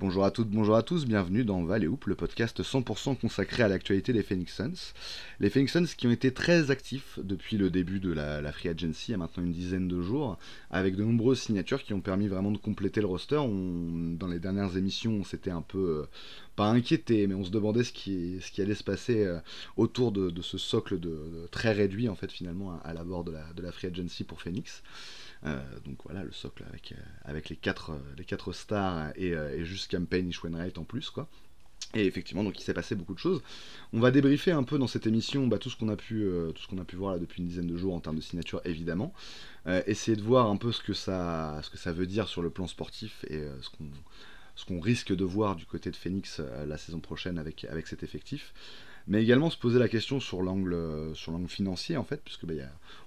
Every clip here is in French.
Bonjour à toutes, bonjour à tous, bienvenue dans Val Hoop, le podcast 100% consacré à l'actualité des Phoenix Suns. Les Phoenix Suns qui ont été très actifs depuis le début de la, Free Agency, il y a maintenant une dizaine de jours, avec de nombreuses signatures qui ont permis vraiment de compléter le roster. dans les dernières émissions, on s'était un peu, euh, pas inquiété, mais on se demandait ce qui, allait se passer euh, autour de, ce socle de, très réduit, en fait, finalement, à, la bord de la, de la Free Agency pour Phoenix. Euh, donc voilà, le socle avec, euh, avec les, quatre, euh, les quatre stars et, juste Campaign et Schwenreit en plus, quoi. Et effectivement, donc il s'est passé beaucoup de choses. On va débriefer un peu dans cette émission bah, tout ce qu'on a pu, tout ce qu'on a pu voir là, depuis une dizaine de jours en termes de signature, évidemment. essayer de voir un peu ce que ça, ce que ça veut dire sur le plan sportif et ce qu'on, ce qu'on risque de voir du côté de Phoenix la saison prochaine avec, avec cet effectif mais également se poser la question sur l'angle euh, financier en fait puisque bah,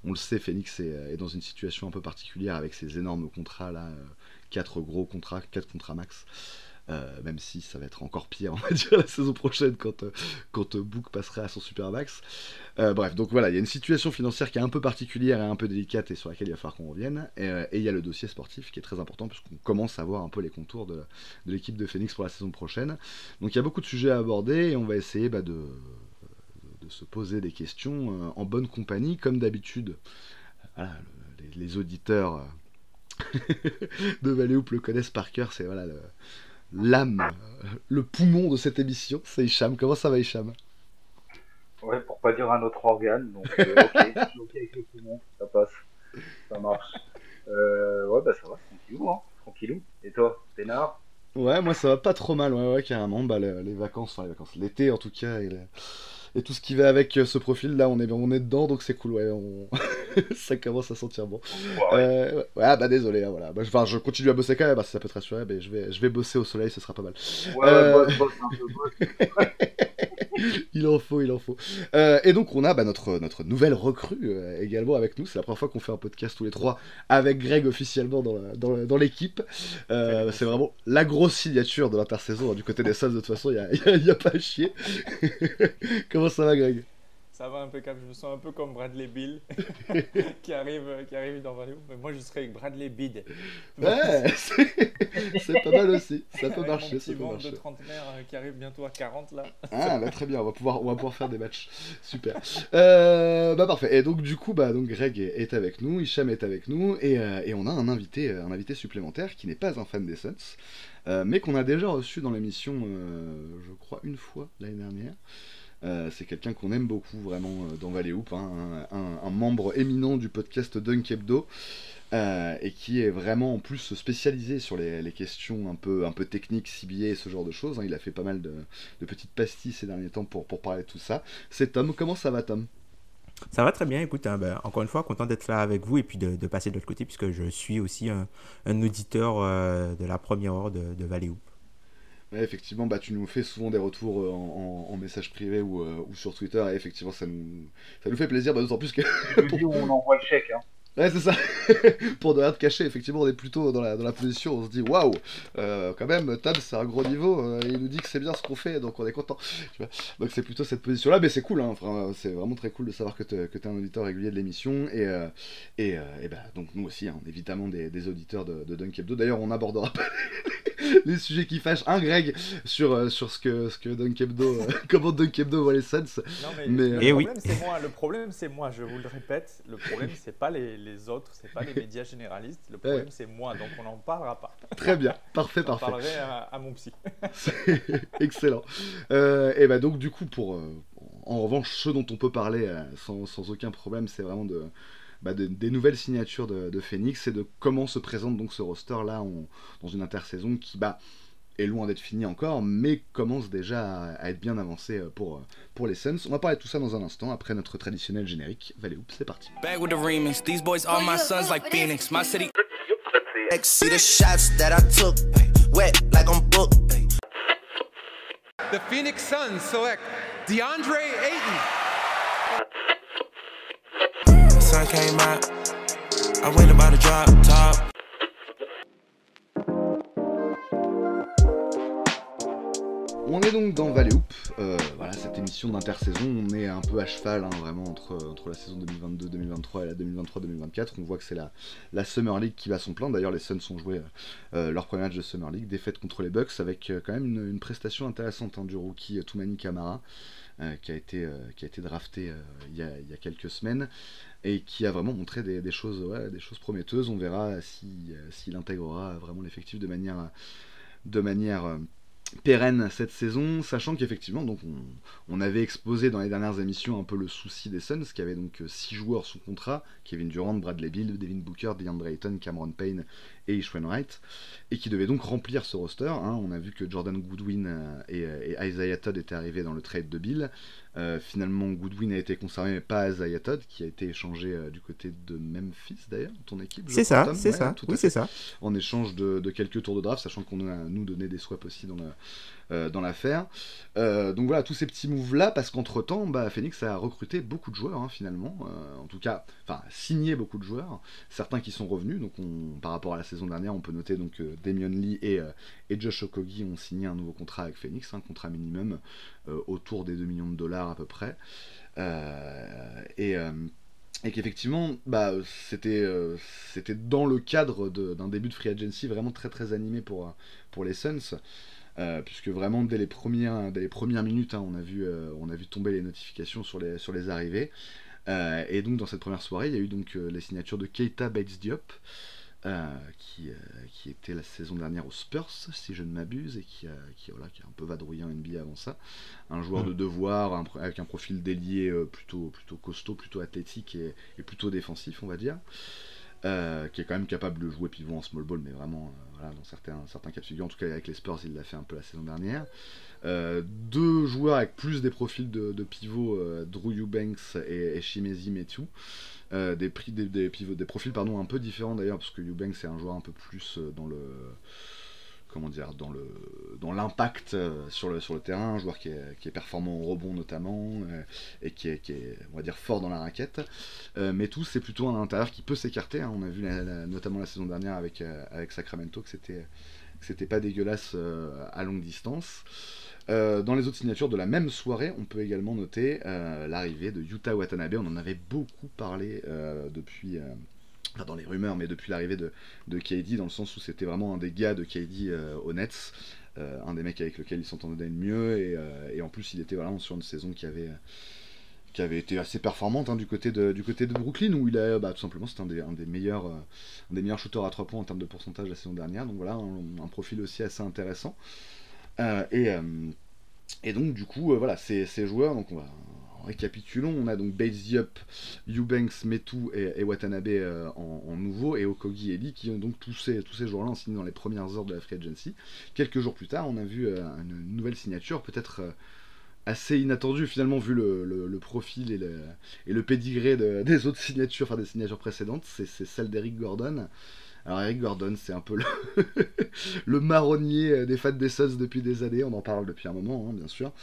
on le sait Phoenix est, dans une situation un peu particulière avec ces énormes contrats là euh, quatre gros contrats quatre contrats max euh, même si ça va être encore pire, on va dire, la saison prochaine quand, quand Book passerait à son super max. bref, donc voilà, il y a une situation financière qui est un peu particulière et un peu délicate et sur laquelle il va falloir qu'on revienne. Et, il y a le dossier sportif qui est très important puisqu'on commence à voir un peu les contours de, l'équipe de Phoenix pour la saison prochaine. Donc il y a beaucoup de sujets à aborder et on va essayer bah, de, de, se poser des questions en bonne compagnie, comme d'habitude. les, auditeurs de Valéoup le connaissent par cœur, c'est voilà, l'âme, le poumon de cette émission, c'est Hicham. Comment ça va Hicham? Ouais, pour pas dire un autre organe, donc euh, ok, ok avec le poumon, ça passe, ça marche. Euh, ouais, bah ça va, tranquillou, hein, tranquillou. Et toi, Pénard? Ouais, moi ça va pas trop mal, ouais, ouais, carrément. Bah, les, vacances, enfin les vacances, l'été en tout cas, et, et, tout ce qui va avec euh, ce profil, là on est, on est dedans, donc c'est cool, ouais. On... ça commence à sentir bon. Ouais, euh, ouais bah désolé, hein, voilà. Bah, enfin, je continue à bosser quand même, bah, si ça peut te rassurer, mais je vais, je vais bosser au soleil, ce sera pas mal. Ouais, euh... bosse, bosse un peu, bosse. il en faut, il en faut. Euh, et donc on a bah, notre, notre nouvelle recrue euh, également avec nous. C'est la première fois qu'on fait un podcast tous les trois avec Greg officiellement dans, dans, l'équipe. Euh, c'est vraiment la grosse signature de l'intersaison. Hein, du côté des Suns, de toute façon, il n'y a, a, pas à chier. Comment ça va Greg? Ça va impeccable. Je me sens un peu comme Bradley Bill qui, arrive, qui arrive dans Value. Mais moi, je serais avec Bradley Bid. Ouais, c'est pas mal aussi. Ça peut marcher. ça peut marcher. de trentenaire euh, qui arrive bientôt à 40 là. Ah, bah, très bien. On va pouvoir, on va pouvoir faire des matchs. Super. Euh, bah, parfait. Et donc, du coup, bah, donc, Greg est avec nous, Hicham est avec nous. Et, euh, et on a un invité, un invité supplémentaire qui n'est pas un fan des Suns. mais qu'on a déjà reçu dans l'émission, je crois, une fois l'année dernière. Euh, c'est quelqu'un qu'on aime beaucoup vraiment euh, dans Valley hein, un, membre éminent du podcast Dunk Hebdo. Euh, et qui est vraiment en plus spécialisé sur les, questions un peu, un peu techniques, CBA et ce genre de choses. Hein. Il a fait pas mal de, petites pastilles ces derniers temps pour, parler de tout ça. C'est Tom. Comment ça va, Tom? Ça va très bien, écoute, hein, ben, encore une fois, content d'être là avec vous et puis de, passer de l'autre côté, puisque je suis aussi un, auditeur de la première heure de, de effectivement, bah, tu nous fais souvent des retours euh, en, message privé ou, euh, ou, sur Twitter, et effectivement, ça nous, ça nous fait plaisir, bah, d'autant plus que. on envoie le chèque. Hein. Ouais, c'est ça. Pour ne rien te cacher, effectivement, on est plutôt dans la, dans la position, on se dit waouh, euh, quand même, Tab, c'est un gros niveau, il nous dit que c'est bien ce qu'on fait, donc on est content. donc c'est plutôt cette position-là, mais c'est cool, hein, c'est vraiment très cool de savoir que tu es, un auditeur régulier de l'émission, et, et, et bah, donc nous aussi, hein, évidemment, des, des, auditeurs de, de Dunk D'ailleurs, on abordera pas les sujets qui fâchent. Un Greg sur, euh, sur ce que, ce que Dunkebdo, euh, comment Dunkebdo voit les Suns. Non, mais, le, eh problème, c'est moi, le problème, c'est moi, je vous le répète. Le problème, c'est pas les, les autres, c'est pas les médias généralistes. Le problème, c'est moi, donc on n'en parlera pas. Très bien, parfait, parfait. Je parlerai à, mon psy. Excellent. Euh, et bah, donc, du coup, pour. en revanche, ce dont on peut parler sans, sans aucun problème, c'est vraiment de bah, des nouvelles signatures de, Phoenix et de comment se présente donc ce roster là dans une intersaison qui bah, est loin d'être finie encore, mais commence déjà à, être bien avancé euh, pour, euh, pour les Suns. On va parler de tout ça dans un instant, après notre traditionnel générique. Valley Hoop, c'est parti. Back with the remix. These boys are my sons like Phoenix. My city. See the shots that I took, wet like I'm booked. The Phoenix Suns select DeAndre Ayton. On est donc dans Valley Hoop, euh, voilà cette émission d'intersaison, on est un peu à cheval hein, vraiment entre, la saison 2022-2023 et la 2023-2024, on voit que c'est la, la Summer League qui va son plein, d'ailleurs les Suns ont joué euh, leur premier match de Summer League, défaite contre les Bucks avec euh, quand même une, prestation intéressante hein, du rookie Toumani Kamara, qui, a été, drafté il, y a, quelques semaines et qui a vraiment montré des, choses, des choses prometteuses, on verra s'il si, intégrera vraiment l'effectif de manière... De manière pérenne cette saison, sachant qu'effectivement, on, avait exposé dans les dernières émissions un peu le souci des Suns, qui avait donc 6 joueurs sous contrat, Kevin Durant, Bradley Bill, Devin Booker, DeAndre Ayton, Cameron Payne et Ishwan Wright, et qui devaient donc remplir ce roster. Hein. On a vu que Jordan Goodwin euh, et, et, Isaiah Todd étaient arrivés dans le trade de Bill. Euh, finalement, Goodwin a été conservé, mais pas Isaiah Todd, qui a été échangé euh, du côté de Memphis d'ailleurs, ton équipe. C'est ça, c'est ça, oui, c'est ça. En échange de, de, quelques tours de draft, sachant qu'on a nous donné des swaps aussi dans le, euh, dans l'affaire. Euh, donc voilà, tous ces petits moves-là, parce qu'entre-temps, bah, Phoenix a recruté beaucoup de joueurs, hein, finalement. Euh, en tout cas, enfin, signé beaucoup de joueurs. Certains qui sont revenus. Donc on, par rapport à la saison dernière, on peut noter donc Damian Lee et, et Josh Okogi ont signé un nouveau contrat avec Phoenix, un contrat minimum autour des 2 millions de dollars à peu près. et et qu'effectivement bah, c'était c'était dans le cadre d'un début de free agency vraiment très très animé pour, pour les Suns euh, puisque vraiment dès les premières, les premières minutes, hein, on, a vu, euh, on a vu tomber les notifications sur les, sur les arrivées. Euh, et donc dans cette première soirée, il y a eu donc les signatures de Keita Bates Diop, qui, qui, était la saison dernière aux Spurs, si je ne m'abuse, et qui, qui, voilà, qui a un peu vadrouillé en NBA avant ça. Un joueur de devoir avec un profil délié plutôt, plutôt costaud, plutôt athlétique et, et, plutôt défensif, on va dire. Euh, qui est quand même capable de jouer pivot en small ball, mais vraiment euh, dans certains, certains cas de figure. En tout cas, avec les Spurs, il l'a fait un peu la saison dernière. Euh, deux joueurs avec plus des profils de, pivot, Drew Eubanks et, et Shimezi des, des, pivots, des profils pardon, un peu différents d'ailleurs, parce que Eubanks est un joueur un peu plus dans le comment dire, dans le dans l'impact euh, sur le sur le terrain, un joueur qui est, qui est performant au rebond notamment euh, et qui est, qui est, on va dire fort dans la raquette. Euh, mais tout c'est plutôt un intérieur qui peut s'écarter. Hein. On a vu notamment la saison dernière avec avec Sacramento que c'était c'était pas dégueulasse à longue distance. dans les autres signatures de la même soirée, on peut également noter l'arrivée de Yuta Watanabe. On en avait beaucoup parlé depuis, dans les rumeurs, mais depuis l'arrivée de, de KD, dans le sens où c'était vraiment un des gars de KD euh, au Nets, euh, un des mecs avec lequel il s'entendait le mieux, et, euh, et, en plus il était vraiment sur une saison qui avait, qui avait été assez performante hein, du, côté de, du côté de Brooklyn, où il a bah, tout simplement c'était un des, un des meilleurs, un des meilleurs shooters à 3 points en termes de pourcentage la saison dernière, donc voilà, un, profil aussi assez intéressant. et, et donc du coup, voilà, ces, ces joueurs, donc on va récapitulons, on a donc Bates Diop, Eubanks, Metu et, Watanabe euh, en, nouveau, et Okogi et Lee qui ont donc tous ces, tous ces joueurs-là ont signé dans les premières heures de la Free Agency. Quelques jours plus tard, on a vu euh, une nouvelle signature, peut-être euh, assez inattendue finalement vu le, profil et le, et pédigré des autres signatures, enfin des signatures précédentes, c'est celle d'Eric Gordon. Alors Eric Gordon, c'est un peu le, marronnier des fans des Suns depuis des années, on en parle depuis un moment, hein, bien sûr.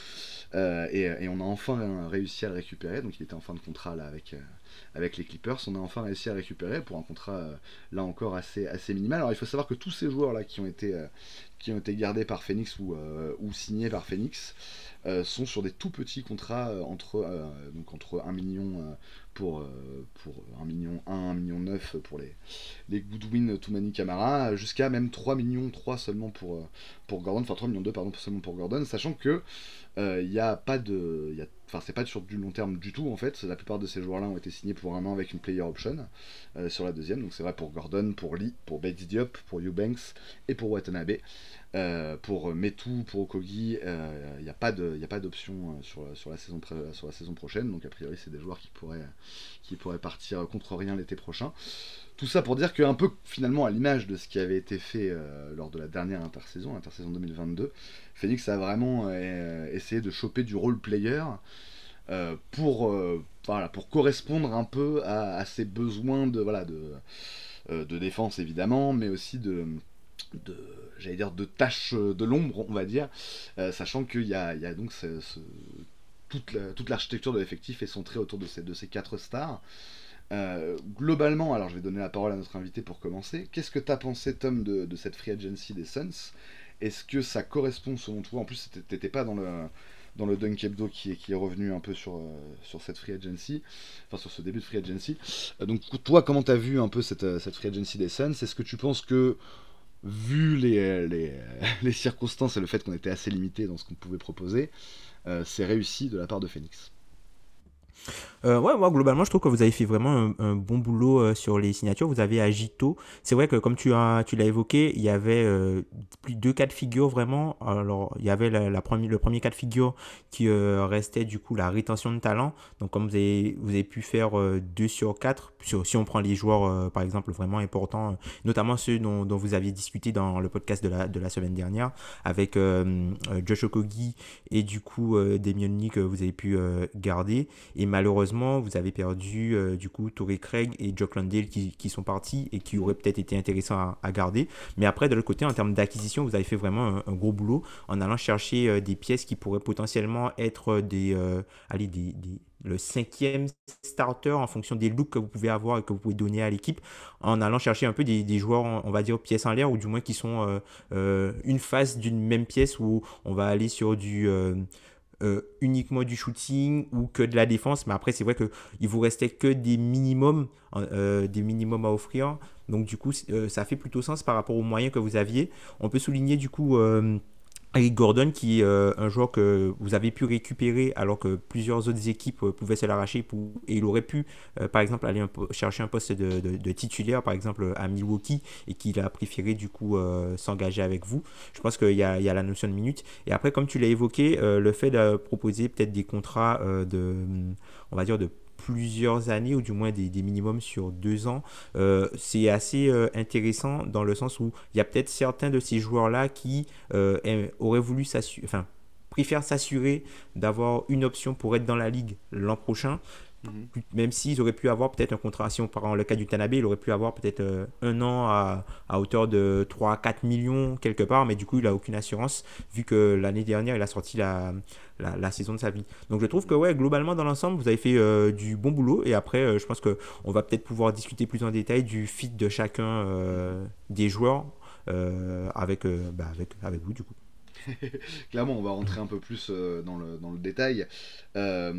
Euh, et, on a enfin réussi à le récupérer, donc il était en fin de contrat là avec, euh, les Clippers, on a enfin réussi à le récupérer pour un contrat euh, là encore assez, minimal. Alors il faut savoir que tous ces joueurs là qui ont été, gardés par Phoenix ou, ou signés par Phoenix sont sur des tout petits contrats entre, donc entre 1 million pour, pour 1 million 1, 1 million 9 pour les, les Goodwin, Toumani Camara, jusqu'à même 3 millions 3 seulement pour, pour Gordon, enfin 3 millions 2 pardon seulement pour Gordon, sachant que il euh, n'y a pas de. Enfin, c'est pas sur du long terme du tout en fait. La plupart de ces joueurs-là ont été signés pour un an avec une player option euh, sur la deuxième. Donc c'est vrai pour Gordon, pour Lee, pour Bates Diop, pour Eubanks et pour Watanabe. Euh, pour Metu, pour Okogi, il n'y a pas d'option sur, sur, la saison sur la saison prochaine. Donc a priori c'est des joueurs qui pourraient, qui pourraient partir contre rien l'été prochain. Tout ça pour dire qu'un peu finalement à l'image de ce qui avait été fait lors de la dernière intersaison, l'intersaison 2022, Phoenix a vraiment euh, essayé de choper du role player euh, pour, euh, voilà, pour correspondre un peu à, ses besoins de, voilà, de, de défense évidemment, mais aussi de, de j'allais dire de tâches de l'ombre on va dire sachant qu'il y a, il y a donc toute l'architecture de l'effectif est centrée autour de ces, de ces quatre stars globalement, alors je vais donner la parole à notre invité pour commencer. Qu'est-ce que tu as pensé, Tom, de, de, cette free agency des Suns? Est-ce que ça correspond selon toi? En plus, t'étais pas dans le dans le Dunk Hebdo qui est, qui est revenu un peu sur, euh, sur cette free agency, enfin sur ce début de free agency. Euh, donc toi, comment tu as vu un peu cette, cette free agency des Suns? Est-ce que tu penses que, vu les, les, les circonstances et le fait qu'on était assez limité dans ce qu'on pouvait proposer, c'est réussi de la part de Phoenix euh, ouais, moi, globalement, je trouve que vous avez fait vraiment un, bon boulot euh, sur les signatures. Vous avez Agito. C'est vrai que, comme tu, as, tu l'as évoqué, il y avait euh, plus deux cas de figure vraiment. Alors, il y avait la, le premier cas de figure qui restait du coup la rétention de talent. Donc, comme vous avez, vous avez pu faire 2 sur 4, si on prend les joueurs, par exemple, vraiment importants, notamment ceux dont, vous aviez discuté dans le podcast de la, de la semaine dernière, avec Josh Okogi et du coup Lee que vous avez pu garder. Et malheureusement, vous avez perdu euh, du coup Touré Craig et Jock Landale qui, sont partis et qui auraient peut-être été intéressants à, garder. Mais après, de l'autre côté, en termes d'acquisition, vous avez fait vraiment un, gros boulot en allant chercher euh, des pièces qui pourraient potentiellement être des, euh, allez, des, le cinquième starter en fonction des looks que vous pouvez avoir et que vous pouvez donner à l'équipe en allant chercher un peu des, joueurs, on va dire, pièces en l'air ou du moins qui sont une face d'une même pièce où on va aller sur du uniquement du shooting ou que de la défense. Mais après, c'est vrai qu'il vous restait que des minimums, euh, des minimums à offrir. Donc, du coup, euh, ça fait plutôt sens par rapport aux moyens que vous aviez. On peut souligner, du coup, Eric Gordon, qui est euh, un joueur que vous avez pu récupérer alors que plusieurs autres équipes euh, pouvaient se l'arracher et il aurait pu, euh, par exemple, aller chercher un poste de, titulaire, par exemple, à Milwaukee et qu'il a préféré du coup s'engager avec vous. Je pense qu'il y, y, a la notion de minute. Et après, comme tu l'as évoqué, le fait de proposer peut-être des contrats de, on va dire, de plusieurs années, ou du moins des, minimums sur deux ans, euh, c'est assez euh, intéressant dans le sens où il y a peut-être certains de ces joueurs-là qui euh, auraient voulu s'assurer, enfin, préfèrent s'assurer d'avoir une option pour être dans la ligue l'an prochain Mhm. Même s'ils auraient pu avoir peut-être un contrat, si on prend le cas du Tanabe, il aurait pu avoir peut-être euh, un an à, à, hauteur de 3-4 millions quelque part, mais du coup, il n'a aucune assurance vu que l'année dernière, il a sorti la, la, saison de sa vie. Donc je trouve que, ouais, globalement, dans l'ensemble, vous avez fait euh, du bon boulot et après, euh, je pense qu'on va peut-être pouvoir discuter plus en détail du fit de chacun des joueurs avec, bah, avec, avec vous, du coup. Clairement, on va rentrer un peu plus euh, dans, le, détail. Euh,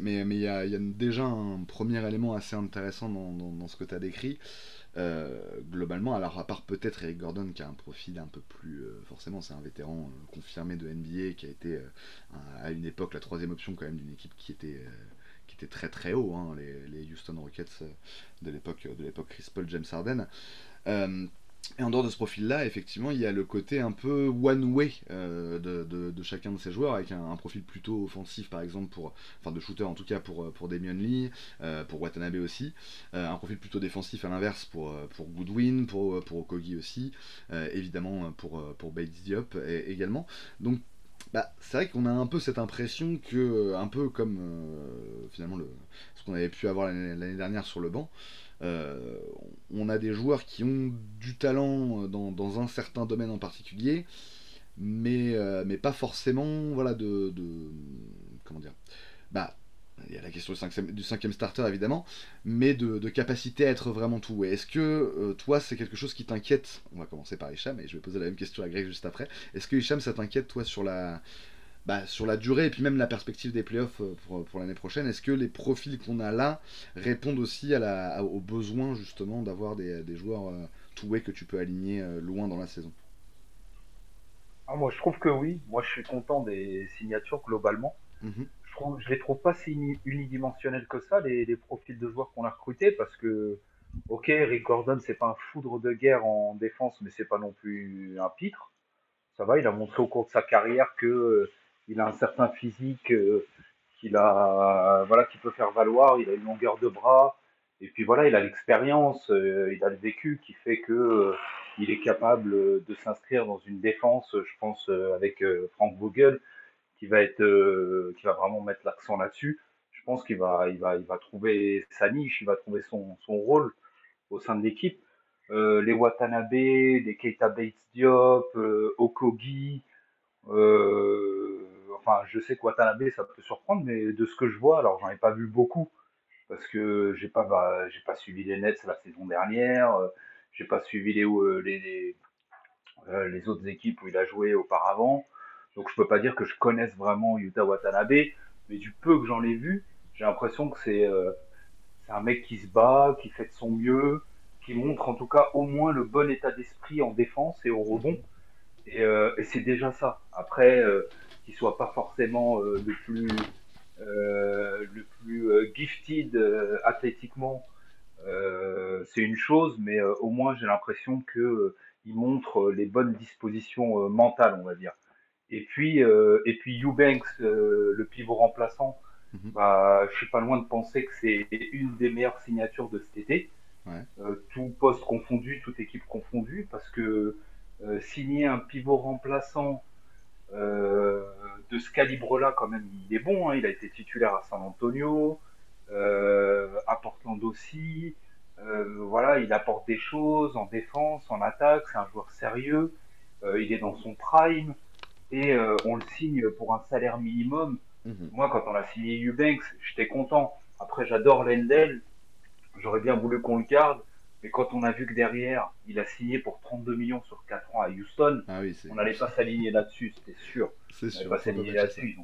mais il y, a, déjà un premier élément assez intéressant dans, ce que tu as décrit. Euh, globalement, alors à part peut-être Eric Gordon qui a un profil un peu plus. forcément, c'est un vétéran confirmé de NBA qui a été à une époque la troisième option quand même d'une équipe qui était très très haut, hein, les, les, Houston Rockets de l'époque de l'époque Chris Paul, James Harden. Et en dehors de ce profil-là, effectivement, il y a le côté un peu one-way euh, de, chacun de ces joueurs, avec un, profil plutôt offensif, par exemple, pour, enfin de shooter en tout cas pour, pour Damian Lee, euh, pour Watanabe aussi, euh, un profil plutôt défensif à l'inverse pour, pour Goodwin, pour, pour Okogi aussi, évidemment pour, pour Bates Diop également. Donc bah, c'est vrai qu'on a un peu cette impression que, un peu comme finalement le, ce qu'on avait pu avoir l'année dernière sur le banc, euh, on a des joueurs qui ont du talent dans, un certain domaine en particulier, mais, euh, mais pas forcément voilà, de, Comment dire Bah. Il y a la question du cinquième, starter évidemment, mais de, capacité à être vraiment tout. Est-ce que euh, toi c'est quelque chose qui t'inquiète? On va commencer par Hicham et je vais poser la même question à Greg juste après. Est-ce que Hicham ça t'inquiète toi sur la, bah, sur la durée et puis même la perspective des playoffs euh, pour, pour l'année prochaine, est-ce que les profils qu'on a là répondent aussi à la, au besoin justement d'avoir des, des, joueurs euh, two-way que tu peux aligner euh, loin dans la saison? Ah, Moi je trouve que oui, moi je suis content des signatures globalement. Mhm. Je, trouve, je les trouve pas si unidimensionnels que ça, les, les profils de joueurs qu'on a recrutés, parce que ok, Rick Gordon c'est pas un foudre de guerre en défense, mais c'est pas non plus un pitre. Ça va, il a montré au cours de sa carrière que il a un certain physique euh, qu'il a, voilà, qui peut faire valoir. Il a une longueur de bras. Et puis voilà, il a l'expérience, euh, il a le vécu qui fait que euh, il est capable de s'inscrire dans une défense, je pense, avec Frank Vogel, qui va être, qui va vraiment mettre l'accent là-dessus. Je pense qu'il va, il va, il va trouver sa niche, il va trouver son, son rôle au sein de l'équipe. les Watanabe, les Keita Bates Diop, Okogi, enfin, je sais que Watanabe, ça peut surprendre, mais de ce que je vois, alors j'en ai pas vu beaucoup, parce que j'ai pas, bah, pas suivi les Nets la saison dernière, euh, j'ai pas suivi les, euh, les, autres équipes où il a joué auparavant. Donc je peux pas dire que je connaisse vraiment Yuta Watanabe, mais du peu que j'en ai vu, j'ai l'impression que c'est un mec qui se bat, qui fait de son mieux, qui montre en tout cas au moins le bon état d'esprit en défense et au rebond. Et c'est déjà ça. Après, qu'il soit pas forcément le plus le plus gifted athlétiquement euh, c'est une chose, mais euh, au moins j'ai l'impression que euh, il montre les bonnes dispositions mentales, on va dire. Et puis, et puis Eubanks, le pivot remplaçant, mhm. bah, je suis pas loin de penser que c'est une des meilleures signatures de cet été. tout poste confondu, toute équipe confondue, parce que signer un pivot remplaçant de ce calibre-là, quand même, il est bon. Hein. il a été titulaire à San Antonio, euh, à Portland aussi. Euh, voilà, il apporte des choses en défense, en attaque. C'est un joueur sérieux. Euh, il est dans son prime et on le signe pour un salaire minimum. Mhm. Moi, quand on a signé Eubanks, j'étais content. Après, j'adore Lendl. J'aurais bien voulu qu'on le garde. Mais quand on a vu que derrière, il a signé pour 32 millions sur 4 ans à Houston, ah on n'allait pas s'aligner là-dessus, c'était sûr. C'est sûr. pas s'aligner là-dessus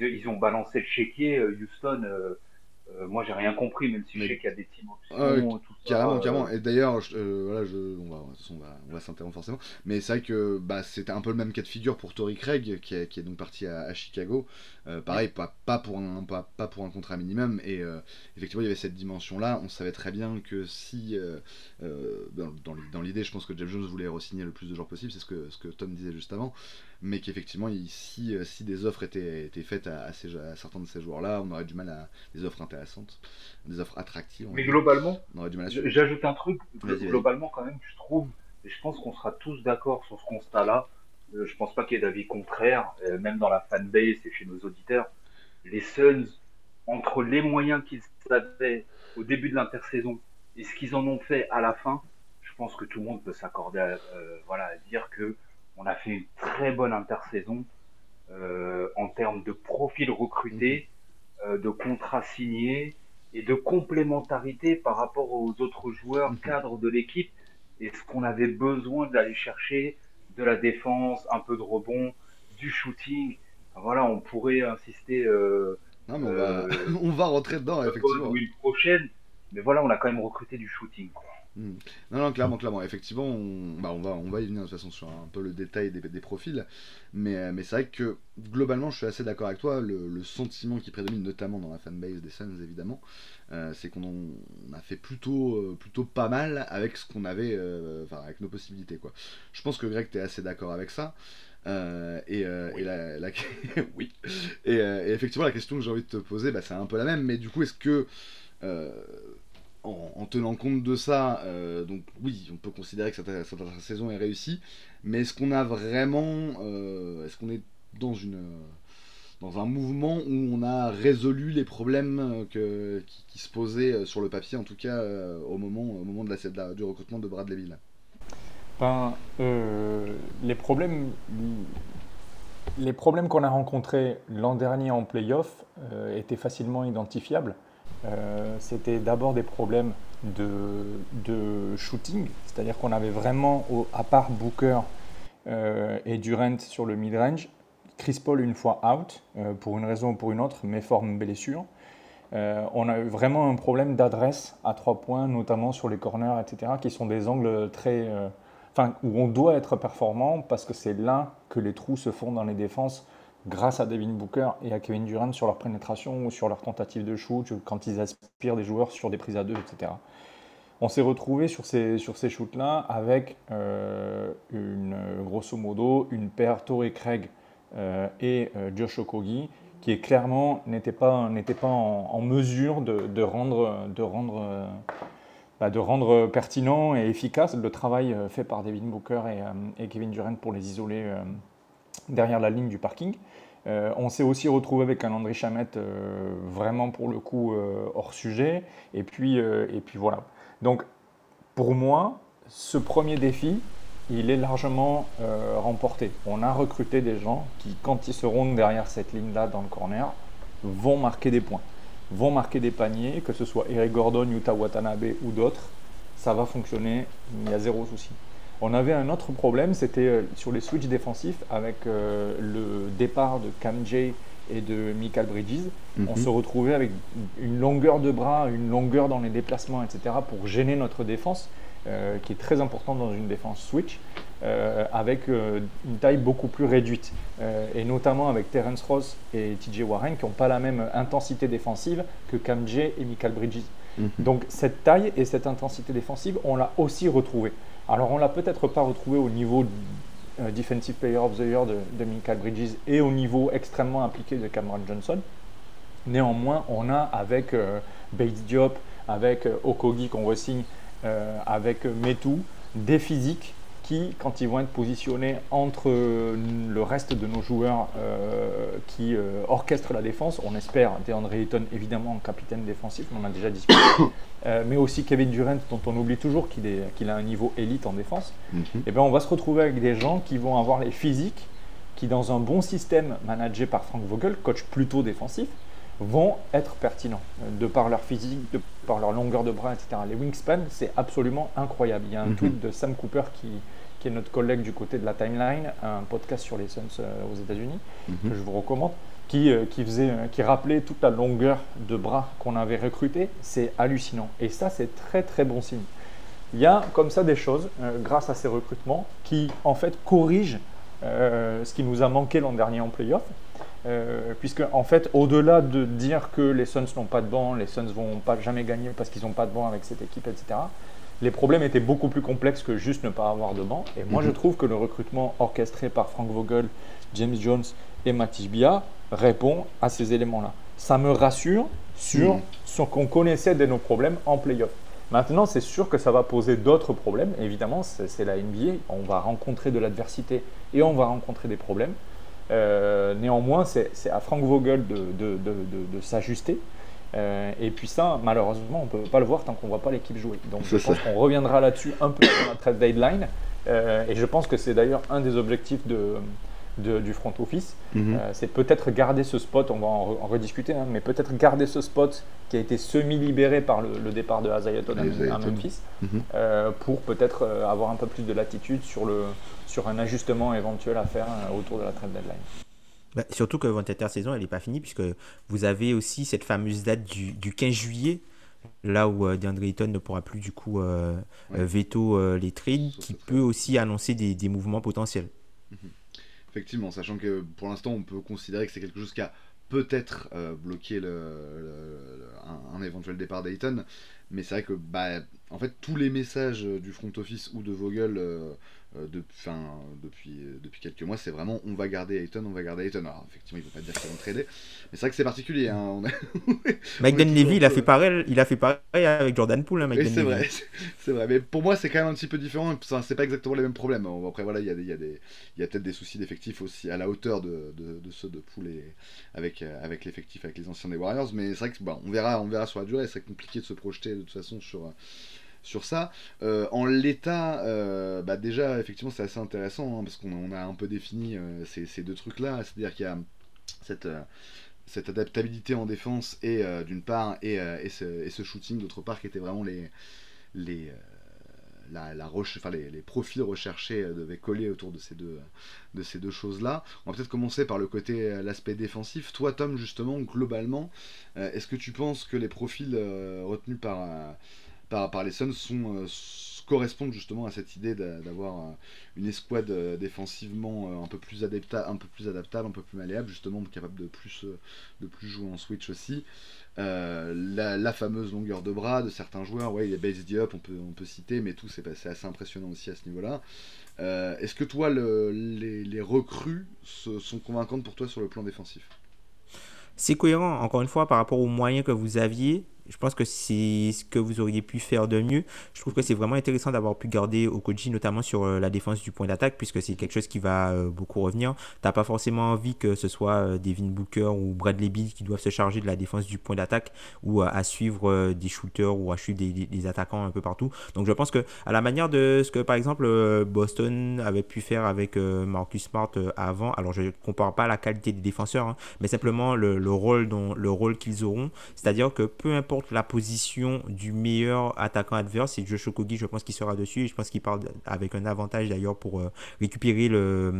ils, ont balancé le chéquier. Euh, Houston, euh, euh, moi j'ai rien compris, même si je sais qu'il y a des teams ah tout carrément, carrément. Et d'ailleurs, voilà, je, on va, on va, on va s'interrompre forcément. Mais c'est vrai que bah, c'était un peu le même cas de figure pour Tory Craig, qui est, qui est donc parti à, Chicago. pareil, pas, pas, pour un, pas, pas, pour un contrat minimum. Et effectivement, il y avait cette dimension-là. On savait très bien que si, dans, dans l'idée, je pense que Jeff Jones voulait re-signer le plus de joueurs possible, c'est ce que, ce que Tom disait juste avant mais qu'effectivement, si, euh, si des offres étaient, étaient faites à, certains de ces joueurs-là, on aurait du mal à des offres intéressantes, des offres attractives. Mais globalement, j'ajoute un truc, globalement quand même, je trouve, et je pense qu'on sera tous d'accord sur ce constat-là, euh, je pense pas qu'il y ait d'avis contraire, euh, même dans la fanbase et chez nos auditeurs, les Suns, entre les moyens qu'ils avaient au début de l'intersaison et ce qu'ils en ont fait à la fin, je pense que tout le monde peut s'accorder voilà, à dire que on a fait une très bonne intersaison euh, en termes de profil recruté, mhm. euh, de contrats signés et de complémentarité par rapport aux autres joueurs mhm. cadres de l'équipe. Et ce qu'on avait besoin d'aller chercher, de la défense, un peu de rebond, du shooting. voilà, on pourrait insister. Euh, non, mais on, va... on va rentrer dedans, effectivement. Une prochaine. Mais voilà, on a quand même recruté du shooting. Quoi. Non, non, clairement, clairement. Effectivement, on, bah, on, va, on va y venir de toute façon sur un peu le détail des, des profils. Mais, euh, mais c'est vrai que globalement, je suis assez d'accord avec toi. Le, sentiment qui prédomine, notamment dans la fanbase des Suns, évidemment, euh, c'est qu'on a fait plutôt, euh, plutôt pas mal avec ce qu'on avait, enfin, avec nos possibilités. Quoi. Je pense que Greg, tu es assez d'accord avec ça. et, oui. la, oui. Et, effectivement, la question que j'ai envie de te poser, bah, c'est un peu la même. Mais du coup, est-ce que en, tenant compte de ça, euh, oui, on peut considérer que cette, saison est réussie, mais est-ce qu'on a vraiment, euh, est-ce qu'on est dans une dans un mouvement où on a résolu les problèmes que, qui, se posaient sur le papier, en tout cas euh, au moment, au moment du recrutement de Bradley Bill ben, Les problèmes, les problèmes qu'on a rencontrés l'an dernier en playoff étaient facilement identifiables. Euh, c'était d'abord des problèmes de, shooting, c'est-à-dire qu'on avait vraiment, à part Booker euh, et Durant sur le mid-range, Chris Paul une fois out, euh, pour une raison ou pour une autre, mais forme blessure. on a eu vraiment un problème d'adresse à trois points, notamment sur les corners, etc., qui sont des angles très. Où on doit être performant parce que c'est là que les trous se font dans les défenses grâce à Devin Booker et à Kevin Durant sur leur pénétration ou sur leur tentative de shoot, quand ils aspirent des joueurs sur des prises à deux, etc. On s'est retrouvé sur ces, sur ces shoots-là avec euh, une, grosso modo une paire Torrey Craig euh, et euh, Josh Okogi qui clairement n'était pas, n'était pas en, mesure de, de, rendre, de, rendre, bah, de rendre pertinent et efficace le travail fait par Devin Booker et, et Kevin Durant pour les isoler derrière la ligne du parking. Euh, on s'est aussi retrouvé avec un André Chamette euh, vraiment pour le coup euh, hors sujet. Et puis, voilà. Donc pour moi, ce premier défi, il est largement remporté. On a recruté des gens qui, quand ils seront derrière cette ligne-là dans le corner, vont marquer des points, vont marquer des paniers, que ce soit Eric Gordon, Yuta Watanabe ou d'autres. Ça va fonctionner, il y a zéro souci. On avait un autre problème, c'était sur les switches défensifs avec le départ de Cam J et de Michael Bridges. On mhm. se retrouvait avec une longueur de bras, une longueur dans les déplacements, etc. pour gêner notre défense. Euh, qui est très important dans une défense switch, euh, avec euh, une taille beaucoup plus réduite, et notamment avec Terence Ross et TJ Warren qui n'ont pas la même intensité défensive que Cam J et Michael Bridges. Mhm. Donc cette taille et cette intensité défensive, on l'a aussi retrouvée. Alors on l'a peut-être pas retrouvée au niveau Defensive Player of the Year de, de, Bridges et au niveau extrêmement impliqué de Cameron Johnson. Néanmoins, on a avec Bates Diop, avec Okogi qu'on re-signe euh, avec Metu, des physiques qui, quand ils vont être positionnés entre le reste de nos joueurs euh, qui euh, orchestrent la défense, on espère DeAndre Ayton évidemment capitaine défensif, on en a déjà discuté, mais aussi Kevin Durant dont on oublie toujours qu'il a un niveau élite en défense, mhm. et eh bien on va se retrouver avec des gens qui vont avoir les physiques qui dans un bon système managé par Frank Vogel, coach plutôt défensif, vont être pertinents de par leur physique, de par leur longueur de bras, etc. Les wingspan, c'est absolument incroyable. Il y a un mhm. tweet de Sam Cooper qui, qui, est notre collègue du côté de la timeline, un podcast sur les Suns euh, aux États-Unis, mhm. que je vous recommande, qui, euh, qui, faisait, euh, qui rappelait toute la longueur de bras qu'on avait recruté. C'est hallucinant. Et ça, c'est très très bon signe. Il y a comme ça des choses, grâce à ces recrutements, qui en fait corrigent ce qui nous a manqué l'an dernier en playoff. Euh, puisque en fait, au-delà de dire que les Suns n'ont pas de banc, les Suns vont pas jamais gagner parce qu'ils n'ont pas de banc avec cette équipe, etc. Les problèmes étaient beaucoup plus complexes que juste ne pas avoir de banc. Et moi, je mhm. trouve que le recrutement orchestré par Frank Vogel, James Jones et Matisse Bia répond à ces éléments-là. Ça me rassure sur mhm. ce qu'on connaissait de nos problèmes en playoff. Maintenant, c'est sûr que ça va poser d'autres problèmes. Évidemment, c'est la NBA. On va rencontrer de l'adversité et on va rencontrer des problèmes. Euh, néanmoins, c'est à Frank Vogel de, s'ajuster. Euh, et puis ça, malheureusement, on ne peut pas le voir tant qu'on ne voit pas l'équipe jouer. Donc je pense qu'on reviendra là-dessus un peu dans la trade deadline. Euh, et je pense que c'est d'ailleurs un des objectifs de, du front office. Mhm. c'est peut-être garder ce spot, on va en, rediscuter, hein, mais peut-être garder ce spot qui a été semi-libéré par le, départ de Azayaton à, Memphis, mhm. pour peut-être avoir un peu plus de latitude sur le, sur un ajustement éventuel à faire euh, autour de la trade deadline. Bah, surtout que votre intersaison, elle n'est pas finie, puisque vous avez aussi cette fameuse date du, du 15 juillet, là où euh, DeAndre Ayton ne pourra plus du coup euh, veto les trades, qui peut aussi annoncer des, des mouvements potentiels. Mhm. Effectivement, sachant que pour l'instant, on peut considérer que c'est quelque chose qui a peut-être bloqué le, un, éventuel départ d'Ayton, mais c'est vrai que bah, en fait tous les messages du front office ou de Vogel euh, depuis, euh, depuis quelques mois, c'est vraiment on va garder Ayton, on va garder Ayton. Alors effectivement, il ne faut pas dire qu'ils vont trader, mais c'est vrai que c'est particulier. Hein. Mike Levy, il a, fait pareil, il a fait pareil avec Jordan Poole. Hein, c'est vrai, c'est vrai, mais pour moi, c'est quand même un petit peu différent. C'est pas exactement les mêmes problèmes. Après, voilà, il y a, y a, des, y a peut-être des soucis d'effectifs aussi à la hauteur de, de, de ceux de Poole et avec, euh, avec l'effectif avec les anciens des Warriors. Mais c'est vrai que bon, on, verra, on verra sur la durée. C'est compliqué de se projeter de toute façon sur sur ça. Euh, en l'état, euh, bah déjà, effectivement, c'est assez intéressant hein, parce qu'on a un peu défini euh, ces, deux trucs-là. C'est-à-dire qu'il y a cette, adaptabilité en défense et d'une part et, ce, shooting d'autre part qui étaient vraiment les, la, la enfin, les, profils recherchés devaient coller autour de ces deux, de ces deux choses-là. On va peut-être commencer par le côté, l'aspect défensif. Toi, Tom, justement, globalement, est-ce que tu penses que les profils retenus par par, les Suns euh, correspondent justement à cette idée d'avoir euh, une escouade euh, défensivement un peu plus adaptable, un peu plus adaptable, un peu plus malléable, justement capable de plus, de plus jouer en switch aussi. la, fameuse longueur de bras de certains joueurs, ouais, il y a Base Diop, on peut, on peut citer, mais tout c'est assez impressionnant aussi à ce niveau-là. Est-ce que toi, les, les, recrues sont convaincantes pour toi sur le plan défensif? C'est cohérent, encore une fois, par rapport aux moyens que vous aviez je pense que c'est ce que vous auriez pu faire de mieux. Je trouve que c'est vraiment intéressant d'avoir pu garder Okoji, notamment sur euh, la défense du point d'attaque, puisque c'est quelque chose qui va euh, beaucoup revenir. Tu n'as pas forcément envie que ce soit euh, Devin Booker ou Bradley Beal qui doivent se charger de la défense du point d'attaque ou à suivre des shooters ou à suivre des, attaquants un peu partout. Donc je pense que à la manière de ce que par exemple Boston avait pu faire avec Marcus Smart avant, alors je compare pas la qualité des défenseurs, hein, mais simplement le, rôle, dont, le rôle qu'ils auront, c'est-à-dire que peu importe la position du meilleur attaquant adverse, c'est Josh Okogi, je pense qu'il sera dessus. je pense qu'il parle avec un avantage d'ailleurs pour euh, récupérer le,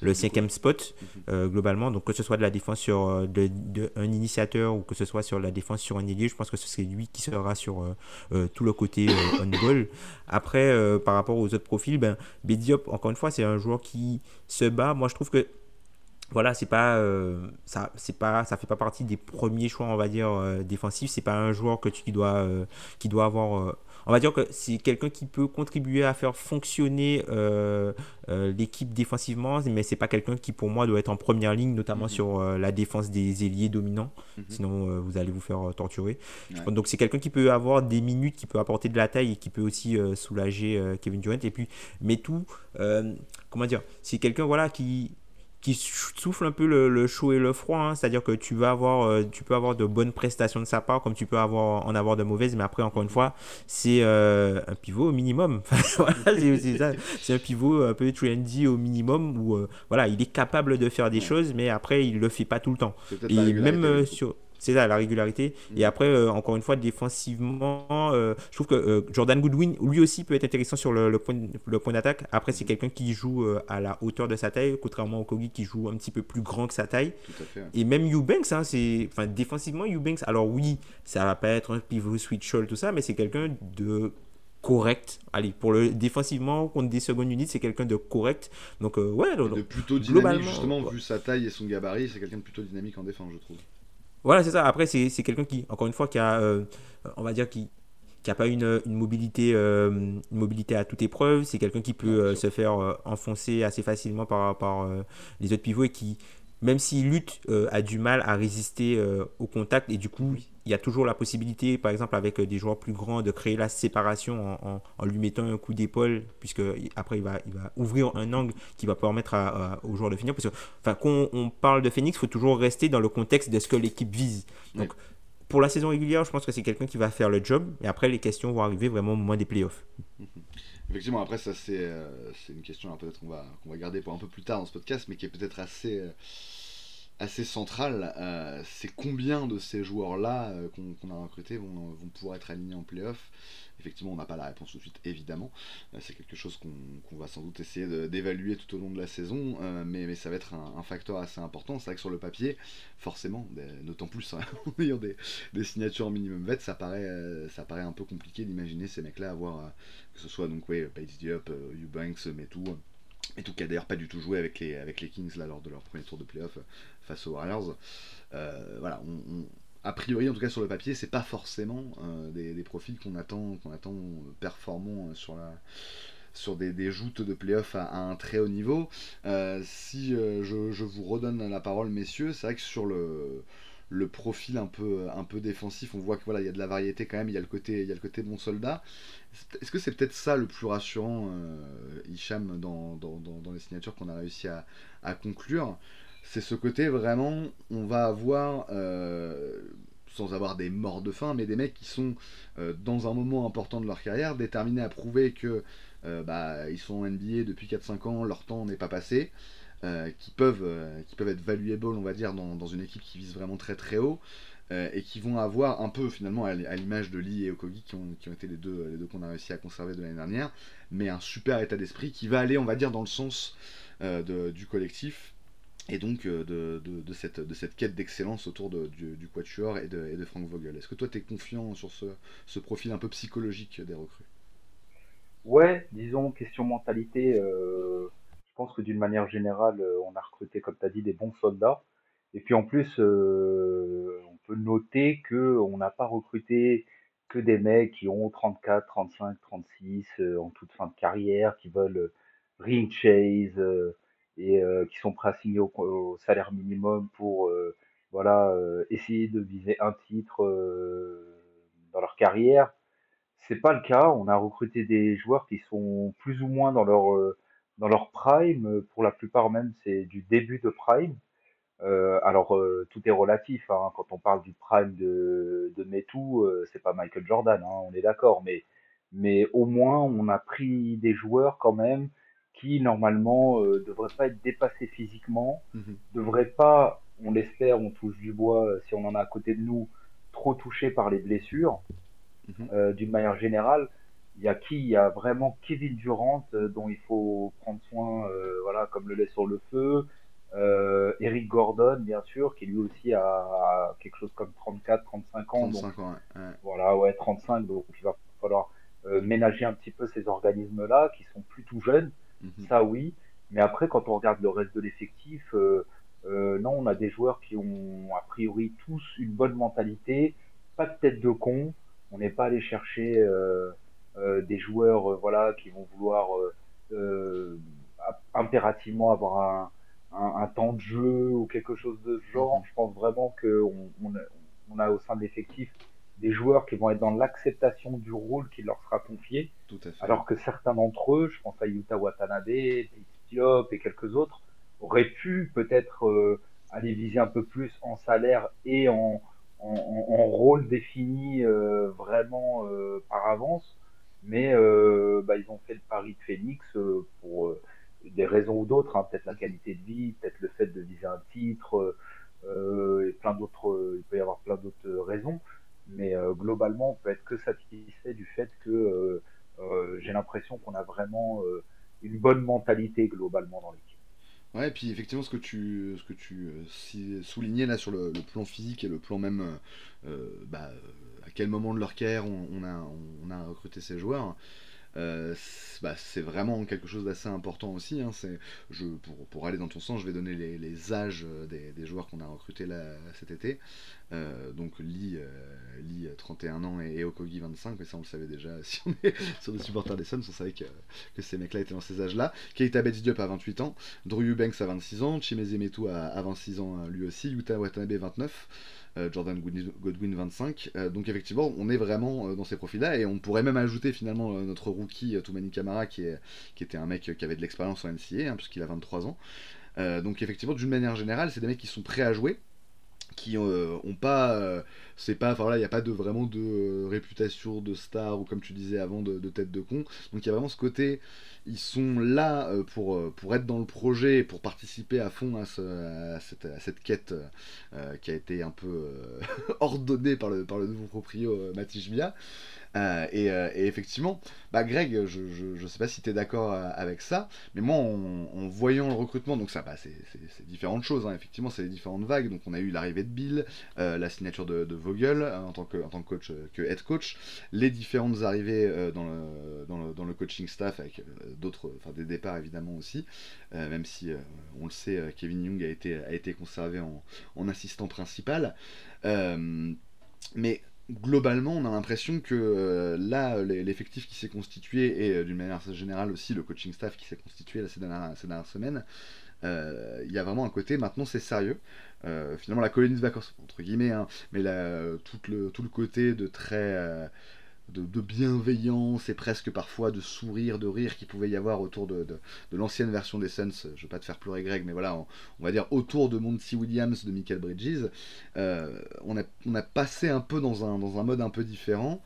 le cinquième spot, mhm. globalement. Donc que ce soit de la défense sur de, un initiateur ou que ce soit sur la défense sur un ailier, je pense que c'est lui qui sera sur tout le côté on-goal. Après, par rapport aux autres profils, ben, Bediop, encore une fois, c'est un joueur qui se bat. Moi, je trouve que voilà, c'est pas, euh, ça, c'est pas, ça fait pas partie des premiers choix, on va dire, euh, défensifs. C'est pas un joueur que tu dois, euh, qui doit avoir. on va dire que c'est quelqu'un qui peut contribuer à faire fonctionner l'équipe défensivement, mais c'est pas quelqu'un qui, pour moi, doit être en première ligne, notamment mhm. sur la défense des ailiers dominants. Mhm. Sinon, vous allez vous faire torturer. Donc, c'est quelqu'un qui peut avoir des minutes, qui peut apporter de la taille et qui peut aussi soulager Kevin Durant. Et puis, mais tout, comment dire, c'est quelqu'un, voilà, qui qui souffle un peu le, chaud et le froid. Hein. C'est-à-dire que tu vas avoir, euh, tu peux avoir de bonnes prestations de sa part, comme tu peux avoir, en avoir de mauvaises. Mais après, encore une fois, c'est euh, un pivot au minimum. c'est un pivot un peu trendy au minimum où euh, voilà, il est capable de faire des choses, mais après, il le fait pas tout le temps. Et même sur c'est ça, la régularité. Mm. Et après, euh, encore une fois, défensivement, euh, je trouve que euh, Jordan Goodwin, lui aussi, peut être intéressant sur le, point, le point d'attaque. Après, c'est mm. quelqu'un qui joue à la hauteur de sa taille, contrairement au Kogi qui joue un petit peu plus grand que sa taille. Et même Eubanks, hein, c'est, enfin, défensivement, Eubanks, alors oui, ça va pas être un pivot switch tout ça, mais c'est quelqu'un de correct. Allez, pour le défensivement contre des secondes unités, c'est quelqu'un de correct. Donc ouais, de plutôt dynamique justement vu sa taille et son gabarit, c'est quelqu'un de plutôt dynamique en défense, je trouve. Voilà, c'est ça. Après, c'est quelqu'un qui, encore une fois, qui a, euh, on va dire, qui qui a pas une, une mobilité, euh, une mobilité à toute épreuve. C'est quelqu'un qui peut euh, se faire enfoncer assez facilement par, par les autres pivots et qui, même s'il lutte, a du mal à résister au contact. Et du coup, il y a toujours la possibilité, par exemple, avec euh, des joueurs plus grands, de créer la séparation en, lui mettant un coup d'épaule, puisque après, il va, il va ouvrir un angle qui va permettre à, aux joueurs de finir. Parce que, enfin, quand on parle de Phoenix, il faut toujours rester dans le contexte de ce que l'équipe vise. Donc, pour la saison régulière, je pense que c'est quelqu'un qui va faire le job, et après, les questions vont arriver vraiment au moment des playoffs. Effectivement, après, ça, c'est euh, une question, peut-être qu'on va, qu'on va garder pour un peu plus tard dans ce podcast, mais qui est peut-être assez. Euh, assez central, euh, c'est combien de ces joueurs-là euh, qu'on a recrutés vont, pouvoir être alignés en playoff? Effectivement, on n'a pas la réponse tout de suite, évidemment. Euh, c'est quelque chose qu'on va sans doute essayer d'évaluer tout au long de la saison, mais, ça va être un, facteur assez important. C'est vrai que sur le papier, forcément, d'autant plus hein, en ayant des, signatures minimum vet, ça paraît, ça paraît un peu compliqué d'imaginer ces mecs-là avoir, que ce soit donc, ouais, Paige Diop, Eubanks, tout et tout a d'ailleurs pas du tout joué avec les, avec les Kings là, lors de leur premier tour de playoff face aux Warriors. Euh, voilà, a priori, en tout cas sur le papier, c'est pas forcément euh, des, profils qu'on attend, qu'on attend performants sur la sur des, joutes de playoff à, à, un très haut niveau. si je, vous redonne la parole, messieurs, c'est vrai que sur le, le profil un peu, un peu défensif, on voit que voilà, il y a de la variété quand même, il y a le côté, il y a le côté bon soldat. Est-ce que c'est peut-être ça le plus rassurant, euh, Hicham, dans, dans, les signatures qu'on a réussi à, conclure? C'est ce côté vraiment, on va avoir, euh, sans avoir des morts de faim, mais des mecs qui sont euh, dans un moment important de leur carrière, déterminés à prouver que bah, ils sont en NBA depuis 4-5 ans, leur temps n'est pas passé. Euh, qui, peuvent, euh, qui peuvent être valuable, on va dire, dans, une équipe qui vise vraiment très très haut, euh, et qui vont avoir un peu finalement à l'image de Lee et Okogi, qui ont, qui ont été les deux, les deux qu'on a réussi à conserver de l'année dernière, mais un super état d'esprit qui va aller, on va dire, dans le sens de, du collectif, et donc de, de, de, cette, de cette quête d'excellence autour du, du Quatuor et de, de Frank Vogel. Est-ce que toi tu es confiant sur ce, ce, profil un peu psychologique des recrues? Ouais, disons, question mentalité, je pense que d'une manière générale, euh, on a recruté, comme tu as dit, des bons soldats. Et puis en plus, euh, on peut noter que on n'a pas recruté que des mecs qui ont 34, 35, 36 en toute fin de carrière, qui veulent euh, ring chase et qui sont prêts à signer au, salaire minimum pour voilà essayer de viser un titre dans leur carrière. C'est pas le cas. On a recruté des joueurs qui sont plus ou moins dans leur dans leur prime, euh, pour la plupart même, c'est du début de prime. Euh, alors euh, tout est relatif. Hein. Quand on parle du prime de, de Metou, c'est pas Michael Jordan, hein, on est d'accord. Mais mais au moins on a pris des joueurs quand même qui normalement euh, devraient pas être dépassés physiquement, mhm. devraient pas, on l'espère, on touche du bois si on en a à côté de nous, trop touchés par les blessures. Mhm. D'une manière générale, il y a qui Il y a vraiment Kevin Durant dont il faut prendre soin, voilà, comme le lait sur le feu. Euh, Eric Gordon, bien sûr, qui lui aussi a, quelque chose comme 34, 35 ans. 35 ans, ouais. Voilà, ouais, 35, donc il va falloir euh, ménager un petit peu ces organismes-là, qui sont plus tout jeunes, mhm. ça oui. Mais après, quand on regarde le reste de l'effectif, euh, euh, non, on a des joueurs qui ont a priori tous une bonne mentalité, pas de tête de con. On n'est pas allé chercher des joueurs, voilà, qui vont vouloir impérativement avoir un un, temps de jeu ou quelque chose de ce genre. Mhm. Je pense vraiment qu'on on, on a au sein de l'effectif des joueurs qui vont être dans l'acceptation du rôle qui leur sera confié. Tout à fait. Alors que certains d'entre eux, je pense à Yuta Watanabe, Diop et quelques autres, auraient pu peut-être euh, aller viser un peu plus en salaire et en, en, en rôle défini euh, vraiment euh, par avance. Mais bah, ils ont fait le pari de Phoenix pour des raisons ou d'autres, hein, peut-être la qualité de vie, peut-être le fait de viser un titre, et plein d'autres, il peut y avoir plein d'autres raisons, mais euh, globalement, on peut être que satisfait du fait que euh, j'ai l'impression qu'on a vraiment une bonne mentalité globalement dans l'équipe. Ouais, et puis effectivement, ce que tu, ce que tu soulignais là sur le, plan physique et le plan même, bah, à quel moment de leur carrière on, a, on a recruté ces joueurs, euh, bah, c'est vraiment quelque chose d'assez important aussi. Hein. pour, pour, aller dans ton sens, je vais donner les, âges euh, des, joueurs qu'on a recrutés cet été. Euh, donc Lee, Lee, 31 ans et, Okogi 25, mais ça on le savait déjà si on est sur des supporters des Suns, on savait que, que ces mecs-là étaient dans ces âges-là. Keita Betts Diop à 28 ans, Drew Eubanks à 26 ans, Chimeze Metu à, à 26 ans lui aussi, Yuta Watanabe 29. Euh, Jordan Godwin 25. Euh, donc effectivement, on est vraiment euh, dans ces profils-là et on pourrait même ajouter finalement notre rookie Toumani Kamara qui, est, qui était un mec qui avait de l'expérience en NCA, hein, puisqu'il a 23 ans. donc effectivement, d'une manière générale, c'est des mecs qui sont prêts à jouer, qui euh, ont pas euh, c'est pas enfin il n'y a pas de vraiment de euh, réputation de star ou comme tu disais avant de, tête de con. Donc il y a vraiment ce côté ils sont là pour, pour être dans le projet pour participer à fond à, cette, à cette, quête qui a été un peu ordonnée par le, par le nouveau proprio Mathieu Bia euh, euh, et, effectivement, bah Greg, je, je, sais pas si tu es d'accord euh, avec ça, mais moi en, voyant le recrutement, donc ça, bah, c'est différentes choses, hein. effectivement, c'est les différentes vagues. Donc on a eu l'arrivée de Bill, la signature de, Vogel en, tant que, coach, que head coach, les différentes arrivées dans, le, coaching staff avec d'autres, enfin des départs évidemment aussi, même si on le sait, Kevin Young a été, a été conservé en, en assistant principal. mais globalement, on a l'impression que euh, là, l'effectif qui s'est constitué, et euh, d'une manière générale aussi le coaching staff qui s'est constitué ces, dernières, euh, il y a vraiment un côté, maintenant c'est sérieux. finalement, la colonie de vacances, entre guillemets, hein, mais tout, le, tout le côté de très de, bienveillance et presque parfois de sourire, de rire qu'il pouvait y avoir autour de, l'ancienne version des Suns. Je veux pas te faire pleurer Greg, mais voilà, on, va dire autour de Monty Williams, de Michael Bridges. Euh, on, a, passé un peu dans un, dans un mode un peu différent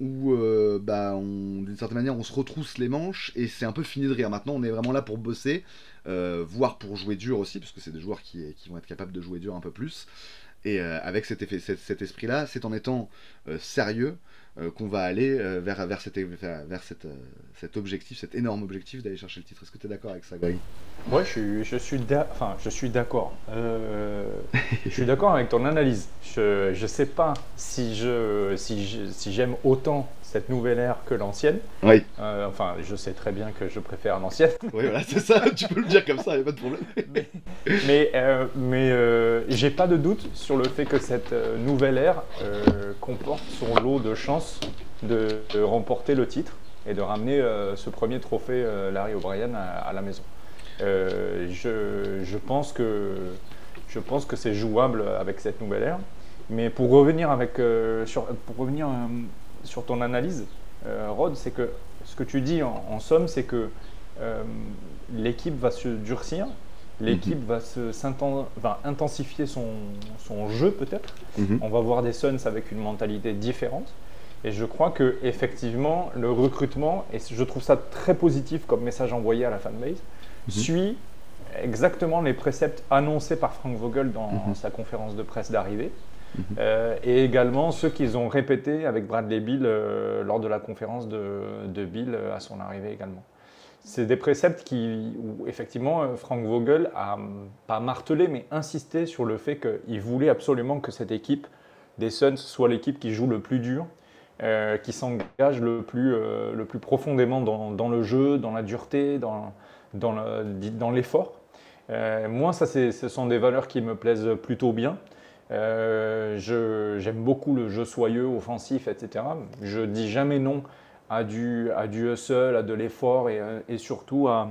où euh, bah, d'une certaine manière on se retrousse les manches et c'est un peu fini de rire. Maintenant on est vraiment là pour bosser, euh, voire pour jouer dur aussi, parce que c'est des joueurs qui, vont être capables de jouer dur un peu plus. Et avec cet, effet, cet esprit-là, c'est en étant sérieux, qu'on va aller euh, vers, vers, euh, cet objectif, cet énorme objectif d'aller chercher le titre. Est-ce que tu es d'accord avec ça, Greg Moi, je suis, je suis, enfin, je suis d'accord. je suis d'accord avec ton analyse. Je ne sais pas si j'aime si si autant cette nouvelle ère que l'ancienne. Oui. Euh, enfin, je sais très bien que je préfère l'ancienne. Oui, voilà, c'est ça, tu peux le dire comme ça, il n'y a pas de problème. mais mais, euh, euh, j'ai pas de doute sur le fait que cette nouvelle ère comporte son lot de chances de, remporter le titre et de ramener ce premier trophée Larry O'Brien à, la maison. Je, je, pense que, je pense que c'est jouable avec cette nouvelle ère. Mais pour revenir, avec, sur, pour revenir sur ton analyse, euh, Rod, c'est que ce que tu dis en, somme, c'est que euh, l'équipe va se durcir, l'équipe mhm. va, se, va intensifier son, son jeu peut-être. Mhm. On va voir des Suns avec une mentalité différente. Et je crois que effectivement, le recrutement, et je trouve ça très positif comme message envoyé à la fanbase, mhm. suit exactement les préceptes annoncés par Frank Vogel dans sa conférence de presse d'arrivée. Mhm. et également ceux qu'ils ont répétés avec Bradley Bill lors de la conférence de, Bill à son arrivée également. C'est des préceptes qui, où effectivement Frank Vogel a pas martelé mais insisté sur le fait qu'il voulait absolument que cette équipe des Suns soit l'équipe qui joue le plus dur, euh, qui s'engage le, plus, euh, profondément dans, le jeu, dans la dureté, dans, l'effort. Euh, moi, ça, ce sont des valeurs qui me plaisent plutôt bien. J'aime beaucoup le jeu soyeux, offensif, etc. Je dis jamais non à du, à du hustle, à de l'effort et, et, surtout à,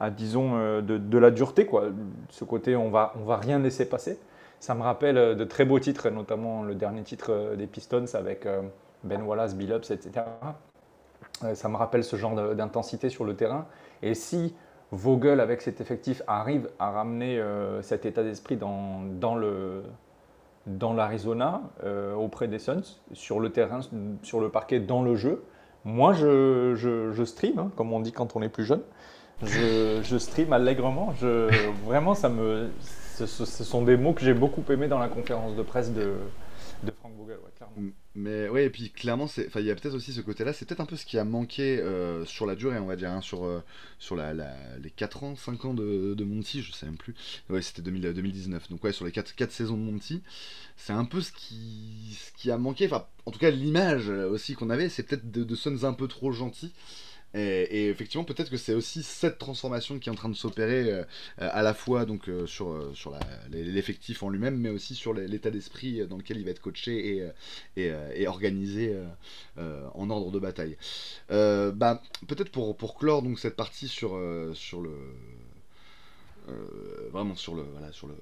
à disons, de, de, la dureté. Quoi. Ce côté, on va, on va rien laisser passer. Ça me rappelle de très beaux titres, notamment le dernier titre des Pistons avec ben Wallace, Billups, etc. Euh, ça me rappelle ce genre d'intensité sur le terrain. Et si Vogel, avec cet effectif, arrive à ramener euh, cet état d'esprit dans, dans le dans l'Arizona, euh, auprès des Suns, sur le terrain, sur le parquet, dans le jeu. Moi, je, je, stream, hein, comme on dit quand on est plus jeune. Je, je stream allègrement. Je, vraiment, ça me, ce, sont des mots que j'ai beaucoup aimés dans la conférence de presse de, de Frank Vogel, clairement. Mais ouais, et puis clairement, il y a peut-être aussi ce côté-là, c'est peut-être un peu ce qui a manqué euh, sur la durée, on va dire, hein, sur, euh, sur la, les 4 ans, 5 ans de, Monty, je sais même plus. Ouais, c'était 2019. Donc ouais, sur les 4, 4 saisons de Monty, c'est un peu ce qui, ce qui a manqué. Enfin, en tout cas, l'image aussi qu'on avait, c'est peut-être de, de Suns un peu trop gentils. Et, effectivement, peut-être que c'est aussi cette transformation qui est en train de s'opérer euh, à la fois donc euh, sur, euh, sur l'effectif en lui-même, mais aussi sur l'état d'esprit dans lequel il va être coaché et, et, organisé en ordre de bataille. bah, peut-être pour, pour clore donc cette partie sur, sur le vraiment sur le voilà, sur le,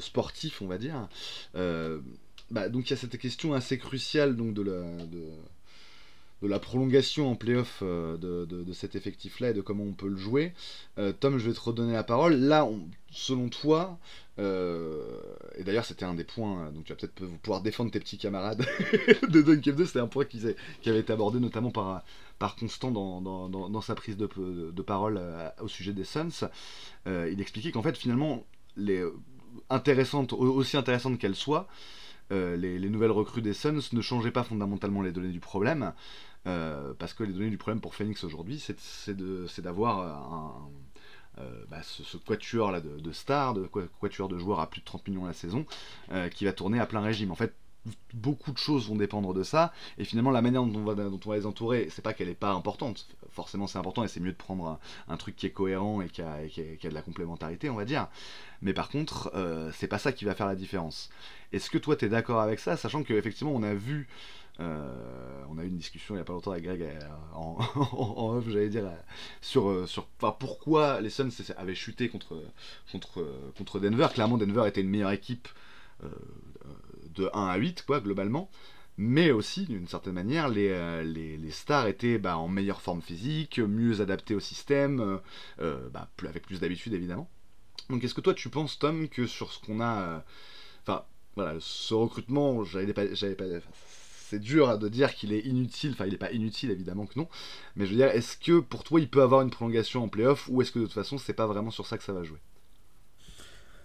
sportif, on va dire. bah, donc il y a cette question assez cruciale donc de, de la prolongation en playoff euh, de, de, cet effectif-là et de comment on peut le jouer. Euh, Tom, je vais te redonner la parole. Là, selon toi, euh, et d'ailleurs c'était un des points, donc tu vas peut-être pouvoir défendre tes petits camarades de Dunk 2, c'était un point qui, qui, avait été abordé notamment par, Constant dans, sa prise de, de parole au sujet des Suns. il expliquait qu'en fait finalement, les, intéressantes, aussi intéressantes qu'elles soient, les, les, nouvelles recrues des Suns ne changeaient pas fondamentalement les données du problème. Euh, parce que les données du problème pour Phoenix aujourd'hui, c'est d'avoir euh, bah, ce, quatuor là de, stars, de quatuor de joueurs à plus de 30 millions la saison, euh, qui va tourner à plein régime. En fait, beaucoup de choses vont dépendre de ça, et finalement la manière dont on va, les entourer, c'est pas qu'elle est pas importante, forcément c'est important, et c'est mieux de prendre un, truc qui est cohérent et qui, a, de la complémentarité, on va dire, mais par contre, c'est pas ça qui va faire la différence. Est-ce que toi tu es d'accord avec ça, sachant qu'effectivement on a vu euh, on a eu une discussion il n'y a pas longtemps avec Greg euh, en, en, off, j'allais dire, euh, sur, pourquoi les Suns avaient chuté contre, contre, contre Denver. Clairement, Denver était une meilleure équipe de 1 à 8, quoi, globalement. Mais aussi, d'une certaine manière, les, les, stars étaient bah, en meilleure forme physique, mieux adaptés au système, bah, avec plus d'habitude évidemment. Donc est-ce que toi tu penses, Tom, que sur ce qu'on a... Enfin, voilà, ce recrutement, j'avais pas, pas, c'est dur de dire qu'il est inutile, enfin il n'est pas inutile évidemment que non, mais je veux dire, est-ce que pour toi il peut avoir une prolongation en playoff ou est-ce que de toute façon c'est pas vraiment sur ça que ça va jouer?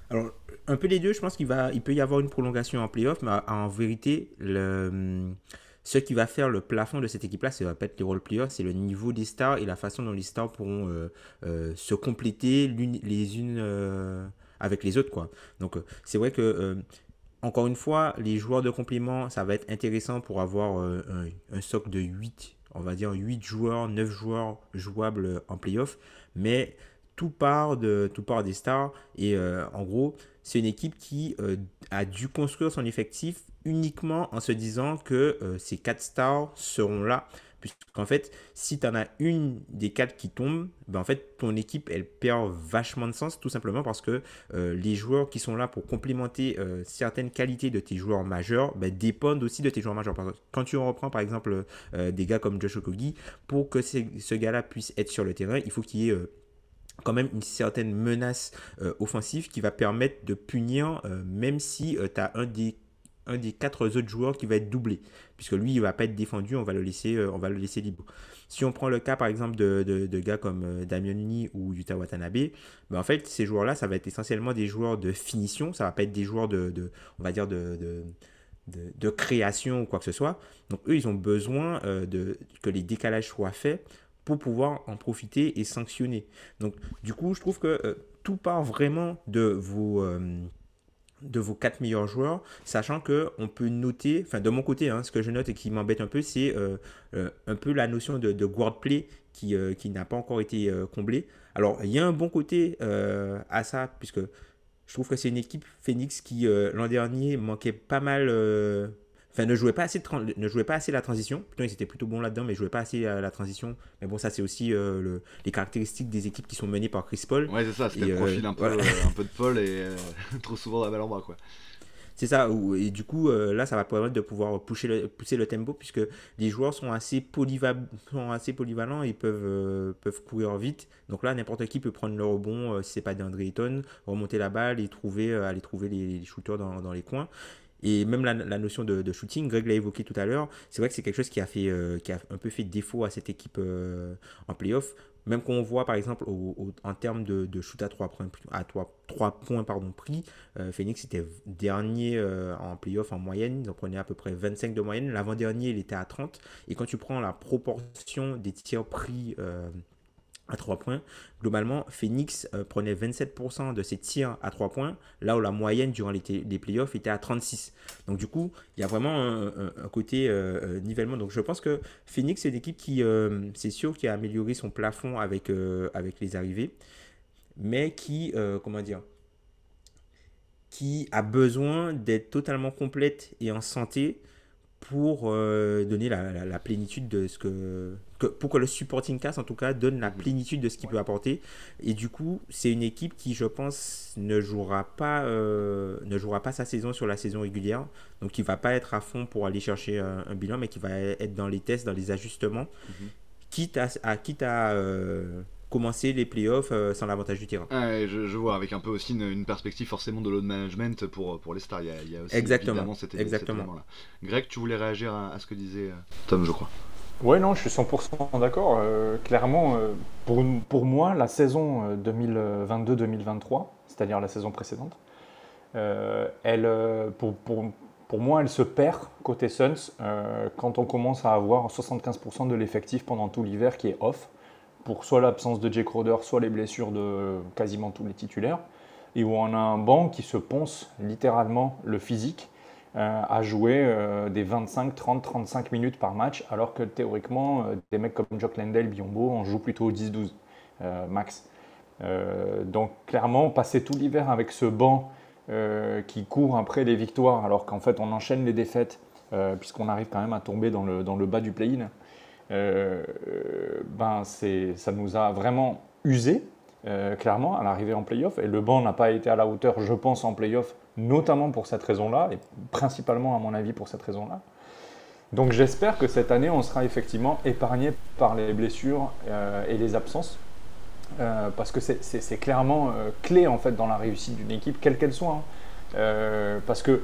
Alors, un peu les deux, je pense qu'il va, il peut y avoir une prolongation en playoff, mais en vérité, ce qui va faire le plafond de cette équipe-là, c'est pas les role players, c'est le niveau des stars et la façon dont les stars pourront euh, euh, se compléter les unes euh, avec les autres. Donc, c'est vrai que encore une fois, les joueurs de complément, ça va être intéressant pour avoir euh, un, socle de 8, on va dire 8 joueurs, 9 joueurs jouables en playoff. Mais tout part, des stars. Et euh, en gros, c'est une équipe qui euh, a dû construire son effectif uniquement en se disant que ces 4 stars seront là Puisqu'en fait, si tu en as une des quatre qui tombe, ben en fait, ton équipe, elle perd vachement de sens, tout simplement parce que euh, les joueurs qui sont là pour complémenter euh, certaines qualités de tes joueurs majeurs ben, dépendent aussi de tes joueurs majeurs. quand tu reprends, par exemple, euh, des gars comme Josh Okogi, pour que ce gars-là puisse être sur le terrain, il faut qu'il y ait quand même une certaine menace offensive qui va permettre de punir, même si tu as un des un des quatre autres joueurs qui va être doublé, puisque lui, il va pas être défendu, on va le laisser, euh, on va le laisser libre. Si on prend le cas, par exemple, de, gars comme euh, ou Yuta Watanabe, ben en fait, ces joueurs-là, ça va être essentiellement des joueurs de finition, ça va pas être des joueurs de, on va dire, de, de, création ou quoi que ce soit. Donc eux, ils ont besoin de, que les décalages soient faits pour pouvoir en profiter et sanctionner. Donc du coup, je trouve que tout part vraiment de vos de vos quatre meilleurs joueurs, sachant que on peut noter, enfin de mon côté, hein, ce que je note et qui m'embête un peu, c'est euh, euh, un peu la notion de, de guard play qui, euh, qui n'a pas encore été comblée. Alors il y a un bon côté à ça, puisque je trouve que c'est une équipe Phoenix qui l'an dernier manquait pas mal Enfin, ne jouait pas assez, ne jouait pas assez la transition. Plutôt, ils étaient plutôt bons là-dedans, mais ne jouaient pas assez la, la transition. Mais bon, ça, c'est aussi euh, le, les caractéristiques des équipes qui sont menées par Chris Paul. Ouais, c'est ça, c'était le profil euh, un, peu, euh, un peu de Paul et trop souvent la balle en bas, quoi. C'est ça, et du coup, là, ça va permettre de pouvoir pousser le, pousser le tempo, puisque les joueurs sont assez, sont assez polyvalents et peuvent, peuvent courir vite. Donc là, n'importe qui peut prendre le rebond, si c'est pas d'Andre Ayton, remonter la balle et trouver, aller trouver les, les shooters dans, dans, les coins. Et même la, notion de, shooting, Greg l'a évoqué tout à l'heure, c'est vrai que c'est quelque chose qui a, fait, euh, qui a un peu fait défaut à cette équipe euh, en playoff. Même quand on voit par exemple en termes de, shoot à 3 points, à 3, 3 points pardon, pris, euh, Phoenix était dernier en playoff en moyenne, ils en prenaient à peu près 25 de moyenne. L'avant-dernier, il était à 30. Et quand tu prends la proportion des tirs pris à 3 points. Globalement, Phoenix euh, prenait 27% de ses tirs à 3 points, là où la moyenne durant les, playoffs était à 36. Donc du coup, il y a vraiment un, côté euh, euh, nivellement. Donc je pense que Phoenix, c'est une équipe qui, c'est sûr, qui a amélioré son plafond avec, avec les arrivées, mais qui, comment dire, qui a besoin d'être totalement complète et en santé pour euh, donner la, plénitude de ce que, pour que le supporting cast en tout cas donne la plénitude de ce qu'il peut apporter. Et du coup c'est une équipe qui je pense ne jouera pas euh, ne jouera pas sa saison sur la saison régulière. Donc qui va pas être à fond pour aller chercher un, bilan mais qui va être dans les tests dans les ajustements. Mhm. quitte à, à quitte à euh, commencer les playoffs euh, sans l'avantage du terrain. je, vois, avec un peu aussi une, perspective forcément de load management pour, pour les stars. Il y a, aussi exactement, évidemment cet, exactement. là Greg, tu voulais réagir à, ce que disait euh, Tom, je crois. Ouais, non, je suis 100% d'accord. Euh, clairement, pour, pour moi, la saison 2022-2023, c'est-à-dire la saison précédente, elle, pour, pour, pour, moi, elle se perd côté Suns quand on commence à avoir 75% de l'effectif pendant tout l'hiver qui est off pour soit l'absence de Jake Crowder, soit les blessures de quasiment tous les titulaires, et où on a un banc qui se ponce littéralement le physique euh, à jouer euh, des 25, 30, 35 minutes par match, alors que théoriquement, euh, des mecs comme Jock Landale, Biombo, on joue plutôt 10-12 max. donc clairement, passer tout l'hiver avec ce banc qui court après les victoires, alors qu'en fait on enchaîne les défaites, puisqu'on arrive quand même à tomber dans le, bas du play-in, ben ça nous a vraiment usé, euh, clairement, à l'arrivée en playoff. Et le banc n'a pas été à la hauteur, je pense, en playoff, notamment pour cette raison-là, et principalement, à mon avis, pour cette raison-là. Donc j'espère que cette année, on sera effectivement épargné par les blessures euh, et les absences. parce que c'est clairement clé en fait dans la réussite d'une équipe, quelle qu'elle soit. Hein. parce que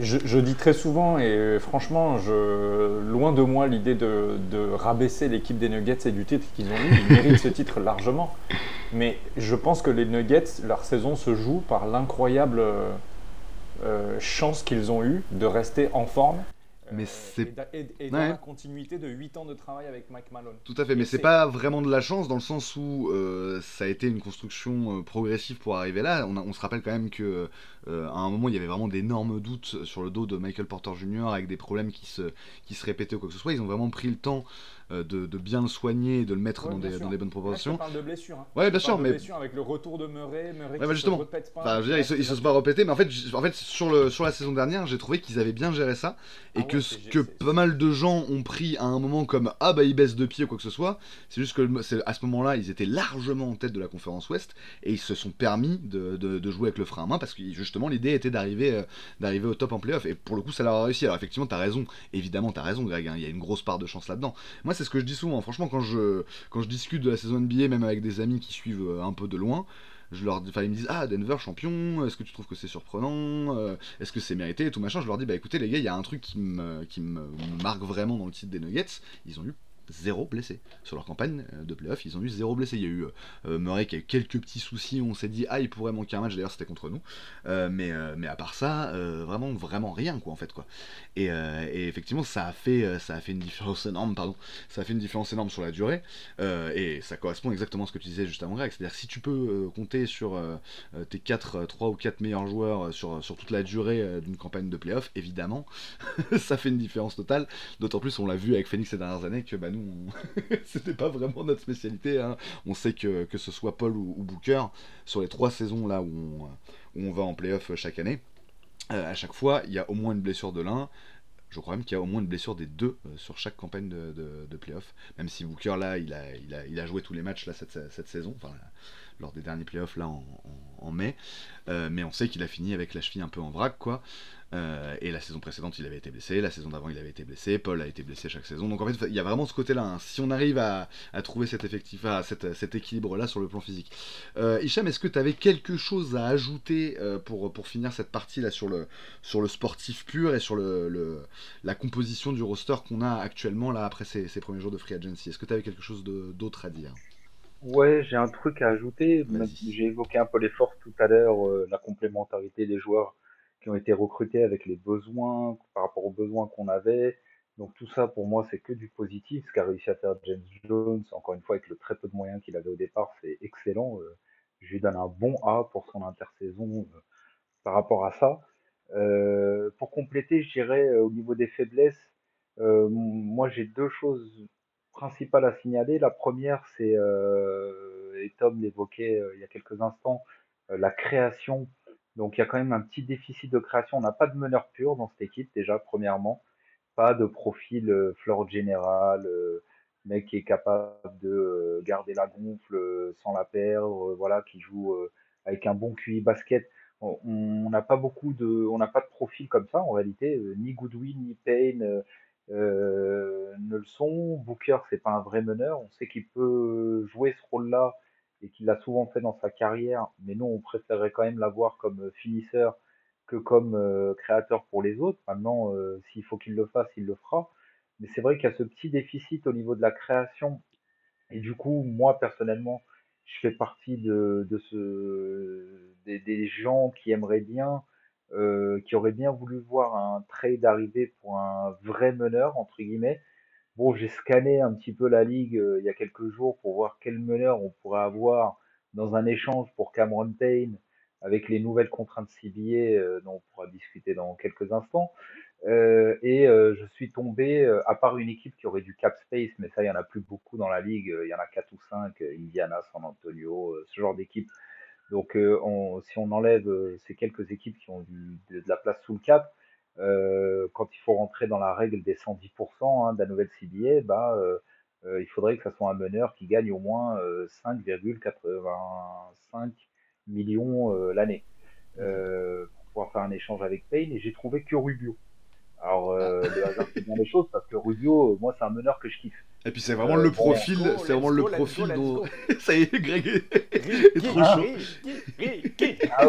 je, dis très souvent, et euh, franchement, je, loin de moi l'idée de, rabaisser l'équipe des Nuggets et du titre qu'ils ont eu. Ils méritent ce titre largement. Mais je pense que les Nuggets, leur saison se joue par l'incroyable euh, chance qu'ils ont eue de rester en forme mais c'est et, dans la continuité de 8 ans de travail avec Mike Malone. Tout à fait, mais c'est pas vraiment de la chance dans le sens où euh, ça a été une construction euh, progressive pour arriver là. On, on, se rappelle quand même que euh, à un moment il y avait vraiment d'énormes doutes sur le dos de Michael Porter Jr. avec des problèmes qui se, qui se répétaient ou quoi que ce soit. Ils ont vraiment pris le temps euh, de, bien le soigner et de le mettre dans, des, dans, des, bonnes proportions. on parle de blessure. Hein. Ouais, bien sûr, mais blessure avec le retour de Murray, Murray ouais, bah justement. Se pas, enfin, je veux dire, ils se, se sont pas répétés, mais en fait, en fait, sur le sur la saison dernière, j'ai trouvé qu'ils avaient bien géré ça et ah que ce que pas mal de gens ont pris à un moment comme ah bah ils baissent de pied ou quoi que ce soit, c'est juste que à ce moment-là, ils étaient largement en tête de la conférence Ouest et ils se sont permis de, de, jouer avec le frein à main parce que justement l'idée était d'arriver euh, d'arriver au top en playoff et pour le coup ça leur a réussi. Alors effectivement, t'as raison, évidemment t'as raison, Greg, hein, il y a une grosse part de chance là-dedans. Moi, c'est ce que je dis souvent, franchement quand je, discute de la saison NBA, même avec des amis qui suivent euh, un peu de loin, je leur, ils me disent ah Denver champion, est-ce que tu trouves que c'est surprenant, euh, est-ce que c'est mérité et tout machin? Je leur dis bah écoutez les gars, il y a un truc qui me, qui me marque vraiment dans le titre des Nuggets, ils ont eu zéro blessé. Sur leur campagne euh, de playoff, ils ont eu zéro blessé. Il y a eu euh, Murray qui a eu quelques petits soucis, on s'est dit, ah, il pourrait manquer un match, d'ailleurs c'était contre nous. Euh, mais, mais à part ça, vraiment, vraiment rien, quoi, en fait, quoi. Et, effectivement, ça a, fait, ça a fait une différence énorme, pardon, ça a fait une différence énorme sur la durée. et ça correspond exactement à ce que tu disais juste avant, Greg. C'est-à-dire, si tu peux compter sur tes 4, 3 ou 4 meilleurs joueurs sur, sur toute la durée d'une campagne de playoff, évidemment, ça fait une différence totale. D'autant plus, on l'a vu avec Phoenix ces dernières années, que bah, nous, c'était pas vraiment notre spécialité. Hein. On sait que, que ce soit Paul ou, Booker, sur les trois saisons là où on, va en playoff chaque année, euh, à chaque fois, il y a au moins une blessure de l'un. Je crois même qu'il y a au moins une blessure des deux euh, sur chaque campagne de, de, playoff. Même si Booker, là, il a, joué tous les matchs là, cette, saison, lors des derniers playoffs là en, mai. Euh, mais on sait qu'il a fini avec la cheville un peu en vrac, quoi. Euh, et la saison précédente, il avait été blessé. La saison d'avant, il avait été blessé. Paul a été blessé chaque saison. Donc en fait, il y a vraiment ce côté-là. Hein. Si on arrive à, trouver cet effectif, cet, équilibre-là sur le plan physique. Euh, Hicham, est-ce que tu avais quelque chose à ajouter euh, pour, finir cette partie-là sur le, sur le sportif pur et sur la composition du roster qu'on a actuellement là après ces, premiers jours de free agency? Est-ce que tu avais quelque chose d'autre à dire? Ouais, j'ai un truc à ajouter. J'ai évoqué un peu les forces tout à l'heure, la complémentarité des joueurs qui ont été recrutés avec les besoins, par rapport aux besoins qu'on avait. Donc tout ça, pour moi, c'est que du positif. Ce qu'a réussi à faire James Jones, encore une fois, avec le très peu de moyens qu'il avait au départ, c'est excellent. Euh, je lui donne un bon A pour son intersaison euh, par rapport à ça. Euh, pour compléter, je dirais, au niveau des faiblesses, moi j'ai deux choses principales à signaler. La première, c'est, et Tom l'évoquait il y a quelques instants, la création donc il y a quand même un petit déficit de création. On n'a pas de meneur pur dans cette équipe déjà, premièrement. Pas de profil euh, floor général, euh, mec qui est capable de euh, garder la gonfle euh, sans la perdre, voilà, qui joue avec un bon QI basket. On n'a pas beaucoup de, on n'a pas de profil comme ça en réalité. ni Goodwin ni Payne ne le sont. Booker c'est pas un vrai meneur. On sait qu'il peut jouer ce rôle-là et qu'il l'a souvent fait dans sa carrière, mais nous on préférerait quand même l'avoir comme euh, finisseur que comme euh, créateur pour les autres. Maintenant, euh, s'il faut qu'il le fasse, il le fera. Mais c'est vrai qu'il y a ce petit déficit au niveau de la création. Et du coup, moi personnellement, je fais partie de, de ce des, des, gens qui aimeraient bien, euh, qui auraient bien voulu voir un trade arriver pour un vrai meneur entre guillemets, Bon, j'ai scanné un petit peu la ligue euh, il y a quelques jours pour voir quel meneur on pourrait avoir dans un échange pour Cameron Payne avec les nouvelles contraintes CBA euh, dont on pourra discuter dans quelques instants. Et je suis tombé, à part une équipe qui aurait du cap space, mais ça, il y en a plus beaucoup dans la ligue. Il y en a quatre ou cinq, Indiana, San Antonio, ce genre d'équipe. Donc, on, si on enlève ces quelques équipes qui ont de la place sous le cap, euh, quand il faut rentrer dans la règle des 110% hein, de la nouvelle CBA, bah, euh, euh, il faudrait que ça soit un meneur qui gagne au moins 5,85 millions l'année pour pouvoir faire un échange avec Payne. Et j'ai trouvé que Rubio. Alors, le hasard fait bien les choses parce que Rubio, moi, c'est un meneur que je kiffe. Et puis c'est vraiment le profil, c'est vraiment le profil dont ça y est, Greg est, trop chaud. Ah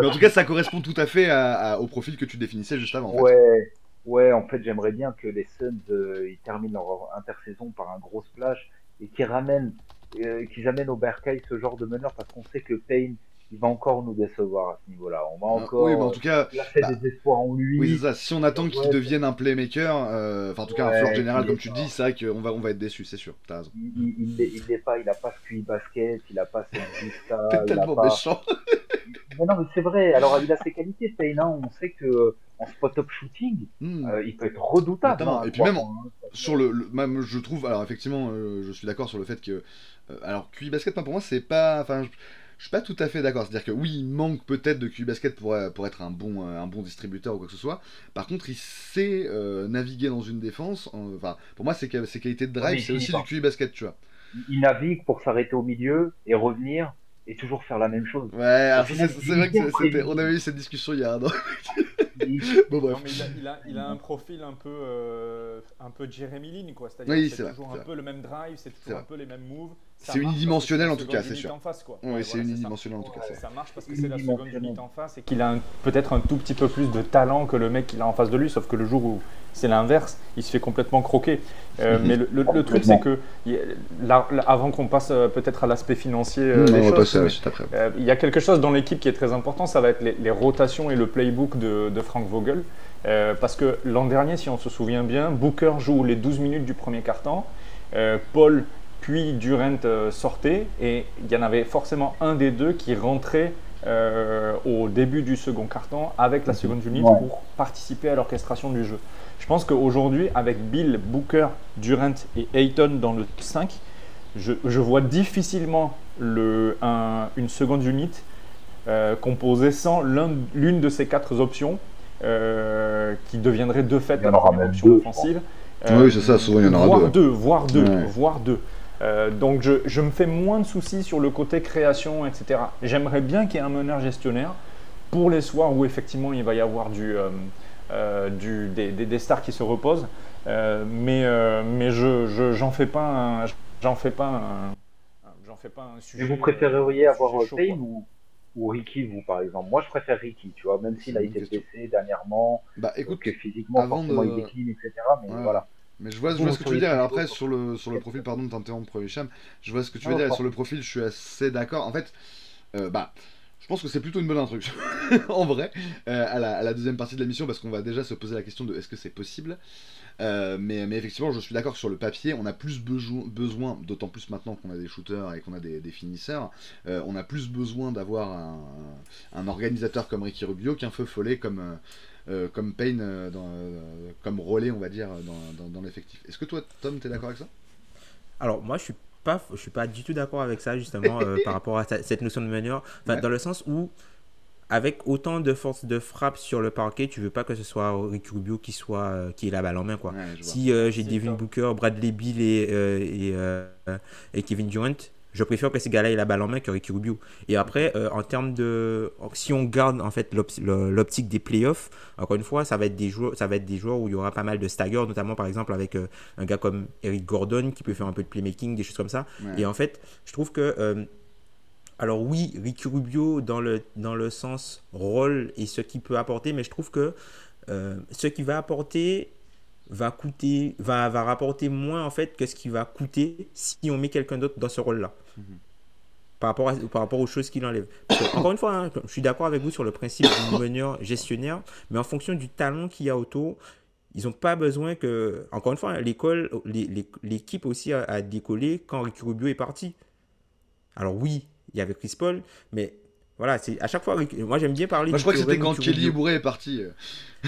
Mais en tout cas, ça correspond tout à fait au profil que tu définissais juste avant. ouais, ouais. En fait, j'aimerais bien que les Suns euh, ils terminent leur intersaison par un gros splash et qu'ils ramènent, euh, qu'ils amènent au Berkay ce genre de meneur parce qu'on sait que Payne il va encore nous décevoir à ce niveau-là. On va ah, encore. Oui, mais en tout cas. Bah, des espoirs en lui. Oui, c'est ça. Si on attend qu'il devienne un playmaker, euh, enfin, en tout cas, un floor général, comme tu dis, c'est vrai qu'on va, on va être déçu, c'est sûr. T'as raison. Il n'est pas, il a pas ce QI basket, il a pas vista. T'es tellement pas... méchant. mais non, mais c'est vrai. Alors, il a ses qualités, Payne. Hein. On sait que en spot-up shooting, hmm. euh, il peut être redoutable. Hein, et puis même, hein. sur le, même, je trouve, alors effectivement, euh, je suis d'accord sur le fait que, alors QI basket, pour moi, c'est pas, enfin, je suis pas tout à fait d'accord. C'est-à-dire que oui, il manque peut-être de QI basket pour, euh, pour être un bon, euh, un bon distributeur ou quoi que ce soit. Par contre, il sait euh, naviguer dans une défense. Enfin, pour moi, ses, ses qualités de drive, c'est aussi du QI basket, tu vois. Il navigue pour s'arrêter au milieu et revenir et toujours faire la même chose. Ouais, c'est vrai que on avait eu cette discussion il y a un an. bon, bref. mais il, a, il, a, un profil un peu, un peu Jeremy Lin, quoi. C'est-à-dire que c'est toujours un peu le même drive, c'est toujours un peu les mêmes moves c'est unidimensionnel en tout cas, c'est sûr. En face, quoi. Oui, c'est unidimensionnel en tout cas. ça marche parce que c'est la seconde unité en face et qu'il a peut-être un tout petit peu plus de talent que le mec qu'il a en face de lui, sauf que le jour où c'est l'inverse, il se fait complètement croquer. Euh, mais le, truc, c'est que avant qu'on passe euh, peut-être à l'aspect financier, euh, il y a quelque chose dans l'équipe qui est très important, ça va être les, rotations et le playbook de, de Frank Vogel. parce que l'an dernier, si on se souvient bien, Booker joue les 12 minutes du premier quart-temps. Paul puis Durant euh, sortait et il y en avait forcément un des deux qui rentrait euh, au début du second carton avec la seconde unité pour participer à l'orchestration du jeu. Je pense qu'aujourd'hui, avec Bill, Booker, Durant et Ayton dans le 5, je, vois difficilement le, une seconde unité euh, composée sans l'une de ces quatre options qui deviendrait de fait la première option offensive. oui, c'est ça, souvent il y en aura deux. Voire deux, voire deux. Euh, donc je, me fais moins de soucis sur le côté création, etc. J'aimerais bien qu'il y ait un meneur gestionnaire pour les soirs où effectivement il va y avoir du, euh, euh, des, stars qui se reposent. mais mais je j'en fais pas j'en fais pas un, j'en fais pas un sujet. vous préféreriez avoir Payne ou, ou, Ricky, vous par exemple? Moi je préfère Ricky, tu vois, même s'il a été blessé dernièrement, bah, écoute, que physiquement forcément il décline, etc. Mais voilà. Mais je vois, je vois ce que tu veux dire. Alors après, sur le, sur le profil, pardon de t'interrompre, Hicham, je vois ce que tu veux dire. sur le profil, je suis assez d'accord. En fait, euh, bah, je pense que c'est plutôt une bonne introduction, en vrai, euh, à, la, à, la, deuxième partie de la mission, parce qu'on va déjà se poser la question de est-ce que c'est possible. Euh, mais, mais, effectivement, je suis d'accord sur le papier, on a plus besoin, d'autant plus maintenant qu'on a des shooters et qu'on a des, des finisseurs, on a plus besoin d'avoir un, un, organisateur comme Ricky Rubio qu'un feu follet comme euh, comme Payne, euh, euh, comme relais, on va dire, dans, l'effectif. Est-ce que toi, Tom, tu es d'accord avec ça? Alors, moi, je suis pas, je suis pas du tout d'accord avec ça, justement, par rapport à cette notion de meneur. Dans le sens où avec autant de force de frappe sur le parquet, tu veux pas que ce soit Ricky Rubio qui soit qui ait la balle en main quoi. si j'ai Devin Booker, Bradley Bill et, et Kevin Durant, je préfère que ces gars-là aient la balle en main que Ricky Rubio. Et après, euh, en termes de. Si on garde en fait l'optique des playoffs, encore une fois, ça va, être des joueurs, ça va être des joueurs où il y aura pas mal de stagger, notamment par exemple avec euh, un gars comme Eric Gordon qui peut faire un peu de playmaking, des choses comme ça. Et en fait, je trouve que. Euh, alors oui, Ricky Rubio dans le, dans le sens rôle et ce qu'il peut apporter, mais je trouve que ce qu'il va apporter va coûter, va, va rapporter moins en fait que ce qui va coûter si on met quelqu'un d'autre dans ce rôle-là. Mhm. Par, rapport par rapport aux choses qu'il enlève. encore une fois, hein, je suis d'accord avec vous sur le principe du meneur gestionnaire, mais en fonction du talent qu'il y a autour, ils n'ont pas besoin que. Encore une fois, l'école, l'équipe aussi a, décollé quand Ricky Rubio est parti. Alors oui, il y avait Chris Paul, mais voilà, c'est à chaque fois. Moi, j'aime bien parler. Moi, je crois que c'était quand Kelly Bourré est parti.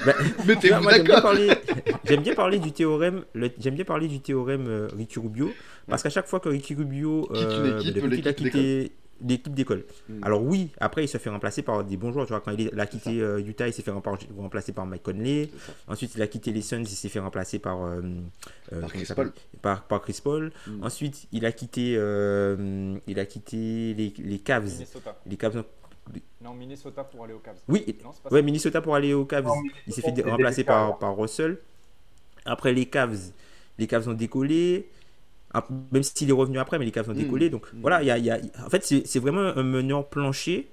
Bah, Mais t'es d'accord J'aime bien, parler du théorème. J'aime bien parler du théorème euh, Ricky Rubio parce qu'à chaque fois que Ricky Rubio euh, quitte une équipe, a quitté l'équipe d'école. Hmm. Alors oui, après il se fait remplacer par des bons joueurs. Tu vois, quand il a quitté euh, Utah, il s'est fait remplacer par Mike Conley. Ensuite, il a quitté les Suns, il s'est fait remplacer par, euh, euh, par, Chris Paul. Par, par, Chris Paul. Hmm. Ensuite, il a quitté, il a quitté les, les Cavs. Minnesota. Les Cavs. Non, Minnesota pour aller aux Cavs. Oui, ouais, Minnesota pour aller aux Cavs. il s'est fait remplacer par, par Russell. Après les Cavs, les Cavs ont décollé. Même s'il est revenu après, mais les Cavs ont hmm. décollé. Donc hmm. voilà, y y a, en fait, c'est vraiment un meneur plancher.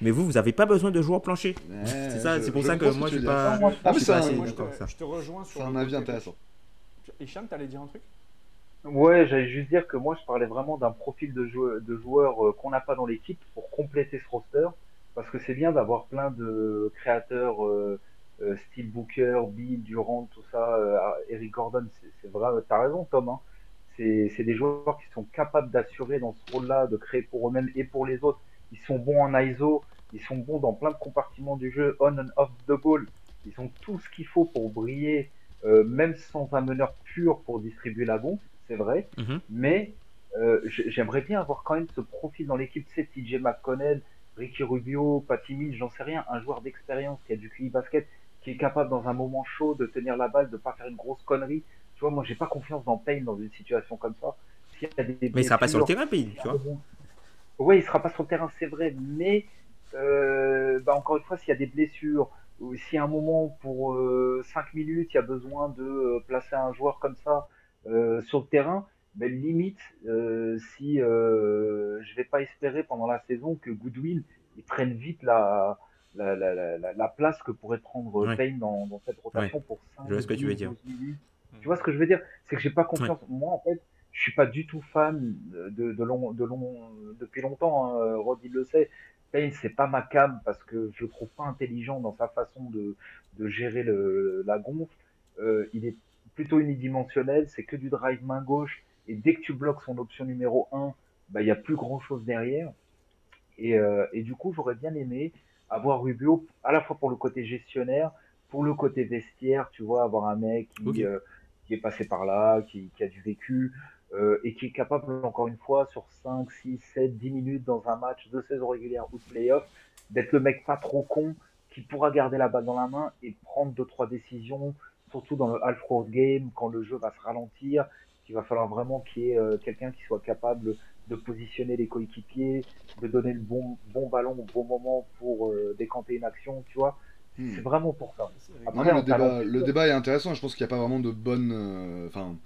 Mais vous, vous n'avez pas besoin de joueurs plancher. c'est ça, c'est pour ça que moi, je suis pas. Ah, je, te, rejoins sur. C'est un avis intéressant. Hicham, tu allais dire un truc? Ouais, j'allais juste dire que moi, je parlais vraiment d'un profil de, joueur, de joueurs euh, qu'on n'a pas dans l'équipe pour compléter ce roster. Parce que c'est bien d'avoir plein de créateurs, euh, euh, style Booker, Bill, Durant, tout ça, Eric Gordon, c'est vrai, t'as raison, Tom. Hein c'est des joueurs qui sont capables d'assurer dans ce rôle-là, de créer pour eux-mêmes et pour les autres. Ils sont bons en ISO, ils sont bons dans plein de compartiments du jeu, on and off the ball. Ils ont tout ce qu'il faut pour briller, euh, même sans un meneur pur pour distribuer la bombe, c'est vrai. Mhm. Mais euh, j'aimerais bien avoir quand même ce profil dans l'équipe, c'est TJ McConnell, Ricky Rubio, Patty Mills, j'en sais rien, un joueur d'expérience qui a du QI basket, qui est capable dans un moment chaud de tenir la balle, de pas faire une grosse connerie, tu vois, moi, j'ai pas confiance dans Payne dans une situation comme ça. mais il sera pas sur le terrain, Payne, tu vois. Oui, il sera pas sur le terrain, c'est vrai, mais euh, bah, encore une fois, s'il y a des blessures, ou si à un moment pour 5 euh, minutes, il y a besoin de placer un joueur comme ça sur le terrain, mais limite, euh, si euh, je vais pas espérer pendant la saison que Goodwin il prenne vite la, la, la, la, la place que pourrait prendre Payne dans, dans, cette rotation pour 5 je vois ce que tu veux dire. Tu vois ce que je veux dire? C'est que j'ai pas confiance. Moi, en fait, je suis pas du tout fan de, de long, de long, depuis longtemps. Hein, Rod, il le sait. Payne, c'est pas ma cam parce que je le trouve pas intelligent dans sa façon de, de gérer le, la gonfle. Euh, il est plutôt unidimensionnel, c'est que du drive main gauche. Et dès que tu bloques son option numéro 1, bah, il n'y a plus grand chose derrière. Et, euh, et du coup, j'aurais bien aimé avoir Rubio à la fois pour le côté gestionnaire, pour le côté vestiaire, tu vois, avoir un mec qui, euh, qui est passé par là, qui, qui a du vécu, euh, et qui est capable, encore une fois, sur 5, 6, 7, 10 minutes dans un match de saison régulière ou de playoff, d'être le mec pas trop con qui pourra garder la balle dans la main et prendre deux trois décisions, surtout dans le half-court game, quand le jeu va se ralentir, qu'il va falloir vraiment qu'il y ait euh, quelqu'un qui soit capable de positionner les coéquipiers, de donner le bon, bon ballon au bon moment pour euh, décanter une action, tu vois. Hmm. C'est vraiment pour ça. Après, le, débat, le, débat, est intéressant. Je pense qu'il n'y a pas vraiment de bonne. Enfin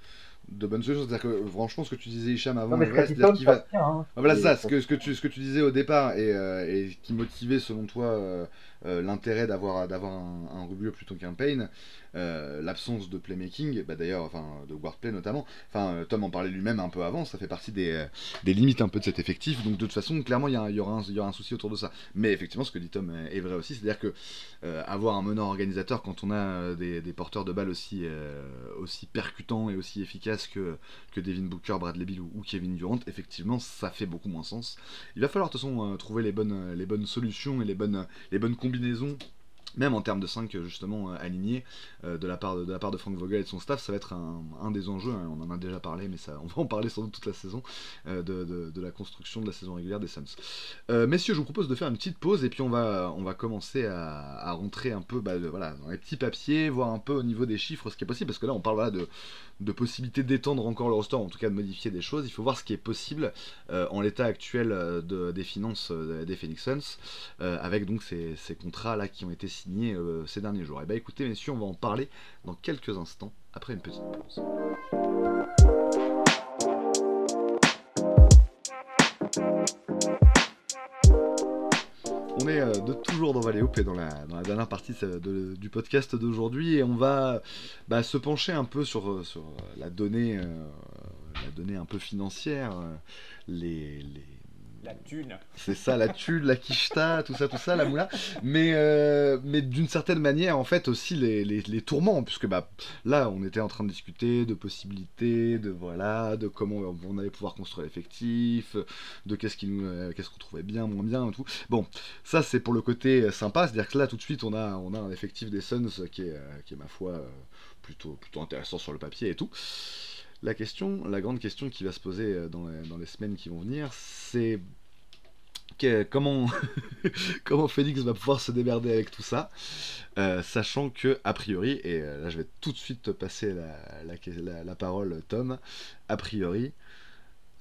de bonnes choses. C'est-à-dire que franchement, ce que tu disais Hicham avant, c'est-à-dire qu'il va. Hein. Ah, voilà ça, ce que, ce que, tu, ce que tu disais au départ et, euh, et qui motivait selon toi euh, euh, l'intérêt d'avoir d'avoir un, un plutôt qu'un Payne, euh, l'absence de playmaking, bah d'ailleurs, enfin de wordplay notamment. Enfin, euh, Tom en parlait lui-même un peu avant, ça fait partie des, des, limites un peu de cet effectif. Donc de toute façon, clairement, il y, y, aura un, y aura un souci autour de ça. Mais effectivement, ce que dit Tom est vrai aussi, c'est-à-dire que avoir un meneur organisateur quand on a des, des porteurs de balles aussi aussi percutants et aussi efficaces que que Devin Booker, Bradley Bill ou, Kevin Durant, effectivement, ça fait beaucoup moins sens. Il va falloir de toute façon trouver les bonnes les bonnes solutions et les bonnes les bonnes combinaison même en termes de 5 justement euh, alignés euh, de, la part de, la part de Frank Vogel et de son staff, ça va être un, des enjeux, hein, on en a déjà parlé, mais ça, on va en parler sans doute toute la saison, euh, de, la construction de la saison régulière des Suns. messieurs, je vous propose de faire une petite pause et puis on va, on va commencer à, rentrer un peu bah, voilà, dans les petits papiers, voir un peu au niveau des chiffres ce qui est possible, parce que là on parle de, de possibilité d'étendre encore le roster, en tout cas de modifier des choses, il faut voir ce qui est possible en l'état actuel de, des finances des Phoenix Suns, avec donc ces, ces contrats là qui ont été signés euh, ces derniers jours. Et eh ben, écoutez messieurs, on va en parler dans quelques instants après une petite pause. On est euh, de toujours dans Valley et dans la, dans la dernière partie du podcast d'aujourd'hui et on va bah, se pencher un peu sur, euh, sur la donnée, la donnée un peu financière, les, les C'est ça, la thune, la quicheta, tout ça, tout ça, la moula. Mais, euh, mais d'une certaine manière, en fait, aussi les, tourments, puisque bah, là, on était en train de discuter de possibilités, de voilà, de comment on allait pouvoir construire l'effectif, de qu'est-ce euh, qu'est-ce qu'on trouvait bien, moins bien, et tout. Bon, ça, c'est pour le côté sympa, c'est-à-dire que là, tout de suite, on a, un effectif des Suns qui est, euh, qui est ma foi, plutôt, plutôt intéressant sur le papier et tout. La question, la grande question qui va se poser euh, dans les, semaines qui vont venir, c'est comment, Félix va pouvoir se démerder avec tout ça, euh, sachant que, a priori, et euh, là je vais tout de suite te passer la, parole, Tom, a priori,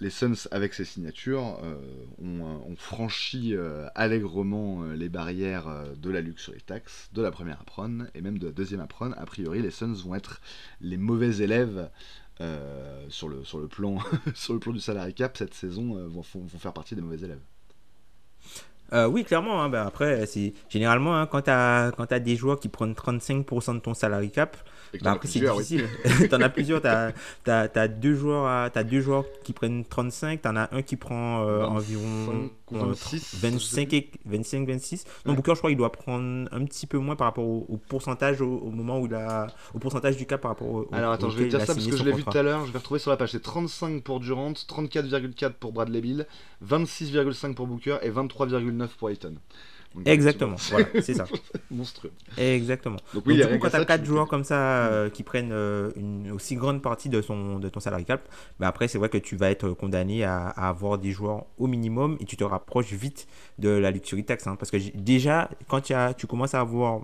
les Suns, avec ces signatures, ont, franchi allègrement les barrières de la luxury tax, de la première apron et même de la deuxième apron. A priori, les Suns vont être les mauvais élèves euh, sur, le, plan, du salary cap, cette saison, euh, vont, faire partie des mauvais élèves. Euh, oui, clairement. Hein, ben après, c'est généralement hein, quand tu as, des joueurs qui prennent 35% de ton salary cap, après, c'est difficile. tu en as plusieurs. Tu as, as, deux joueurs as deux joueurs qui prennent 35. Tu en as un qui prend euh, environ 26, 25, 25, 26. Non, Booker, je crois qu'il doit prendre un petit peu moins par rapport au, pourcentage au, moment où il a. Au pourcentage du cap par rapport au. Alors attends, je vais dire ça parce que je l'ai vu tout à l'heure. Je vais retrouver sur la page. C'est 35 pour Durant, 34,4 pour Bradley Bill, 26,5 pour Booker et 23,9 pour Ayton. Exactement, voilà, c'est ça. Monstrueux. Exactement. Donc, oui, coup, quand tu as 4 joueurs comme ça euh, qui prennent euh, une aussi grande partie de, son, de ton salary cap, bah après, c'est vrai que tu vas être condamné à, avoir des joueurs au minimum et tu te rapproches vite de la luxury tax. Hein, parce que déjà, quand tu, as, tu commences à avoir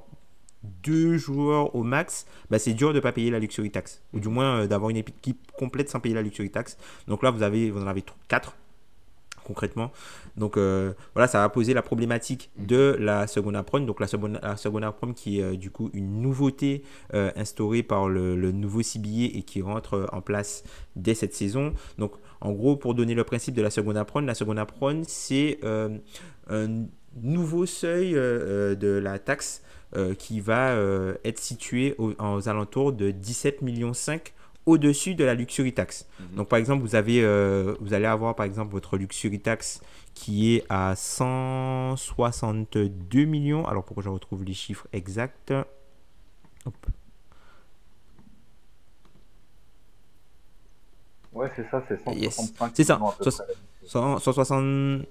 deux joueurs au max, bah c'est dur de ne pas payer la luxury tax. Ou du moins euh, d'avoir une équipe complète sans payer la luxury tax. Donc là, vous, avez, vous en avez 4 concrètement. Donc voilà, ça va poser la problématique mm. de la seconde apron. Donc la seconde, la seconde apron qui est du coup une nouveauté instaurée par le, le nouveau CBA et qui rentre en place dès cette saison. Donc en gros, pour donner le principe de la seconde apron, la seconde apron, c'est un nouveau seuil de la taxe qui va être situé aux, alentours de 17 millions 5 au-dessus de la luxury tax. Mhm. Donc par exemple, vous, avez, euh, vous allez avoir par exemple votre luxury tax qui est à 162 millions. Alors pourquoi je retrouve les chiffres exacts Ouais, c'est ça, c'est 165 C'est ça, 160...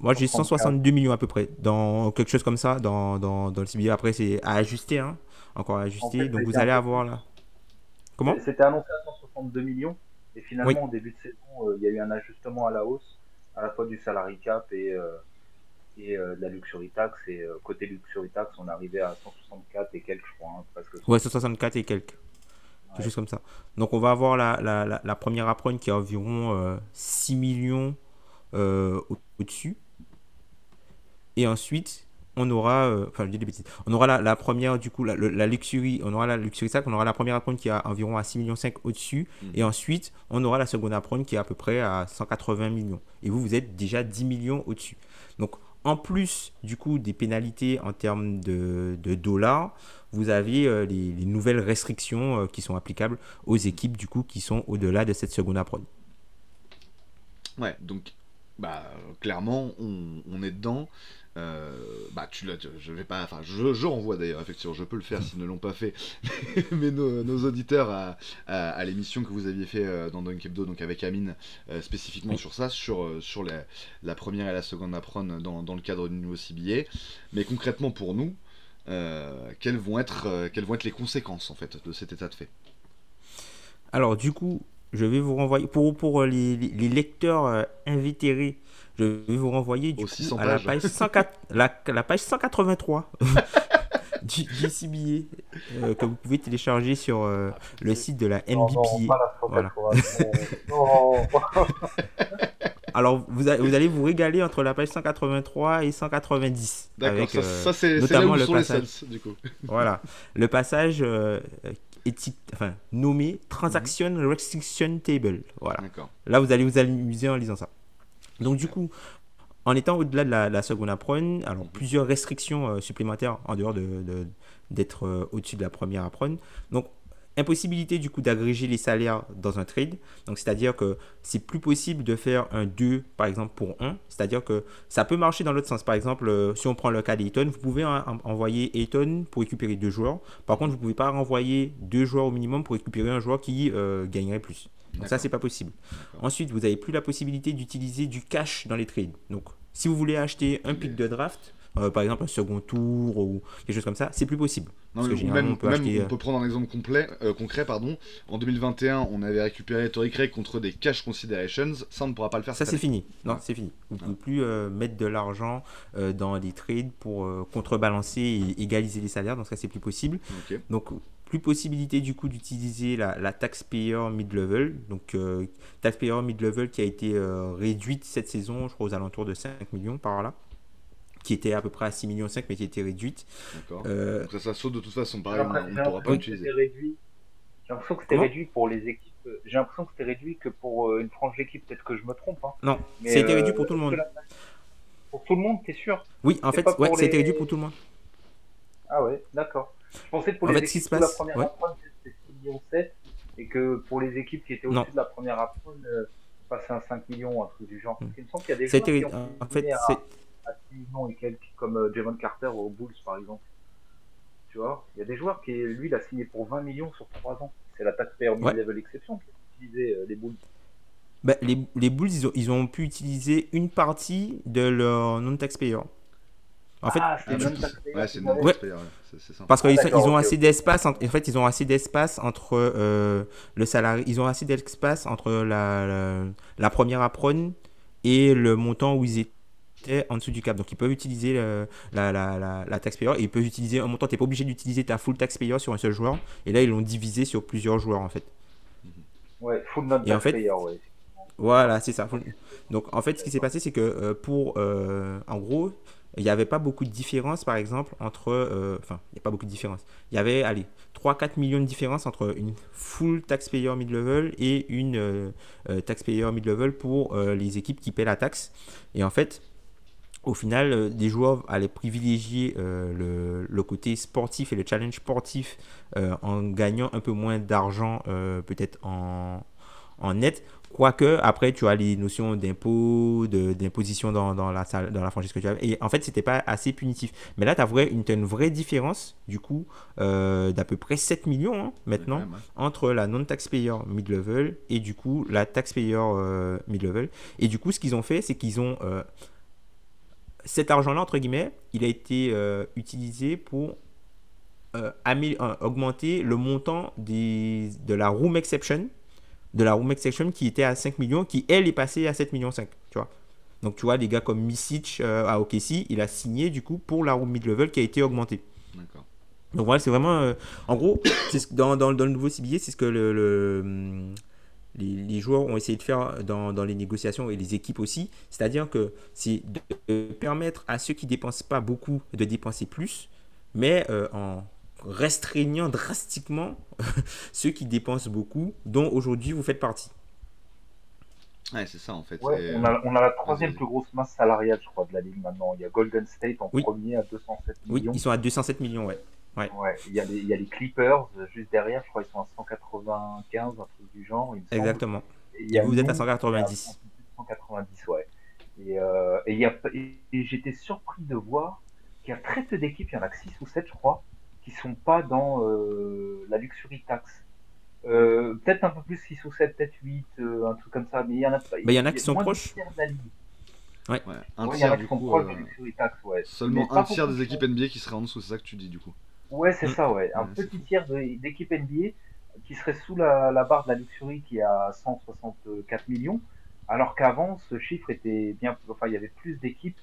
Moi, j'ai 162 millions à peu près, dans quelque chose comme ça, dans, dans, dans le CBA. Après, c'est à ajuster, hein, encore à ajuster. Donc, vous allez avoir là. C'était annoncé à 162 millions. Et finalement, au début de saison, euh, il y a eu un ajustement à la hausse, à la fois du salary cap et, euh, et euh, de la luxury tax. Et côté luxury tax, on arrivé à 164 et quelques, je crois. Hein, presque ouais, 164 et quelques. Quelque chose comme ça. Donc, on va avoir la, la, la, première apron qui est environ 6 millions au-dessus. et ensuite, on aura, euh, enfin je dis des bêtises, on aura la, première du coup la, la, luxury, on aura la luxury sac, on aura la première apron qui est environ à 6 millions 5 au-dessus, mhm. et ensuite on aura la seconde apron qui est à peu près à 180 millions. Et vous vous êtes déjà 10 millions au-dessus. Donc en plus du coup des pénalités en termes de, dollars, vous avez euh, les, nouvelles restrictions euh, qui sont applicables aux équipes du coup qui sont au-delà de cette seconde apron. Ouais, donc bah clairement on, on est dedans. Euh, bah tu l'as, je vais pas, enfin je, renvoie d'ailleurs effectivement, je peux le faire s'ils ne l'ont pas fait, mais nos, auditeurs à, à, l'émission que vous aviez fait euh, dans Dunk Hebdo, donc avec Amine euh, spécifiquement sur ça, sur, sur la, la, première et la seconde apron dans, dans, le cadre du nouveau CBA. Mais concrètement pour nous, quelles vont être quelles vont être les conséquences en fait de cet état de fait? Alors du coup, je vais vous renvoyer pour pour les, les lecteurs invétérés je vais vous renvoyer du coup, à la page, 104, la, la page 183 du, du CBA euh, que vous pouvez télécharger sur euh, le site de la NBPA. voilà. Alors, vous, vous, allez vous régaler entre la page 183 et 190. D'accord, ça, euh, ça c'est notamment le passage. Les du coup. voilà, le passage enfin, nommé Transaction Restriction Table. Voilà. Là, vous allez vous amuser en lisant ça. Donc du coup, en étant au-delà de la, seconde apron, alors plusieurs restrictions euh, supplémentaires en dehors d'être euh, au-dessus de la première apron. Donc impossibilité du coup d'agréger les salaires dans un trade. Donc c'est-à-dire que c'est plus possible de faire un 2 par exemple pour 1. C'est-à-dire que ça peut marcher dans l'autre sens. Par exemple, euh, si on prend le cas d'Ayton, vous pouvez envoyer Ayton pour récupérer deux joueurs. Par contre, vous ne pouvez pas renvoyer deux joueurs au minimum pour récupérer un joueur qui gagnerait plus. Donc ça, c'est pas possible. Ensuite, vous n'avez plus la possibilité d'utiliser du cash dans les trades. Donc, si vous voulez acheter un pick de draft, euh, par exemple un second tour ou quelque chose comme ça, c'est plus possible. Parce que même, on peut, on peut prendre un exemple complet, euh, concret. Pardon. En 2021, on avait récupéré Tory Craig contre des cash considerations. Ça, on ne pourra pas le faire. Ça, c'est fini. Non, c'est fini. Vous ne pouvez plus euh, mettre de l'argent dans des trades pour contrebalancer et égaliser les salaires. Donc ça, c'est plus possible. Donc plus possibilité du coup d'utiliser la, la taxpayer mid-level. Donc euh, taxpayer mid-level qui a été euh, réduite cette saison, je crois aux alentours de 5 millions par là. Qui était à peu près à 6 millions 5 mais qui a été réduite. D'accord. Euh, ça, ça, saute de toute façon, pareil, on ne pourra pas l'utiliser. J'ai l'impression que c'était réduit pour les équipes. J'ai l'impression que c'était réduit que pour une frange d'équipe, peut-être que je me trompe. Hein. Non, mais, ça a été réduit pour tout le monde. Pour tout le monde, t'es sûr? Oui, en fait, ouais, ça a été réduit pour tout le monde. Ah ouais, d'accord. Je pensais que pour les équipes la première ouais. c'était 6 millions 7 et que pour les équipes qui étaient au-dessus de la première apron, euh, passer à 5 millions, un truc du genre. Hmm. Il me semble qu'il y a des joueurs qui ont en fait, à, à 6 millions et quelques, comme euh, Javon Carter aux Bulls par exemple. Tu vois, il y a des joueurs qui, lui, il a signé pour 20 millions sur 3 ans. C'est la taxpayer mid-level exception qui a utilisé euh, les Bulls. Bah, les, les Bulls, ils ont, ils ont pu utiliser une partie de leur non-taxpayer. En fait, ah, c'est Parce qu'ils ils ont assez d'espace. En, fait, ils ont assez d'espace entre euh, le salarié. Ils ont assez d'espace entre la, la, première apron et le montant où ils étaient en dessous du cap. Donc, ils peuvent utiliser la, la, la, la tax payer. ils peuvent utiliser un montant. Tu n'es pas obligé d'utiliser ta full tax payer sur un seul joueur. Et là, ils l'ont divisé sur plusieurs joueurs, en fait. Ouais, full non tax en fait, payer, ouais. Voilà, c'est ça. Donc en fait, ce qui s'est passé, c'est que pour, en gros, il n'y avait pas beaucoup de différence, par exemple, entre. Euh, enfin, il n'y a pas beaucoup de différence. Il y avait, allez, 3-4 millions de différence entre une full taxpayer mid-level et une euh, euh, taxpayer mid-level pour les équipes qui paient la taxe. Et en fait, au final, des joueurs allaient privilégier le, le, côté sportif et le challenge sportif en gagnant un peu moins d'argent, peut-être en, en net Quoique, après, tu as les notions d'impôt, d'imposition dans, dans, la, dans la franchise que tu as. Et en fait, c'était pas assez punitif. Mais là, tu as, une, une vraie différence, du coup, euh, d'à peu près 7 millions hein, maintenant, entre la non-taxpayer mid-level et du coup, la taxpayer euh, mid-level. Et du coup, ce qu'ils ont fait, c'est qu'ils ont. Euh, cet argent-là, entre guillemets, il a été utilisé pour augmenter le montant des, de la room exception de la room section qui était à 5 millions, qui elle est passée à 7 millions 5, tu vois. Donc tu vois, des gars comme Misic euh, à OKC, il a signé du coup pour la room mid-level qui a été augmentée. D'accord. Donc voilà, c'est vraiment... Euh, en gros, dans, dans, dans, le nouveau CBA, c'est ce que le, les, joueurs ont essayé de faire dans, dans les négociations et les équipes aussi. C'est-à-dire que c'est de permettre à ceux qui dépensent pas beaucoup de dépenser plus, mais euh, en restreignant drastiquement ceux qui dépensent beaucoup, dont aujourd'hui vous faites partie. Ouais, c'est ça en fait. on, a, on, a, la troisième plus grosse masse salariale, je crois, de la ligue maintenant. Il y a Golden State en premier à 207 millions. Oui, ils sont à 207 millions, ouais. Ouais. ouais il, y a les, il, y a les, Clippers juste derrière, je crois qu'ils sont à 195, un truc du genre. Exactement. Et, vous êtes à 190. 190, ouais. Et, euh, et, et j'étais surpris de voir qu'il y a très peu d'équipes, il y en a que 6 ou 7, je crois, qui sont pas dans euh, la luxury tax. Euh, peut-être un peu plus 6 ou 7, peut-être 8, euh, un truc comme ça, mais il y en a pas. Mais il y en a qui sont proches. Ouais. ouais. un tiers du coup. Tax, ouais. Seulement un tiers des équipes NBA qui seraient en dessous, c'est ça que tu dis du coup. Ouais, c'est mm. ça, ouais. Un petit tiers d'équipes NBA qui serait sous la, la, barre de la luxury qui est à 164 millions, alors qu'avant ce chiffre était bien, enfin il y avait plus d'équipes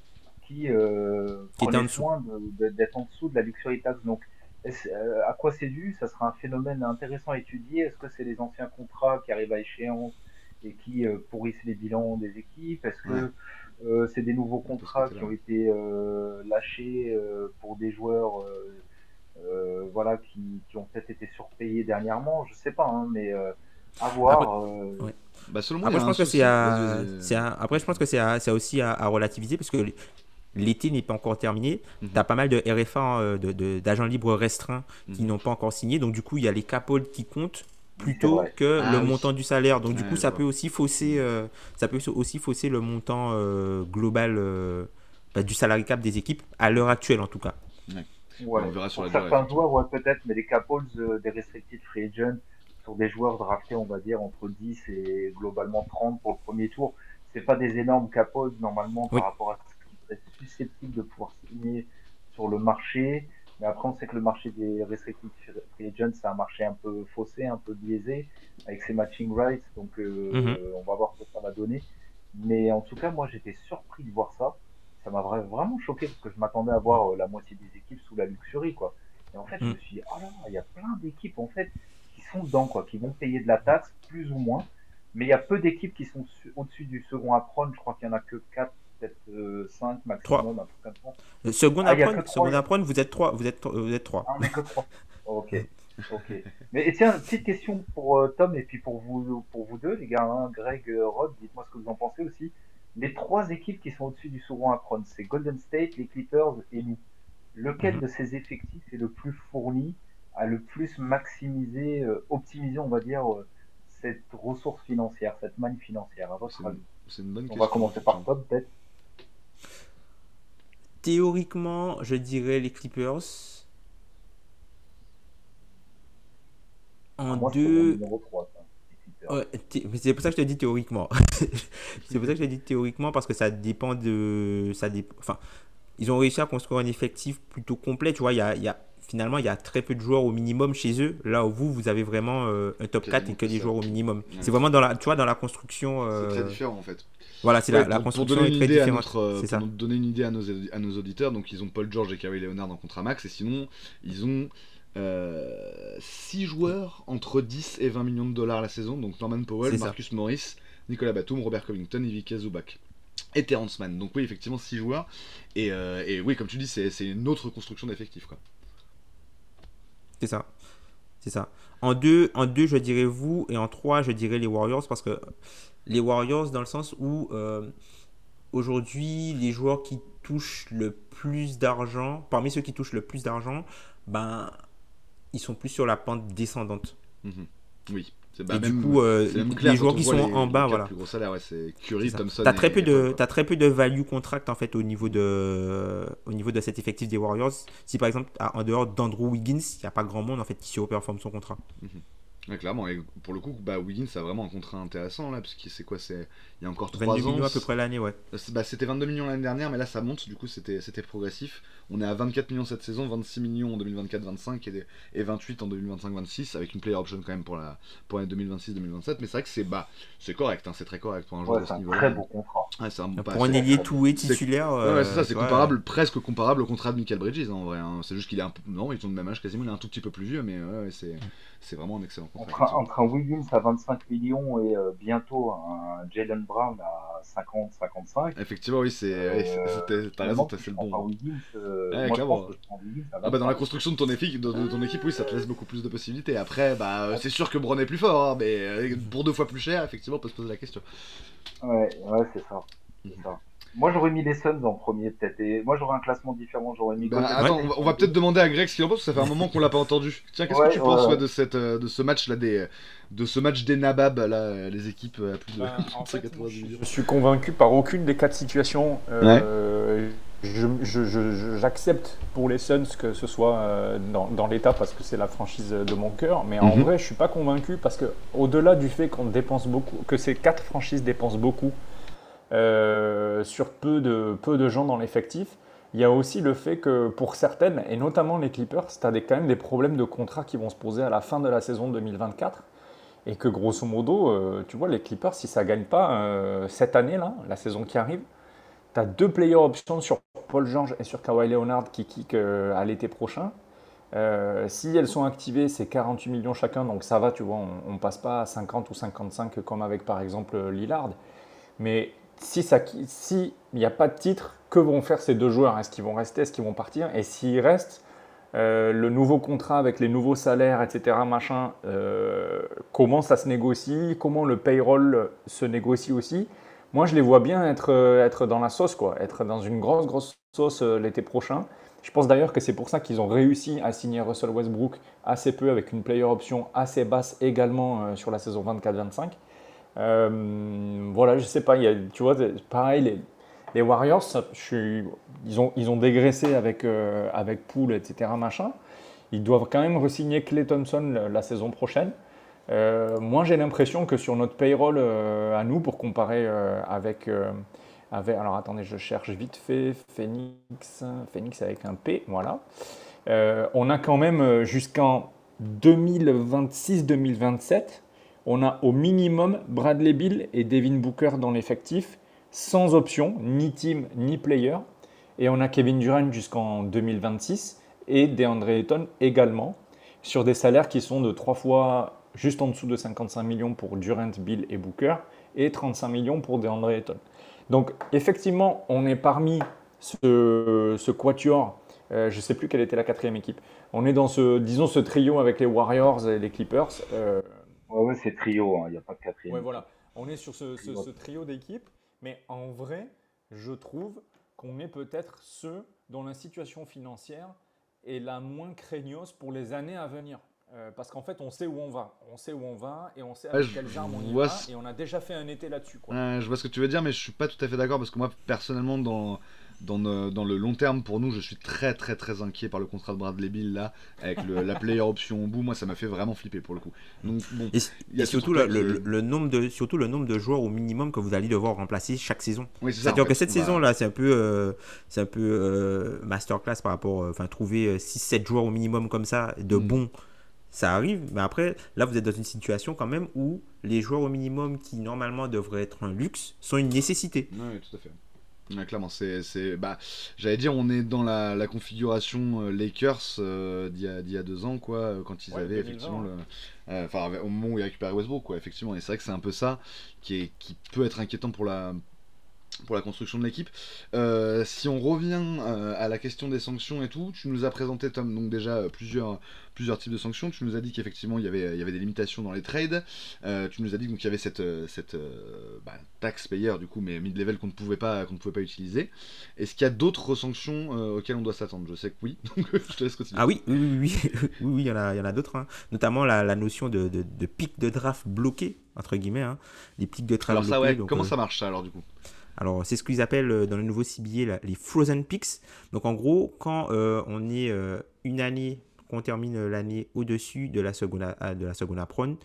qui, euh, prenaient soin d'être en dessous de la luxury tax. Donc euh, à quoi c'est dû? Ça sera un phénomène intéressant à étudier. Est-ce que c'est les anciens contrats qui arrivent à échéance et qui euh, pourrissent les bilans des équipes? Est-ce que euh, c'est des nouveaux contrats qui ont été lâchés pour des joueurs voilà, qui, ont peut-être été surpayés dernièrement? Je sais pas, hein, mais à voir. Bah, après, je pense que c'est Après, je pense que c'est aussi à, à, relativiser parce que l'été n'est pas encore terminé. Mhm. Tu as pas mal de RFA, hein, d'agents libres restreints qui mhm. n'ont pas encore signé. Donc, du coup, il y a les capoles qui comptent plutôt que ah le montant du salaire. Donc, du coup, ça peut, aussi fausser, euh, ça peut aussi fausser le montant euh, global euh, bah, du salarié cap des équipes, à l'heure actuelle en tout cas. on verra sur certains joueurs, ouais, peut-être, mais les capoles des restricted free agents sur des joueurs draftés, on va dire, entre 10 et globalement 30 pour le premier tour, c'est pas des énormes capoles normalement par rapport à susceptible de pouvoir signer sur le marché. Mais après, on sait que le marché des restricted free agents, c'est un marché un peu faussé, un peu biaisé, avec ses matching rights. Donc, euh, mhm. on va voir ce que ça va donner. Mais en tout cas, moi, j'étais surpris de voir ça. Ça m'a vraiment choqué parce que je m'attendais à voir euh, la moitié des équipes sous la luxury, quoi. Et en fait, je me mhm. suis dit, oh là, il y a plein d'équipes, en fait, qui sont dedans, quoi, qui vont payer de la taxe, plus ou moins. Mais il y a peu d'équipes qui sont au-dessus du second apron. Je crois qu'il y en a que 4 peut-être 5 euh, maximum, 3. un truc comme ça. Second ah, apprendre, vous êtes 3. Vous êtes, vous êtes 3. Ah, on est que 3. ok. ok. Mais et tiens, petite question pour euh, Tom et puis pour vous, pour vous deux, les gars, hein, Greg, euh, Rod, dites-moi ce que vous en pensez aussi. Les trois équipes qui sont au-dessus du second apprendre, c'est Golden State, les Clippers et nous. Lequel mhm. de ces effectifs est le plus fourni, a le plus maximisé, optimisé, on va dire, cette ressource financière, cette manne financière, à votre avis? C'est une bonne question. On va commencer par Tom, peut-être. Théoriquement, je dirais les Clippers. En deux. c'est pour ça que je te dis théoriquement. c'est pour ça que je te dis théoriquement parce que ça dépend de. Ça Enfin, ils ont réussi à construire un effectif plutôt complet. Tu vois, il y a, y a finalement, il y a très peu de joueurs au minimum chez eux. Là où vous, vous avez vraiment euh, un top 4 et que des joueurs au minimum. C'est vraiment dans la, tu vois, dans la construction. Euh, c'est très différent en fait. Voilà, c'est la, construction est très différente. Euh, pour donner une idée à nos, à nos auditeurs, donc ils ont Paul George et Kawhi Leonard en contrat max, et sinon, ils ont 6 joueurs entre 10 et 20 millions de dollars la saison, donc Norman Powell, Marcus Morris, Nicolas Batum, Robert Covington, Ivica Zubac et Terrence Mann. Donc oui, effectivement, 6 joueurs. Et, et, oui, comme tu dis, c'est une autre construction d'effectifs. C'est ça. C'est ça. En deux, en deux, je dirais vous, et en trois, je dirais les Warriors, parce que les Warriors, dans le sens où euh, aujourd'hui, les joueurs qui touchent le plus d'argent, parmi ceux qui touchent le plus d'argent, ben, ils sont plus sur la pente descendante. Mhm. Oui. Bah, et du coup, euh, les joueurs qui sont en bas, voilà. Plus gros salaire, ouais, c'est Curry, Thompson. T'as très peu de, as très peu de value contract en fait au niveau de, au niveau de cet effectif des Warriors. Si par exemple, en dehors d'Andrew Wiggins, il n'y a pas grand monde en fait qui surperforme son contrat. Clairement, et pour le coup, bah, Wiggins a vraiment un contrat intéressant là, parce que c'est quoi C'est il y a encore 3 22 ans. millions à peu près l'année, ouais. Bah, c'était 22 millions l'année dernière, mais là ça monte, du coup c'était progressif. On est à 24 millions cette saison, 26 millions en 2024-25 et, et, 28 en 2025-26, avec une player option quand même pour la pour 2026-2027. Mais c'est vrai que c'est bah, correct, hein, c'est très correct pour un joueur de ce niveau. C'est un très beau contrat. un, pour un ailier tout titulaire. ouais, c'est ça, c'est comparable, presque comparable au contrat de Michael Bridges hein, en vrai. Hein. C'est juste qu'il est un peu. Non, ils sont de même âge quasiment, il est un tout petit peu plus vieux, mais ouais, c'est c'est vraiment un excellent Entre, un Wiggins à 25 millions et euh, bientôt un Jalen Brown à 50, 55. Effectivement, oui, c'est, euh, t'as raison, c'est le bon. Euh, ah bah dans la construction de ton, équipe, de, ton équipe, oui, ça te laisse beaucoup plus de possibilités. Après, bah, c'est sûr que Brown est plus fort, hein, mais pour deux fois plus cher, effectivement, on peut se poser la question. Ouais, ouais, c'est ça. C'est ça. Moi, j'aurais mis les Suns en premier, peut-être. Et moi, j'aurais un classement différent. J'aurais mis. Bah, attends, on va, peut-être demander à Greg ce qu'il en pense, parce que ça fait un moment qu'on l'a pas entendu. Tiens, qu'est-ce que tu penses de, cette, euh, de ce match-là, des, de ce match des Nabab, là, les équipes à plus de bah, Je suis convaincu par aucune des quatre situations. Euh, J'accepte pour les Suns que ce soit euh, dans, dans l'état parce que c'est la franchise de mon cœur, mais en mhm. vrai, je suis pas convaincu parce que au-delà du fait qu'on dépense beaucoup, que ces quatre franchises dépensent beaucoup euh, sur peu de, peu de gens dans l'effectif. Il y a aussi le fait que pour certaines, et notamment les Clippers, tu as quand même des problèmes de contrat qui vont se poser à la fin de la saison 2024. Et que grosso modo, euh, tu vois, les Clippers, si ça ne gagne pas euh, cette année-là, la saison qui arrive, tu as deux player options sur Paul George et sur Kawhi Leonard qui kick à l'été prochain. si elles sont activées, c'est 48 millions chacun, donc ça va, tu vois, on ne passe pas à 50 ou 55 comme avec par exemple Lillard. Mais si il si n'y a pas de titre, que vont faire ces deux joueurs? Est-ce qu'ils vont rester? Est-ce qu'ils vont partir? Et s'ils restent, euh, le nouveau contrat avec les nouveaux salaires, etc., machin, euh, comment ça se négocie? Comment le payroll se négocie aussi? Moi, je les vois bien être, euh, être dans la sauce, quoi, être dans une grosse, grosse sauce l'été prochain. Je pense d'ailleurs que c'est pour ça qu'ils ont réussi à signer Russell Westbrook assez peu avec une player option assez basse également sur la saison 24-25. Euh, voilà, je sais pas, tu vois, pareil, les, les Warriors, ils, ont, dégraissé avec, euh, avec Poole, etc. Machin. Ils doivent quand même re-signer Clay Thompson la, saison prochaine. Euh, moi, j'ai l'impression que sur notre payroll à nous, pour comparer avec, avec. Alors attendez, je cherche vite fait. Phoenix, Phoenix avec un P, voilà. on a quand même jusqu'en 2026-2027 on a au minimum Bradley Bill et Devin Booker dans l'effectif, sans option, ni team ni player. Et on a Kevin Durant jusqu'en 2026 et DeAndre Ayton également, sur des salaires qui sont de trois fois juste en dessous de 55 millions pour Durant, Bill et Booker et 35 millions pour DeAndre Ayton. Donc effectivement, on est parmi ce, quatuor, euh, je ne sais plus quelle était la quatrième équipe. On est dans ce, disons, ce trio avec les Warriors et les Clippers. Euh, Ouais, c'est trio, il hein, n'y a pas de quatrième. Ouais, voilà. On est sur ce, trio d'équipes, mais en vrai, je trouve qu'on est peut-être ceux dont la situation financière est la moins craignos pour les années à venir. Euh, parce qu'en fait, on sait où on va. On sait où on va et on sait avec quelles armes on y va. Et on a déjà fait un été là-dessus. je vois ce que tu veux dire, mais je suis pas tout à fait d'accord parce que moi, personnellement, dans dans, le long terme, pour nous, je suis très très très inquiet par le contrat de Bradley Bill là, avec la player option au bout. Moi, ça m'a fait vraiment flipper pour le coup. Donc, bon, et, surtout, le, nombre de, surtout le nombre de joueurs au minimum que vous allez devoir remplacer chaque saison. C'est-à-dire que cette bah saison là, c'est un peu, euh, c'est un peu euh, masterclass par rapport, euh, enfin, trouver 6-7 joueurs au minimum comme ça, de mm. bons ça arrive, mais après, là, vous êtes dans une situation quand même où les joueurs au minimum qui normalement devraient être un luxe sont une nécessité. Oui, tout à fait. Clairement, c'est, bah, j'allais dire, on est dans la, configuration euh, Lakers euh, d'il, y a, deux ans, quoi, quand ils avaient effectivement le, enfin, au moment où ils récupéraient Westbrook, quoi, effectivement. Et c'est vrai que c'est un peu ça qui, est, qui peut être inquiétant pour la, pour la construction de l'équipe. Euh, si on revient euh, à la question des sanctions et tout, tu nous as présenté, Tom, donc déjà euh, plusieurs, plusieurs types de sanctions. Tu nous as dit qu'effectivement il y avait, il y avait des limitations dans les trades. tu nous as dit qu'il y avait cette, cette bah, taxe payeur du coup, mais mid-level qu'on ne pouvait pas, qu'on ne pouvait pas utiliser. Est-ce qu'il y a d'autres sanctions auxquelles on doit s'attendre? Je sais que oui, donc je te laisse continuer. Ah oui, oui, oui, oui, oui, il y en a, il y en a d'autres, hein. notamment la, la, notion de, de, de, pic de draft bloqué entre guillemets, hein. les pics de draft. Alors ça, ouais, comment ça marche ça alors du coup? Alors, c'est ce qu'ils appellent euh, dans le nouveau CBA les frozen picks. Donc, en gros, quand euh, on est euh, une année, qu'on termine l'année au-dessus de la seconde de la seconde prone,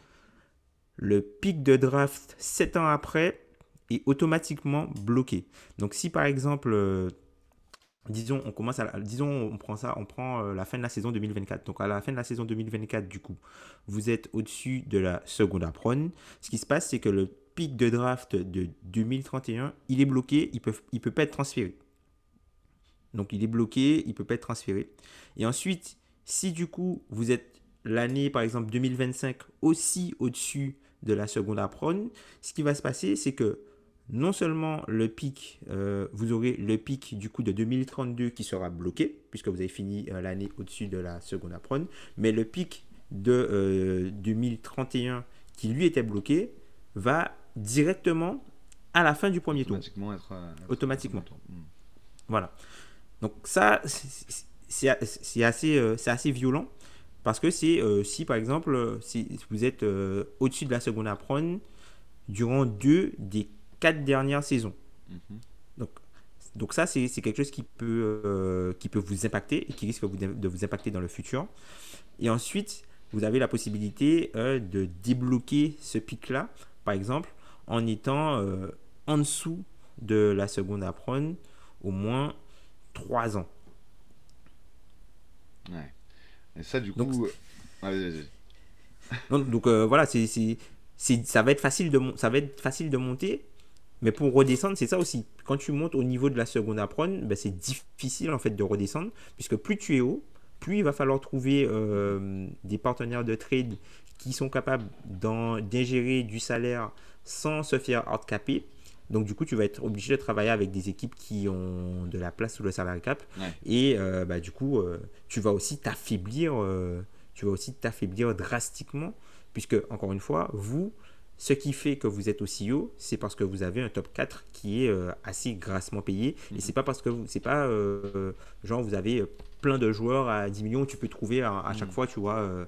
le pic de draft 7 ans après est automatiquement bloqué. Donc, si par exemple, disons, on commence à, disons, on prend ça, on prend la fin de la saison 2024. Donc, à la fin de la saison 2024, du coup, vous êtes au-dessus de la seconde prone. Ce qui se passe, c'est que le de draft de 2031, il est bloqué, il ne peut, il peut pas être transféré. Donc il est bloqué, il ne peut pas être transféré. Et ensuite, si du coup vous êtes l'année par exemple 2025 aussi au-dessus de la seconde apron, ce qui va se passer, c'est que non seulement le pic, euh, vous aurez le pic du coup de 2032 qui sera bloqué, puisque vous avez fini euh, l'année au-dessus de la seconde apron, mais le pic de 2031 euh, qui lui était bloqué va directement à la fin du premier tour. Automatiquement. Être, euh. Hmm. Voilà. Donc ça, c'est assez, euh, assez violent parce que c'est euh, si par exemple, si vous êtes au-dessus de la seconde apron durant deux des quatre dernières saisons. Mhm. Donc, donc ça, c'est quelque chose qui peut, qui peut vous impacter et qui risque de vous impacter dans le futur. Et ensuite, vous avez la possibilité de débloquer ce pic-là, par exemple, en étant euh, en dessous de la seconde apron au moins 3 ans. Ouais. Et ça, du coup. donc, donc euh, voilà, c'est, ça, va être facile de, ça va être facile de monter, mais pour redescendre, c'est ça aussi. Quand tu montes au niveau de la seconde apron, ben, c'est difficile en fait de redescendre, puisque plus tu es haut, plus il va falloir trouver euh, des partenaires de trade qui sont capables d'ingérer du salaire sans se faire handicapper. Donc du coup, tu vas être obligé de travailler avec des équipes qui ont de la place sous le salary cap. Et euh, bah, du coup, euh, tu vas aussi t'affaiblir. Euh, tu vas aussi t'affaiblir drastiquement, puisque encore une fois, vous, ce qui fait que vous êtes aussi haut, c'est parce que vous avez un top 4 qui est assez grassement payé. Et mhm. c'est pas parce que vous, c'est pas genre vous avez plein de joueurs à 10 millions, tu peux trouver à, chaque mhm. fois, tu vois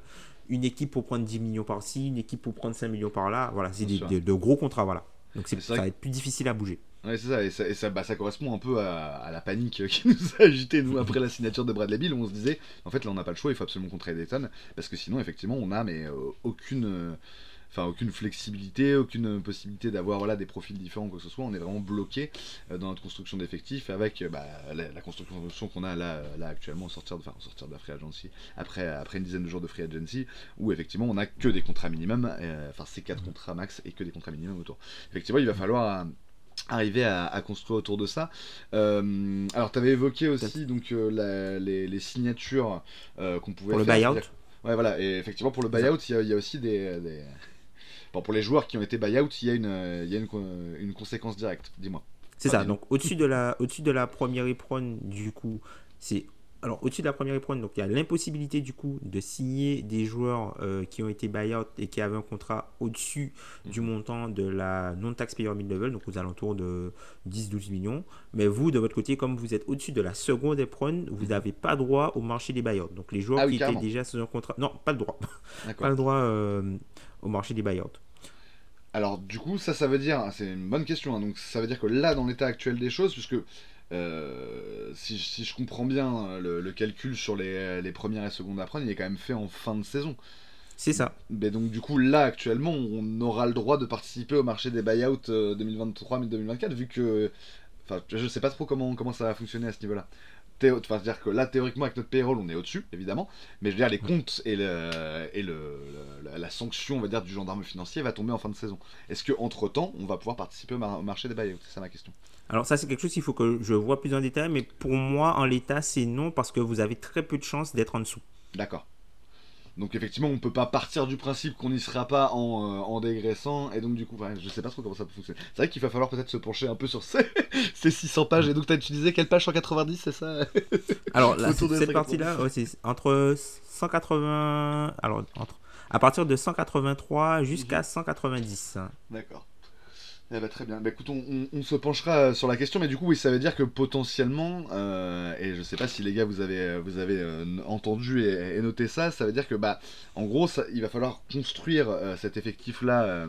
une équipe pour prendre 10 millions par-ci, une équipe pour prendre 5 millions par-là. Voilà, c'est de, gros contrats, voilà. Donc ça va être plus difficile à bouger. Ouais, c'est ça, et ça, ça, bah, ça, correspond un peu à, la panique qui nous a agité, nous, après la signature de Bradley Bill, où on se disait, en fait, là, on n'a pas le choix, il faut absolument trade Dayton, parce que sinon, effectivement, on a mais, euh, aucune. Euh, enfin aucune flexibilité, aucune possibilité d'avoir voilà, des profils différents quoi que ce soit. On est vraiment bloqué euh, dans notre construction d'effectifs avec euh, bah, la, construction qu'on a là, là actuellement au sortir de, enfin, sortir de la free agency après, après une dizaine de jours de free agency où effectivement on a que des contrats minimum, euh, enfin c'est quatre contrats max et que des contrats minimum autour. Effectivement il va falloir arriver à, construire autour de ça. alors, tu avais évoqué aussi donc les, signatures qu'on pouvait pour le buyout. Ouais, voilà. Et effectivement, pour le buyout, il y, a aussi des, pour les joueurs qui ont été buyout, il y a une, il y a une, conséquence directe. Dis-moi. C'est ça. Donc au-dessus de la, au-dessus de la première épreuve, du coup, c'est alors, au-dessus de la première épreuve, donc il y a l'impossibilité du coup de signer des joueurs euh, qui ont été buyout et qui avaient un contrat au-dessus du mhm. montant de la non-taxpayer mid-level, donc aux alentours de 10-12 millions. Mais vous, de votre côté, comme vous êtes au-dessus de la seconde épreuve, vous n'avez mhm. pas droit au marché des buyouts. Donc, les joueurs ah qui étaient déjà sous un contrat. Non, pas le droit. pas le droit euh, au marché des buyouts. Alors, du coup, ça, ça veut dire. C'est une bonne question. Hein. donc, ça veut dire que là, dans l'état actuel des choses, puisque euh, si, je comprends bien le, calcul sur les, les, premières et secondes à prendre, il est quand même fait en fin de saison. C'est ça. Mais donc du coup là actuellement on aura le droit de participer au marché des buyouts 2023-2024 euh, vu que enfin je sais pas trop comment comment ça va fonctionner à ce niveau-là. Enfin, dire que là, théoriquement, avec notre payroll, on est au-dessus, évidemment. Mais je veux dire, les comptes et, le, et le, la, sanction, on va dire, du gendarme financier va tomber en fin de saison. Est-ce que entre temps, on va pouvoir participer au, marché des buyouts C'est ça ma question. Alors ça c'est quelque chose qu'il faut que je vois plus en détail, mais pour moi en l'état c'est non parce que vous avez très peu de chances d'être en dessous. D'accord. Donc effectivement, on peut pas partir du principe qu'on n'y sera pas en, euh, en, dégraissant, et donc du coup, je sais pas trop comment ça peut fonctionner. C'est vrai qu'il va falloir peut-être se pencher un peu sur ces, ces 600 pages, et donc tu as utilisé quelle page 190, c'est ça? Alors là, cette partie-là, c'est entre 180... Alors, entre... à partir de 183 jusqu'à 190. Mhm. D'accord. Eh ben, très bien. Bah, écoute, on, se penchera sur la question, mais du coup, oui, ça veut dire que potentiellement, euh, et je sais pas si les gars vous avez, vous avez euh, entendu et, noté ça, ça veut dire que, bah, en gros, il va falloir construire euh, cet effectif-là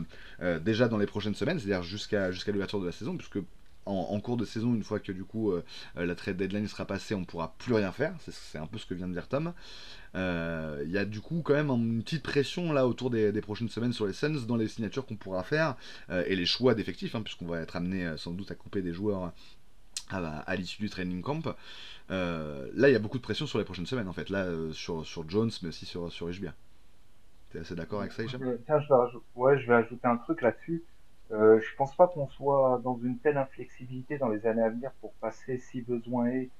déjà dans les prochaines semaines, c'est-à-dire jusqu'à jusqu'à l'ouverture de la saison, puisque en, cours de saison, une fois que du coup la trade deadline sera passée, on pourra plus rien faire. C'est un peu ce que vient de dire Tom. Euh, il y a du coup quand même une petite pression là autour des, prochaines semaines sur les Suns dans les signatures qu'on pourra faire euh, et les choix d'effectifs, hein, puisqu'on va être amené euh, sans doute à couper des joueurs à, l'issue du training camp. là, il y a beaucoup de pression sur les prochaines semaines en fait, là sur, Jones, mais aussi sur, sur tu T'es assez d'accord avec ça, Hicham? Je vais, ouais, je vais ajouter un truc là-dessus. je pense pas qu'on soit dans une telle inflexibilité dans les années à venir pour passer, si besoin est,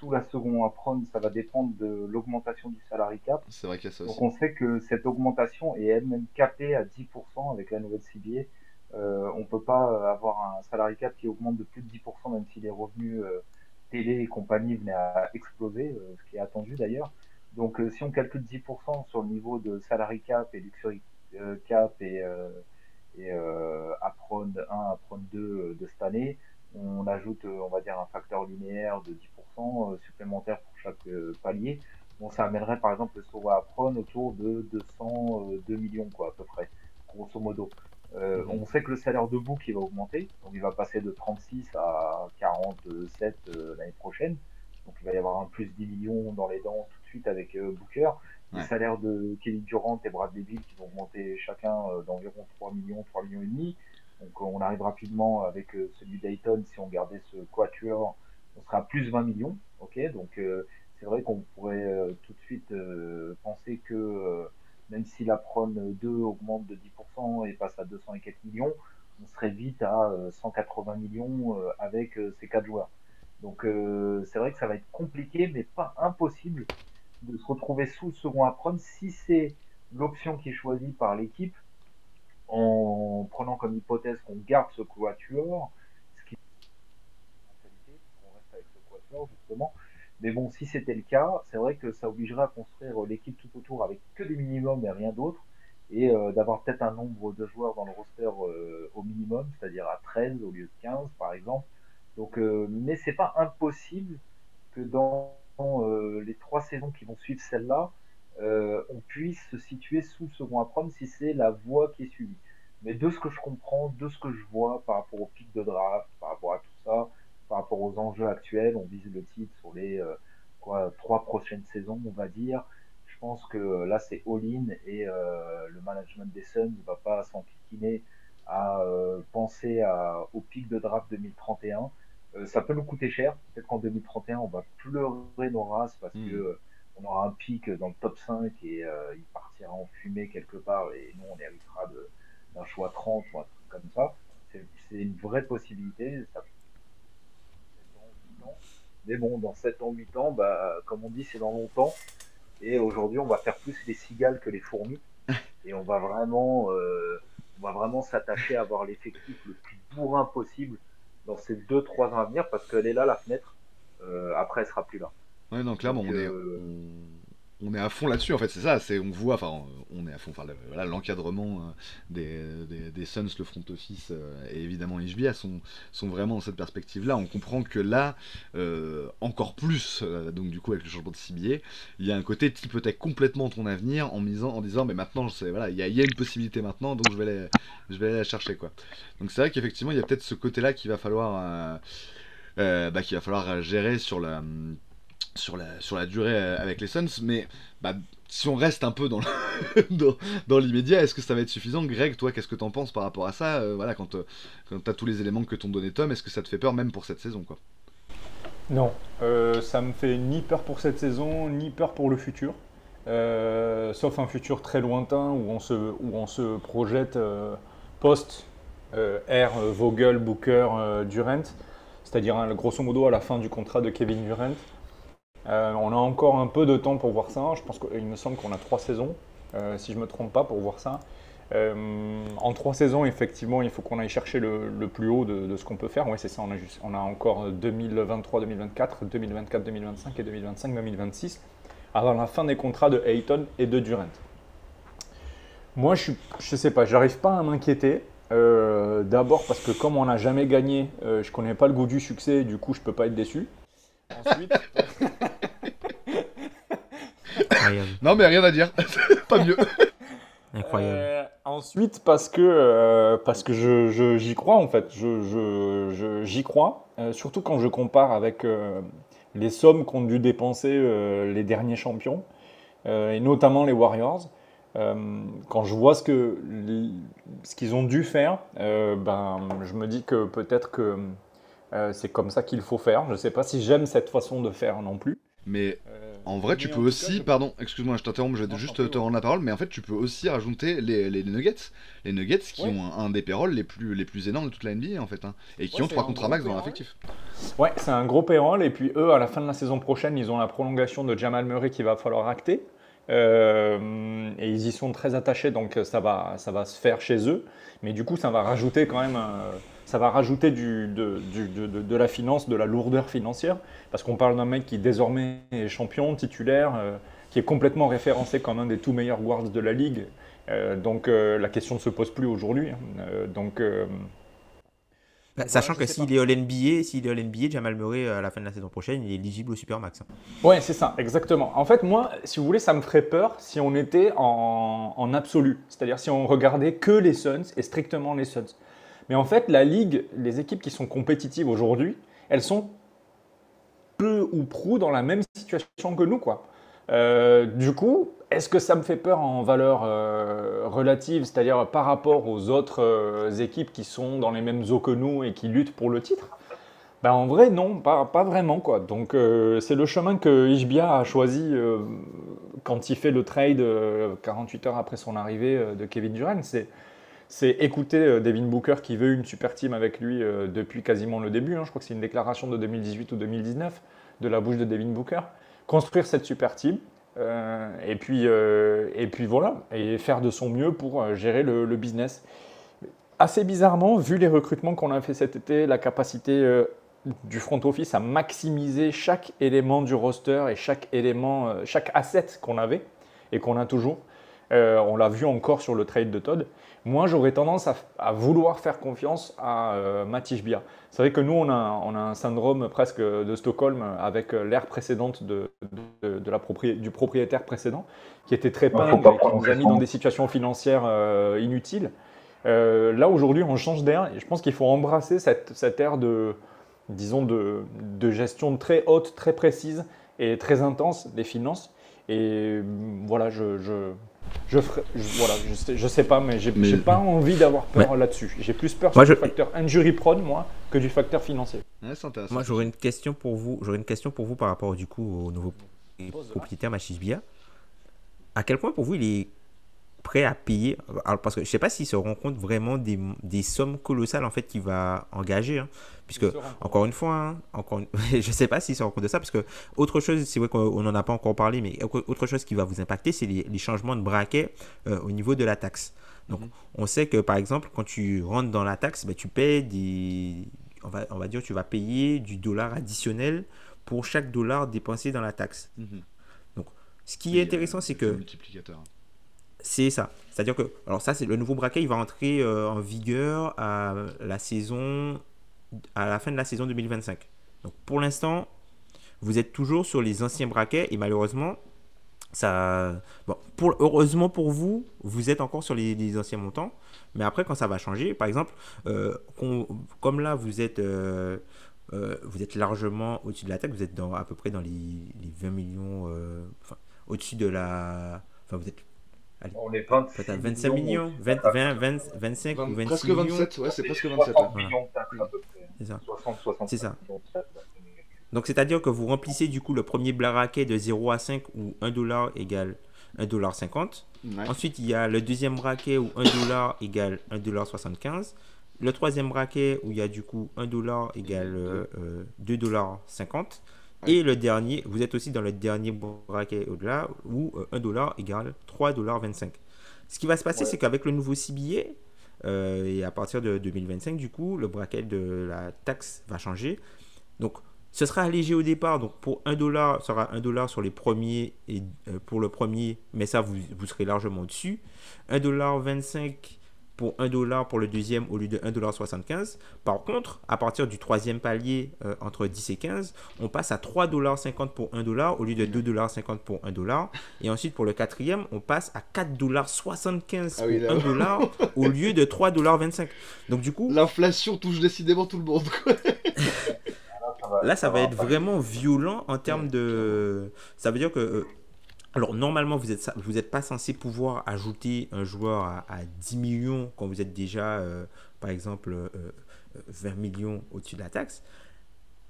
sous la seconde apron, ça va dépendre de l'augmentation du salary cap. C'est vrai qu'il y a ça aussi. Donc on sait que cette augmentation est elle-même capée à 10% avec la nouvelle CBA. Euh, on peut pas avoir un salary cap qui augmente de plus de 10% même si les revenus euh, télé et compagnie venaient à exploser, euh, ce qui est attendu d'ailleurs. Donc euh, si on calcule 10% sur le niveau de salary cap et luxury cap et, et apron 1, apron 2 de cette année, on ajoute, on va dire, un facteur linéaire de 10% euh, supplémentaires pour chaque euh, palier. Bon, ça amènerait par exemple le Sora Apron autour de 202 euh, millions, quoi, à peu près, grosso modo. On sait que le salaire de Book il va augmenter, donc il va passer de 36 à 47 l'année prochaine. Donc il va y avoir un plus 10 millions dans les dents tout de suite avec Booker. Les salaires de Kelly Durant et Brad Bill qui vont augmenter chacun d'environ 3 millions, 3 millions et demi. Donc on arrive rapidement avec celui d'Ayton si on gardait ce quatuor on sera à plus 20 millions. Ok, donc euh, c'est vrai qu'on pourrait euh, tout de suite euh, penser que même si la Pron 2 augmente de 10% et passe à 200 et quelques millions, on serait vite à 180 millions avec ces quatre joueurs. Donc c'est vrai que ça va être compliqué, mais pas impossible de se retrouver sous le second Apron si c'est l'option qui est choisie par l'équipe en prenant comme hypothèse qu'on garde ce quatuor justement. Mais bon, si c'était le cas, c'est vrai que ça obligerait à construire l'équipe tout autour avec que des minimums et rien d'autre, et euh, d'avoir peut-être un nombre de joueurs dans le roster euh, au minimum, c'est-à-dire à 13 au lieu de 15 par exemple. Donc, euh, mais c'est pas impossible que dans les trois saisons qui vont suivre celle-là, on puisse se situer sous le second apprendre si c'est la voie qui est suivie. Mais de ce que je comprends, de ce que je vois par rapport au pic de draft, par rapport à tout ça, par rapport aux enjeux actuels. On vise le titre sur les euh, quoi, trois prochaines saisons, on va dire. Je pense que euh, là, c'est all-in et euh, le management des Suns ne va pas s'enquiquiner à penser à, au pic de draft 2031. ça peut nous coûter cher. Peut-être qu'en 2031, on va pleurer nos races parce hmm. que on aura un pic dans le top 5 et il partira en fumée quelque part et nous, on héritera d'un choix 30 ou un truc comme ça. C'est une vraie possibilité. Ça mais bon, dans 7 ans, 8 ans, bah, comme on dit, c'est dans longtemps. Et aujourd'hui, on va faire plus les cigales que les fourmis. Et on va vraiment, euh, on va vraiment s'attacher à avoir l'effectif le plus bourrin possible dans ces 2-3 ans à venir parce qu'elle est là, la fenêtre. Euh, après, elle sera plus là. Ouais, donc clairement, on est. Euh, on est à fond là-dessus en fait c'est ça c'est on voit enfin on est à fond enfin voilà l'encadrement euh, des, des, Suns le front office euh, et évidemment HBA sont sont vraiment dans cette perspective là on comprend que là euh, encore plus donc du coup avec le changement de CBA il y a un côté qui hypothèque complètement ton avenir en misant en disant mais maintenant voilà il y, a, une possibilité maintenant donc je vais aller je vais aller la chercher quoi donc c'est vrai qu'effectivement il y a peut-être ce côté là qu'il va falloir bah, qu'il va falloir gérer sur la sur la, sur la durée euh, avec les Suns, mais bah, si on reste un peu dans, dans, l'immédiat, est-ce que ça va être suffisant? Greg, toi, qu'est-ce que t'en penses par rapport à ça? Euh, Voilà, quand, euh, quand t'as tous les éléments que t'ont donné Tom, est-ce que ça te fait peur même pour cette saison quoi? Non, ça me fait ni peur pour cette saison, ni peur pour le futur. sauf un futur très lointain où on se, où on se projette post Air, Vogel, Booker, Durant. c'est-à-dire hein, grosso modo à la fin du contrat de Kevin Durant. Euh, on a encore un peu de temps pour voir ça. Je pense qu'il me semble qu'on a trois saisons, euh, si je ne me trompe pas, pour voir ça. Euh, en trois saisons, effectivement, il faut qu'on aille chercher le, plus haut de, ce qu'on peut faire. Oui, c'est ça. On a, encore 2023, 2024, 2024, 2025 et 2025, 2026 avant la fin des contrats de Hayton et de Durant. Moi, je ne sais pas, j'arrive pas à m'inquiéter. D'abord parce que comme on n'a jamais gagné, je ne connais pas le goût du succès, du coup je ne peux pas être déçu. Ensuite, non, mais rien à dire. pas mieux. Incroyable. Euh, ensuite, parce que, euh, parce que je, j'y crois, en fait. Je, j'y crois. Euh, surtout quand je compare avec les sommes qu'ont dû dépenser les derniers champions, et notamment les Warriors. quand je vois ce, que, ce qu'ils ont dû faire, ben, je me dis que peut-être que c'est comme ça qu'il faut faire. Je ne sais pas si j'aime cette façon de faire non plus. Mais en vrai, tu peux aussi, pardon, excuse-moi, je t'interromps, je vais juste te rendre la parole, mais en fait, tu peux aussi rajouter les, les Nuggets, les Nuggets qui ont un, des payrolls les plus, les plus énormes de toute la NBA en fait, hein, et qui ont trois contrats max dans l'effectif. Ouais, c'est un gros payroll, et puis eux, à la fin de la saison prochaine, ils ont la prolongation de Jamal Murray qu'il va falloir acter. Euh, et ils y sont très attachés, donc ça va, ça va se faire chez eux. Mais du coup, ça va rajouter quand même, ça va rajouter du, de, de, de, la finance, de la lourdeur financière, parce qu'on parle d'un mec qui désormais est champion, titulaire, euh, qui est complètement référencé comme un des tout meilleurs guards de la ligue. Euh, donc la question ne se pose plus aujourd'hui. Hein. donc bah, sachant que s'il est All-NBA, s'il est All-NBA, Jamal Murray à la fin de la saison prochaine, il est éligible au Supermax. Hein. Ouais, c'est ça, exactement. En fait, moi, si vous voulez, ça me ferait peur si on était en, en absolu. C'est-à-dire si on regardait que les Suns et strictement les Suns. Mais en fait, la ligue, les équipes qui sont compétitives aujourd'hui, elles sont peu ou prou dans la même situation que nous, quoi. Euh, du coup, est-ce que ça me fait peur en valeur euh, relative, c'est-à-dire par rapport aux autres euh, équipes qui sont dans les mêmes eaux que nous et qui luttent pour le titre? Ben, En vrai, non, pas, pas vraiment. Quoi. Donc c'est le chemin que Ishbia a choisi quand il fait le trade 48 heures après son arrivée de Kevin Durant. C'est, c'est écouter Devin Booker qui veut une super team avec lui depuis quasiment le début. Hein. Je crois que c'est une déclaration de 2018 ou 2019 de la bouche de Devin Booker construire cette super team. Euh, et, puis, euh, et puis voilà, et faire de son mieux pour euh, gérer le, business. Assez bizarrement, vu les recrutements qu'on a fait cet été, la capacité du front office à maximiser chaque élément du roster et chaque élément, chaque asset qu'on avait et qu'on a toujours, on l'a vu encore sur le trade de Todd. Moi, j'aurais tendance à, vouloir faire confiance à euh, Bia. C'est vrai que nous, on a, on a, un syndrome presque de Stockholm avec l'ère précédente de, de, la du propriétaire précédent, qui était très peint et qui nous a mis dans des situations financières euh, inutiles. Euh, là, aujourd'hui, on change d'air et je pense qu'il faut embrasser cette, cette ère de, disons, de, de gestion très haute, très précise et très intense des finances. Et voilà, je, je je, ferai, voilà, je sais, je sais pas, mais j'ai n'ai pas envie d'avoir peur là-dessus. J'ai plus peur sur le facteur injury prone, moi, que du facteur financier. moi, j'aurais une question pour vous. J'aurais une question pour vous par rapport du coup au nouveau propriétaire Machisbia. À quel point pour vous il est prêt à payer Parce que je sais pas s'il se rend compte vraiment des, des sommes colossales en fait qu'il va engager. Hein. Puisque, encore une fois, hein, encore je ne sais pas s'il se rend compte de ça, parce que autre chose, c'est vrai qu'on n'en a pas encore parlé, mais autre chose qui va vous impacter, c'est les, changements de braquet euh, au niveau de la taxe. Donc, mhm. on sait que, par exemple, quand tu rentres dans la taxe, ben, tu payes des... On va, on va dire, tu vas payer du dollar additionnel pour chaque dollar dépensé dans la taxe. Mhm. Donc, ce qui est intéressant, c'est que... Multiplicateur. C'est ça. C'est-à-dire que, alors ça, c'est le nouveau braquet, il va entrer euh, en vigueur à la fin de la saison 2025. Donc pour l'instant, vous êtes toujours sur les anciens braquets et malheureusement, ça, bon, pour, heureusement pour vous, vous êtes encore sur les, anciens montants. Mais après, quand ça va changer, par exemple, euh, comme là, vous êtes, euh, vous êtes largement au-dessus de la taxe, vous êtes dans, à peu près dans les, les 20 millions, au-dessus de la. Enfin, vous êtes Allez. On est 25 25 millions, millions 20, 20, 20, 25 20, ou 26 presque 27, millions. ouais, c'est presque 27. Hein. voilà. à peu près. C'est ça. 60, 60 c'est ça. Donc c'est-à-dire que vous remplissez du coup le premier braquet de 0 à 5 où 1 dollar égale 1,50$. Ouais. Ensuite, il y a le deuxième braquet où 1 dollar égale 1,75$. Le troisième braquet où il y a du coup 1 dollar égale euh, euh 2,50$. Et le dernier, vous êtes aussi dans le dernier braquet au-delà où euh, 1 dollar égale 3,25$. Ce qui va se passer, c'est qu'avec le nouveau CBA, euh, et à partir de 2025, du coup, le braquet de la taxe va changer. Donc, ce sera allégé au départ. Donc, pour 1 dollar, sera 1 dollar sur les premiers et euh, pour le premier, mais ça, vous, vous serez largement dessus. 1,25$ pour 1 dollar pour le deuxième au lieu de 1,75$. Par contre, à partir du troisième palier euh, entre 10 et 15, on passe à 3,50$ pour 1 dollar au lieu de 2,50$ pour 1 dollar. Et ensuite, pour le quatrième, on passe à 4,75$ ah pour 1 dollar au lieu de 3,25$. Donc du coup... L'inflation touche décidément tout le monde. Là, ça va être vraiment violent en termes de... Ça veut dire que euh, alors normalement, vous n'êtes vous pas censé pouvoir ajouter un joueur à, 10 millions quand vous êtes déjà, euh, par exemple, 20 euh, millions au-dessus de la taxe.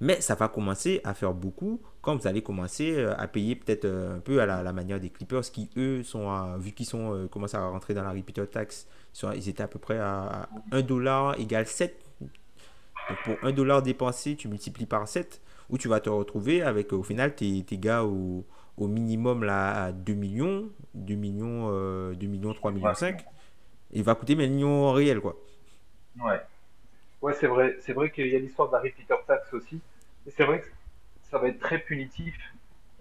Mais ça va commencer à faire beaucoup quand vous allez commencer euh, à payer peut-être un peu à la, manière des Clippers qui, eux, sont vu qu'ils sont commencent à rentrer dans la repeater tax, ils étaient à peu près à 1 dollar égale 7. Donc pour 1 dollar dépensé, tu multiplies par 7, où tu vas te retrouver avec au final tes, tes gars au au minimum là, à 2 millions, 2 millions, euh, 2 millions, 3 millions 5. Il va coûter millions réels, quoi. Ouais. Ouais, c'est vrai. C'est vrai qu'il y a l'histoire de la repeater tax aussi. Et c'est vrai que ça va être très punitif.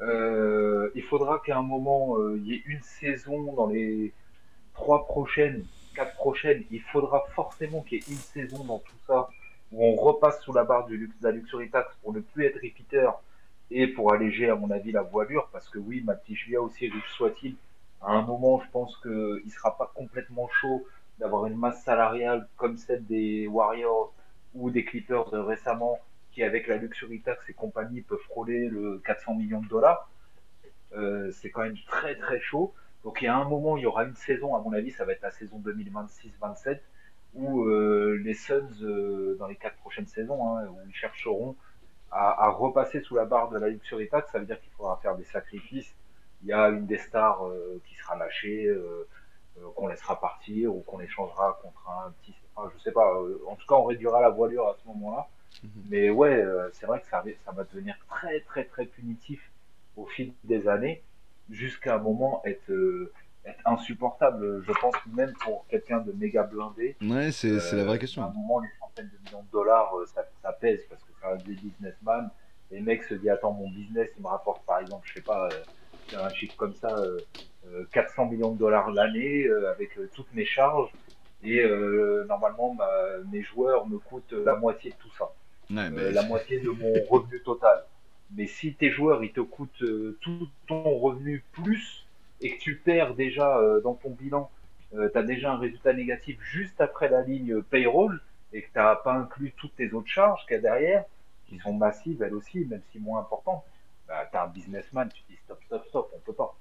Euh, il faudra qu'à un moment, euh, il y ait une saison dans les trois prochaines, quatre prochaines. Il faudra forcément qu'il y ait une saison dans tout ça où on repasse sous la barre de la luxury tax pour ne plus être repeater et pour alléger, à mon avis, la voilure, parce que oui, Julia, aussi riche soit-il, à un moment, je pense qu'il ne sera pas complètement chaud d'avoir une masse salariale comme celle des Warriors ou des Clippers récemment, qui avec la Luxury Tax et compagnie peuvent frôler le 400 millions de dollars. Euh, c'est quand même très très chaud. Donc il y a un moment, il y aura une saison, à mon avis, ça va être la saison 2026-27, où euh, les Suns, euh, dans les quatre prochaines saisons, hein, où ils chercheront à, repasser sous la barre de la luxury tax, ça veut dire qu'il faudra faire des sacrifices. Il y a une des stars euh, qui sera lâchée, euh, euh, qu'on laissera partir ou qu'on échangera contre un petit. Enfin, je sais pas. en tout cas, on réduira la voilure à ce moment-là. Mhm. Mais ouais, c'est vrai que ça, ça va devenir très très très punitif au fil des années, jusqu'à un moment être insupportable, je pense, même pour quelqu'un de méga blindé. Ouais, c'est la vraie question. À un moment, les centaines de millions de dollars, ça, ça pèse parce des businessmen. Les mecs se disent Attends, mon business, il me rapporte par exemple, je sais pas, euh, un chiffre comme ça, 400 euh, euh, millions de dollars l'année avec toutes mes charges. Et normalement, mes joueurs me coûtent la moitié de tout ça. la moitié de mon revenu total. Mais si tes joueurs, ils te coûtent tout ton revenu plus et que tu perds déjà dans ton bilan, tu as déjà un résultat négatif juste après la ligne payroll, et que tu n'as pas inclus toutes tes autres charges qu'il y a derrière, qui sont massives elles aussi, même si moins importantes, bah, tu es un businessman, tu dis stop, stop, stop, on peut pas.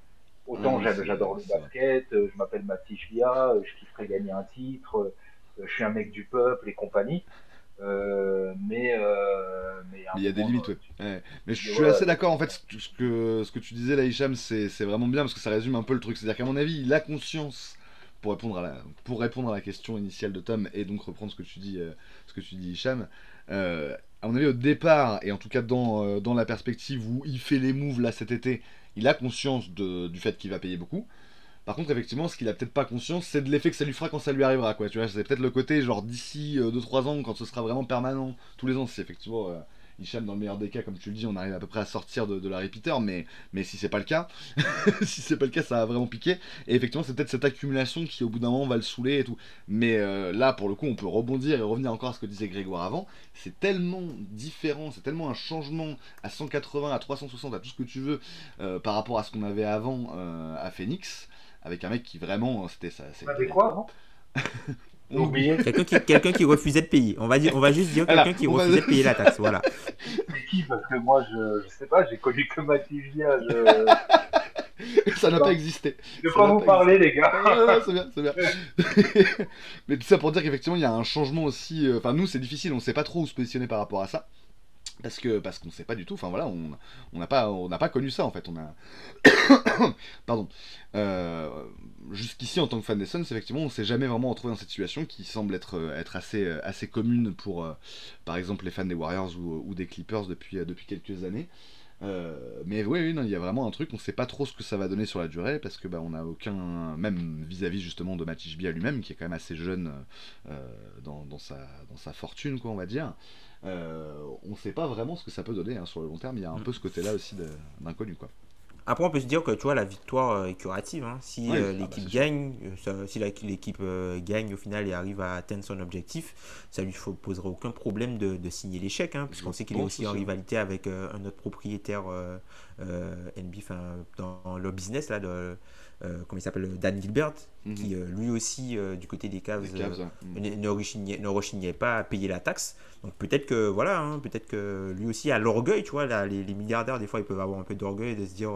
Autant j'adore le basket, euh, je m'appelle Mathis Via, euh, je kifferais gagner un titre, euh, je suis un mec du peuple et compagnie. mais mais il y a des limites, ouais. Mais je suis assez d'accord en fait. Ce que, ce que tu disais là, Hicham, c'est vraiment bien parce que ça résume un peu le truc. C'est-à-dire qu'à mon avis, il a conscience pour répondre à la, pour répondre à la question initiale de Tom et donc reprendre ce que tu dis, euh, ce que tu dis Hicham, euh, à mon avis au départ et en tout cas dans, euh, dans la perspective où il fait les moves là cet été, il a conscience de, du fait qu'il va payer beaucoup. Par contre, effectivement, ce qu'il a peut-être pas conscience, c'est de l'effet que ça lui fera quand ça lui arrivera, quoi. Tu vois, c'est peut-être le côté genre d'ici 2-3 ans, quand ce sera vraiment permanent, tous les ans, si effectivement Hicham, dans le meilleur des cas, comme tu le dis, on arrive à peu près à sortir de, la repeater, mais, mais si c'est pas le cas, si c'est pas le cas, ça va vraiment piquer. Et effectivement, c'est peut-être cette accumulation qui, au bout d'un moment, va le saouler et tout. Mais euh, là, pour le coup, on peut rebondir et revenir encore à ce que disait Grégoire avant. C'est tellement différent, c'est tellement un changement à 180, à 360, à tout ce que tu veux, euh, par rapport à ce qu'on avait avant euh, à Phoenix, avec un mec qui vraiment, c'était ça. C'était quoi avant Quelqu'un qui, quelqu'un qui refusait de payer. On va, dire, on va juste dire quelqu'un qui refusait de payer la taxe. Voilà. C'est qui Parce que moi, je, je sais pas, j'ai connu que Mathilda. Ça n'a pas existé. Je vais pas vous parler, les gars. c'est bien, c'est bien. Mais tout ça pour dire qu'effectivement, il y a un changement aussi. Euh, enfin, nous, c'est difficile, on sait pas trop où se positionner par rapport à ça. Parce que parce qu'on sait pas du tout enfin voilà on n'a pas on n'a pas connu ça en fait on a pardon euh, jusqu'ici en tant que fan des Suns effectivement on s'est jamais vraiment retrouvé dans cette situation qui semble être euh, être assez euh, assez commune pour par exemple les fans des Warriors ou, des Clippers depuis depuis quelques années mais oui, il y a vraiment un truc, on sait pas trop ce que ça va donner sur la durée parce que bah, on a aucun, même vis-à-vis justement de Matich à lui-même, qui est quand même assez jeune dans, dans, sa, dans sa fortune, quoi, on va dire. Euh, on ne sait pas vraiment ce que ça peut donner hein, sur le long terme. Il y a un mm. peu ce côté-là aussi d'inconnu. quoi. Après, on peut se dire que tu vois, la victoire est curative. Hein. Si euh, ah, l'équipe bah, gagne, euh, si l'équipe gagne au final et arrive à atteindre son objectif, ça lui poserait aucun problème de, signer l'échec, hein, puisqu'on sait qu'il est aussi en rivalité avec un autre propriétaire NB, dans le business là, de, euh, comment il s'appelle, Dan Gilbert, mhm. qui euh, lui aussi, euh, du côté des Cavs, ne, rechignait, pas à payer la taxe. Donc peut-être que, voilà, hein, peut-être que lui aussi a l'orgueil, tu vois, les, les, milliardaires, des fois, ils peuvent avoir un peu d'orgueil de se dire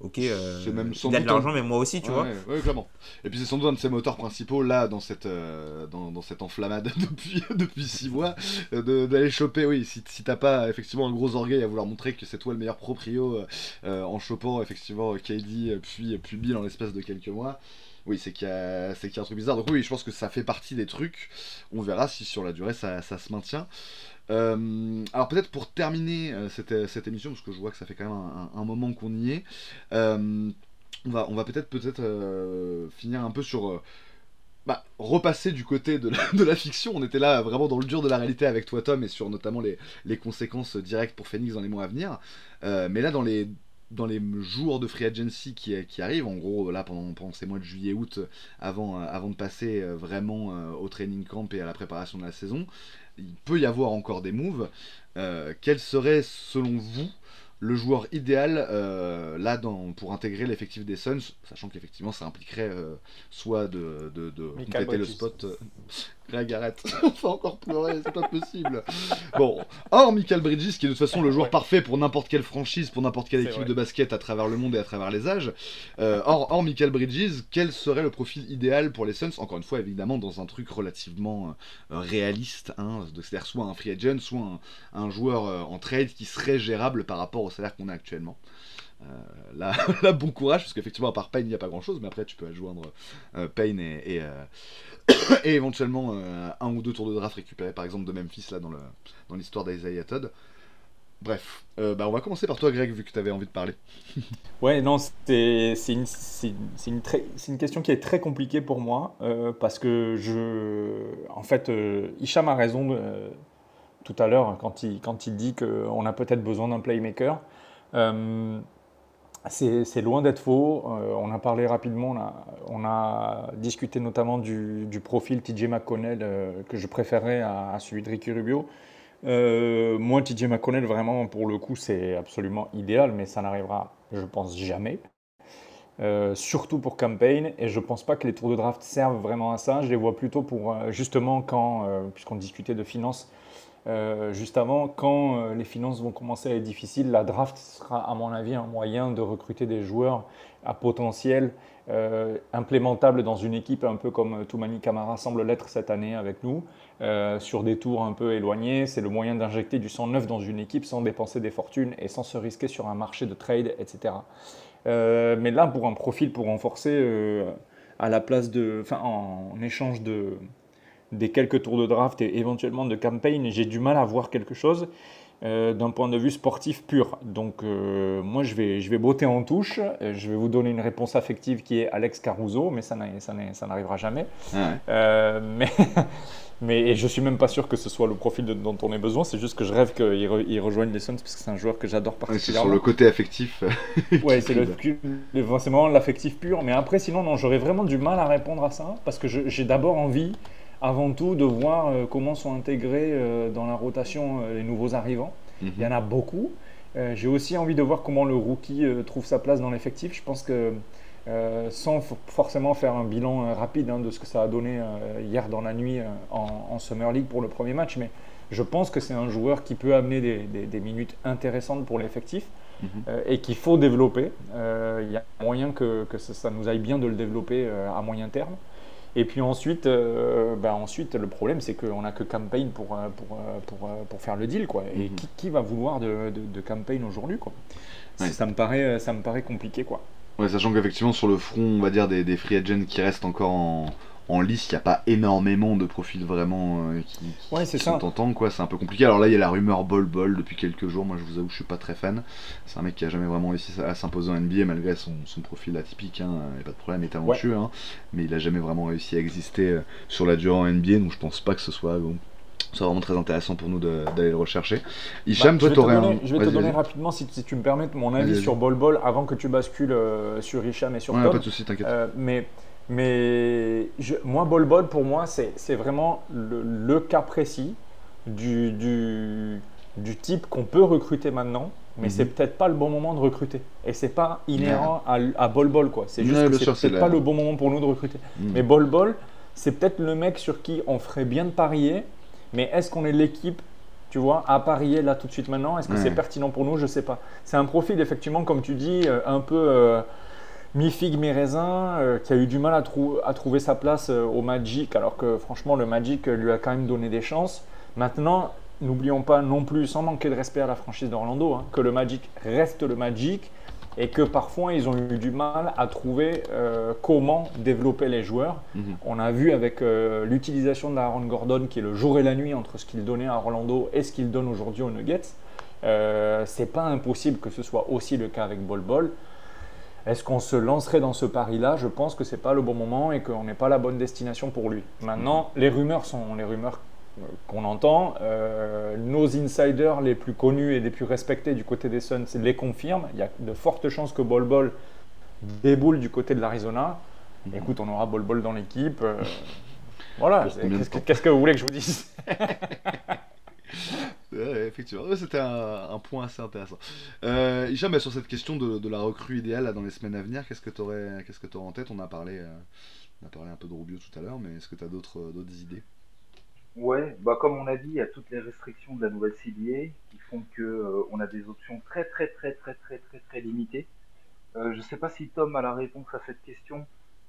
ok, euh, même il a de l'argent, mais moi aussi, tu vois. Oui, clairement. Et puis c'est sans doute un de ses moteurs principaux là dans cette euh, dans, dans, cette enflammade depuis depuis six mois euh, d'aller choper. Oui, si, si t'as pas effectivement un gros orgueil à vouloir montrer que c'est toi le meilleur proprio euh, en chopant effectivement KD puis puis Bill en l'espace de quelques mois. Oui, c'est qu'il y, a, qu'il y a un truc bizarre. Donc oui, je pense que ça fait partie des trucs. On verra si sur la durée ça, ça se maintient. Euh, alors peut-être pour terminer euh, cette, cette, émission, parce que je vois que ça fait quand même un, moment qu'on y est, euh, on va, on va peut-être peut-être finir un peu sur... Bah, repasser du côté de la, de la, fiction, on était là vraiment dans le dur de la réalité avec toi Tom et sur notamment les, les conséquences directes pour Phoenix dans les mois à venir. mais là dans les dans les jours de free agency qui, qui arrivent, en gros là pendant, pendant ces mois de juillet-août, avant, avant de passer vraiment au training camp et à la préparation de la saison, il peut y avoir encore des moves. Euh, quel serait, selon vous, le joueur idéal euh, là dans, pour intégrer l'effectif des Suns, sachant qu'effectivement ça impliquerait euh, soit de, de, de compléter le spot. On va encore pleurer, c'est pas possible. Bon, or Michael Bridges, qui est de toute façon le joueur parfait pour n'importe quelle franchise, pour n'importe quelle équipe de basket à travers le monde et à travers les âges. Euh, or, or, Michael Bridges, quel serait le profil idéal pour les Suns? Encore une fois, évidemment, dans un truc relativement euh, réaliste, hein, c'est-à-dire soit un free agent, soit un, joueur euh, en trade qui serait gérable par rapport au salaire qu'on a actuellement. là, bon courage, parce qu'effectivement, à part Payne, il n'y a pas grand chose, mais après, tu peux adjoindre Payne et, et éventuellement euh, un ou deux tours de draft récupérés par exemple de Memphis là dans le dans l'histoire d'Isaiah Todd. Bref, euh, bah on va commencer par toi Greg vu que tu avais envie de parler. ouais non c'est une, une, une, question qui est très compliquée pour moi euh, parce que je en fait Hicham a raison tout à l'heure quand il, quand il dit qu'on a peut-être besoin d'un playmaker. C'est loin d'être faux. Euh, on a parlé rapidement, on a, discuté notamment du, profil TJ McConnell euh, que je préférais à, celui de Ricky Rubio. Euh, moi, TJ McConnell, vraiment, pour le coup, c'est absolument idéal, mais ça n'arrivera, je pense, jamais. surtout pour campaign, et je pense pas que les tours de draft servent vraiment à ça. Je les vois plutôt pour, justement, quand, puisqu'on discutait de finances, euh, juste avant, quand euh, les finances vont commencer à être difficiles, la draft sera à mon avis un moyen de recruter des joueurs à potentiel euh, implémentables dans une équipe un peu comme Toumani Kamara semble l'être cette année avec nous, sur des tours un peu éloignés. C'est le moyen d'injecter du sang neuf dans une équipe sans dépenser des fortunes et sans se risquer sur un marché de trade, etc. mais là, pour un profil pour renforcer à la place de, en échange de, des quelques tours de draft et éventuellement de campaign, j'ai du mal à voir quelque chose euh, d'un point de vue sportif pur. Donc euh, moi je vais, je vais botter en touche, je vais vous donner une réponse affective qui est Alex Caruso, mais ça n'arrivera jamais. Ah euh, mais, mais je suis même pas sûr que ce soit le profil dont on ait besoin, c'est juste que je rêve qu'il rejoigne les Suns parce que c'est un joueur que j'adore particulièrement. c'est sur le côté affectif. ouais, c'est vraiment l'affectif pur, mais après sinon non, j'aurais vraiment du mal à répondre à ça parce que j'ai d'abord envie avant tout de voir euh, comment sont intégrés euh, dans la rotation euh, les nouveaux arrivants. Il y en a beaucoup. J'ai aussi envie de voir comment le rookie trouve sa place dans l'effectif. Je pense que sans forcément faire un bilan rapide hein, de ce que ça a donné hier dans la nuit en, Summer League pour le premier match, mais je pense que c'est un joueur qui peut amener des, minutes intéressantes pour l'effectif mhm. et qu'il faut développer. Il y a moyen que, ça, nous aille bien de le développer à moyen terme. Et puis ensuite, euh, bah ensuite le problème, c'est qu'on n'a que campaign pour, euh, pour, euh, pour, pour, faire le deal. Quoi. Et mhm. qui, qui, va vouloir de, de, campaign aujourd'hui quoi? Ça, me paraît, ça me paraît compliqué. Quoi. Ouais, sachant qu'effectivement, sur le front, on va dire, des, des free agents qui restent encore en, en liste, il n'y a pas énormément de profils vraiment euh, qui, ouais, c'est sont tentants, quoi. C'est un peu compliqué. Alors là, il y a la rumeur Bol Bol depuis quelques jours. Moi, je vous avoue, je suis pas très fan. C'est un mec qui a jamais vraiment réussi à s'imposer en NBA malgré son, profil atypique. Hein. Il n'y a pas de problème, il est talentueux, hein. mais il a jamais vraiment réussi à exister euh, sur la durée en NBA. Donc je pense pas que ce soit bon, vraiment très intéressant pour nous d'aller le rechercher. Hicham, bah, toi, t'aurais un. Je vais te donner rapidement, si, tu me permets, mon avis sur Bol Bol avant que tu bascules euh, sur Hicham et sur ouais, Tom. pas de soucis, t'inquiète. mais mais je, moi, Bol Bol, pour moi, c'est vraiment le, cas précis du, du, du type qu'on peut recruter maintenant, mais c'est mhm. peut-être pas le bon moment de recruter. Et c'est pas inhérent à, à, Bol Bol, quoi. C'est juste que c'est peut-être pas le bon moment pour nous de recruter. Mhm. Mais Bol Bol, c'est peut-être le mec sur qui on ferait bien de parier, mais est-ce qu'on est l'équipe tu vois, à parier là tout de suite maintenant? Est-ce que c'est pertinent pour nous? Je sais pas. C'est un profil, effectivement, comme tu dis, euh, un peu. Euh, mi-figue, mi-raisin, euh, qui a eu du mal à, à trouver sa place euh, au Magic, alors que franchement, le Magic lui a quand même donné des chances. Maintenant, n'oublions pas non plus, sans manquer de respect à la franchise d'Orlando, hein, que le Magic reste le Magic et que parfois ils ont eu du mal à trouver euh, comment développer les joueurs. Mhm. On a vu avec l'utilisation d'Aaron Gordon, qui est le jour et la nuit entre ce qu'il donnait à Orlando et ce qu'il donne aujourd'hui aux Nuggets. c'est pas impossible que ce soit aussi le cas avec Bol Bol. Est-ce qu'on se lancerait dans ce pari-là? Je pense que ce n'est pas le bon moment et qu'on n'est pas la bonne destination pour lui. Maintenant, les rumeurs sont les rumeurs euh, qu'on entend. Euh, nos insiders les plus connus et les plus respectés du côté des Suns les confirment. Il y a de fortes chances que Bol Bol déboule du côté de l'Arizona. Mhm. Écoute, on aura Bol Bol dans l'équipe. Euh, voilà. Qu'est-ce que vous voulez que je vous dise? effectivement, c'était un, point assez intéressant. Euh, sur cette question de, la recrue idéale dans les semaines à venir, qu'est-ce que tu aurais, que en tête? On a, parlé, euh, on a parlé un peu de Rubio tout à l'heure, mais est-ce que tu as d'autres, d'autres idées? Ouais, bah comme on a dit, il y a toutes les restrictions de la nouvelle CBA qui font que euh, on a des options très très très très très très très limitées. Euh, je sais pas si Tom a la réponse à cette question,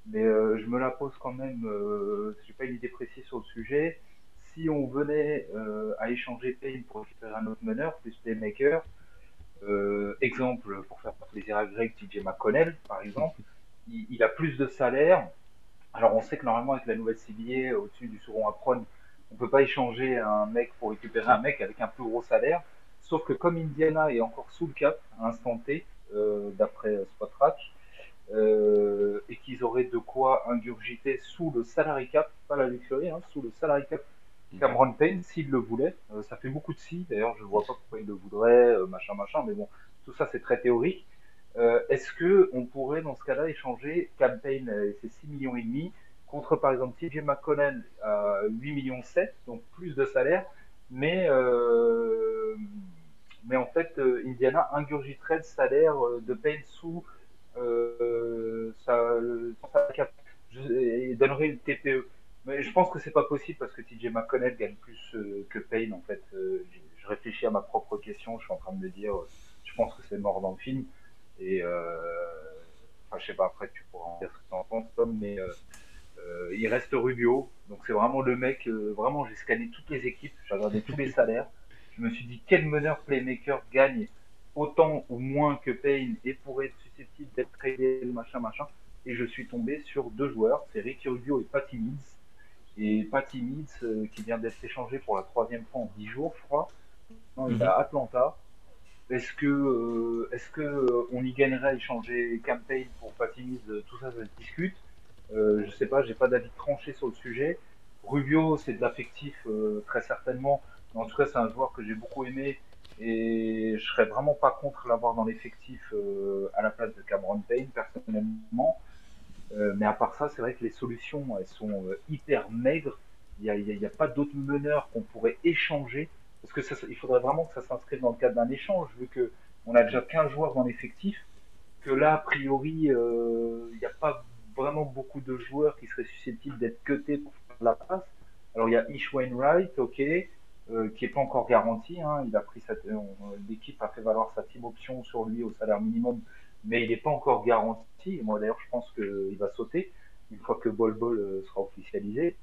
mais je me la pose quand même. J'ai pas une idée précise sur le sujet si on venait euh, à échanger Payne pour récupérer un autre meneur, plus Playmaker, euh, exemple, pour faire plaisir à Greg, TJ McConnell, par exemple, il, a plus de salaire. Alors, on sait que normalement, avec la nouvelle CBA, au-dessus du second apron, on peut pas échanger un mec pour récupérer un mec avec un plus gros salaire. Sauf que comme Indiana est encore sous le cap à instant T, euh, d'après Spotrack, euh, et qu'ils auraient de quoi ingurgiter sous le salary cap, pas la luxury, hein, sous le salary cap Cameron Payne, s'il le voulait, euh, ça fait beaucoup de si, d'ailleurs je vois pas pourquoi il le voudrait, euh, machin, machin, mais bon, tout ça c'est très théorique. Euh, est-ce que on pourrait dans ce cas-là échanger Cam Payne et ses 6 millions et demi contre par exemple TJ McConnell à 8 millions 7, donc plus de salaire, mais mais en fait Indiana ingurgiterait le salaire de Payne sous sa, sa et donnerait le TPE. Mais je pense que c'est pas possible parce que TJ McConnell gagne plus euh, que Payne en fait. Euh, je réfléchis à ma propre question, je suis en train de me dire, euh, je pense que c'est mort dans le film. Et enfin, je sais pas, après tu pourras en dire ce que tu en penses, Tom, mais il reste Rubio. Donc c'est vraiment le mec, vraiment j'ai scanné toutes les équipes, j'ai regardé tous les salaires. Je me suis dit quel meneur playmaker gagne autant ou moins que Payne et pourrait être susceptible d'être tradé, machin, machin. Et je suis tombé sur deux joueurs, c'est Ricky Rubio et Patty Mills et Patty euh, qui vient d'être échangé pour la troisième fois en 10 jours, je crois. Non, il est à mhm. Atlanta. Est-ce que, euh, est-ce que euh, on y gagnerait à échanger Campaign pour Patty Mills Tout ça, ça se discute. Euh, je sais pas, j'ai pas d'avis tranché sur le sujet. Rubio, c'est de l'affectif très certainement. Mais en tout cas, c'est un joueur que j'ai beaucoup aimé et je serais vraiment pas contre l'avoir dans l'effectif à la place de Cameron Payne personnellement. Euh, mais à part ça, c'est vrai que les solutions, elles sont euh, hyper maigres. Il n'y a, a, pas d'autres meneurs qu'on pourrait échanger. Parce que ça, il faudrait vraiment que ça s'inscrive dans le cadre d'un échange, vu que on a déjà 15 joueurs dans l'effectif, que là, a priori, euh, il n'y a pas vraiment beaucoup de joueurs qui seraient susceptibles d'être cutés pour faire la passe. Alors il y a Ish Wainwright, ok, euh, qui est pas encore garanti. Hein. Il a pris l'équipe a fait valoir sa team option sur lui au salaire minimum mais il n'est pas encore garanti. Moi d'ailleurs, je pense qu'il va sauter. une fois que Bol Bol sera officialisé.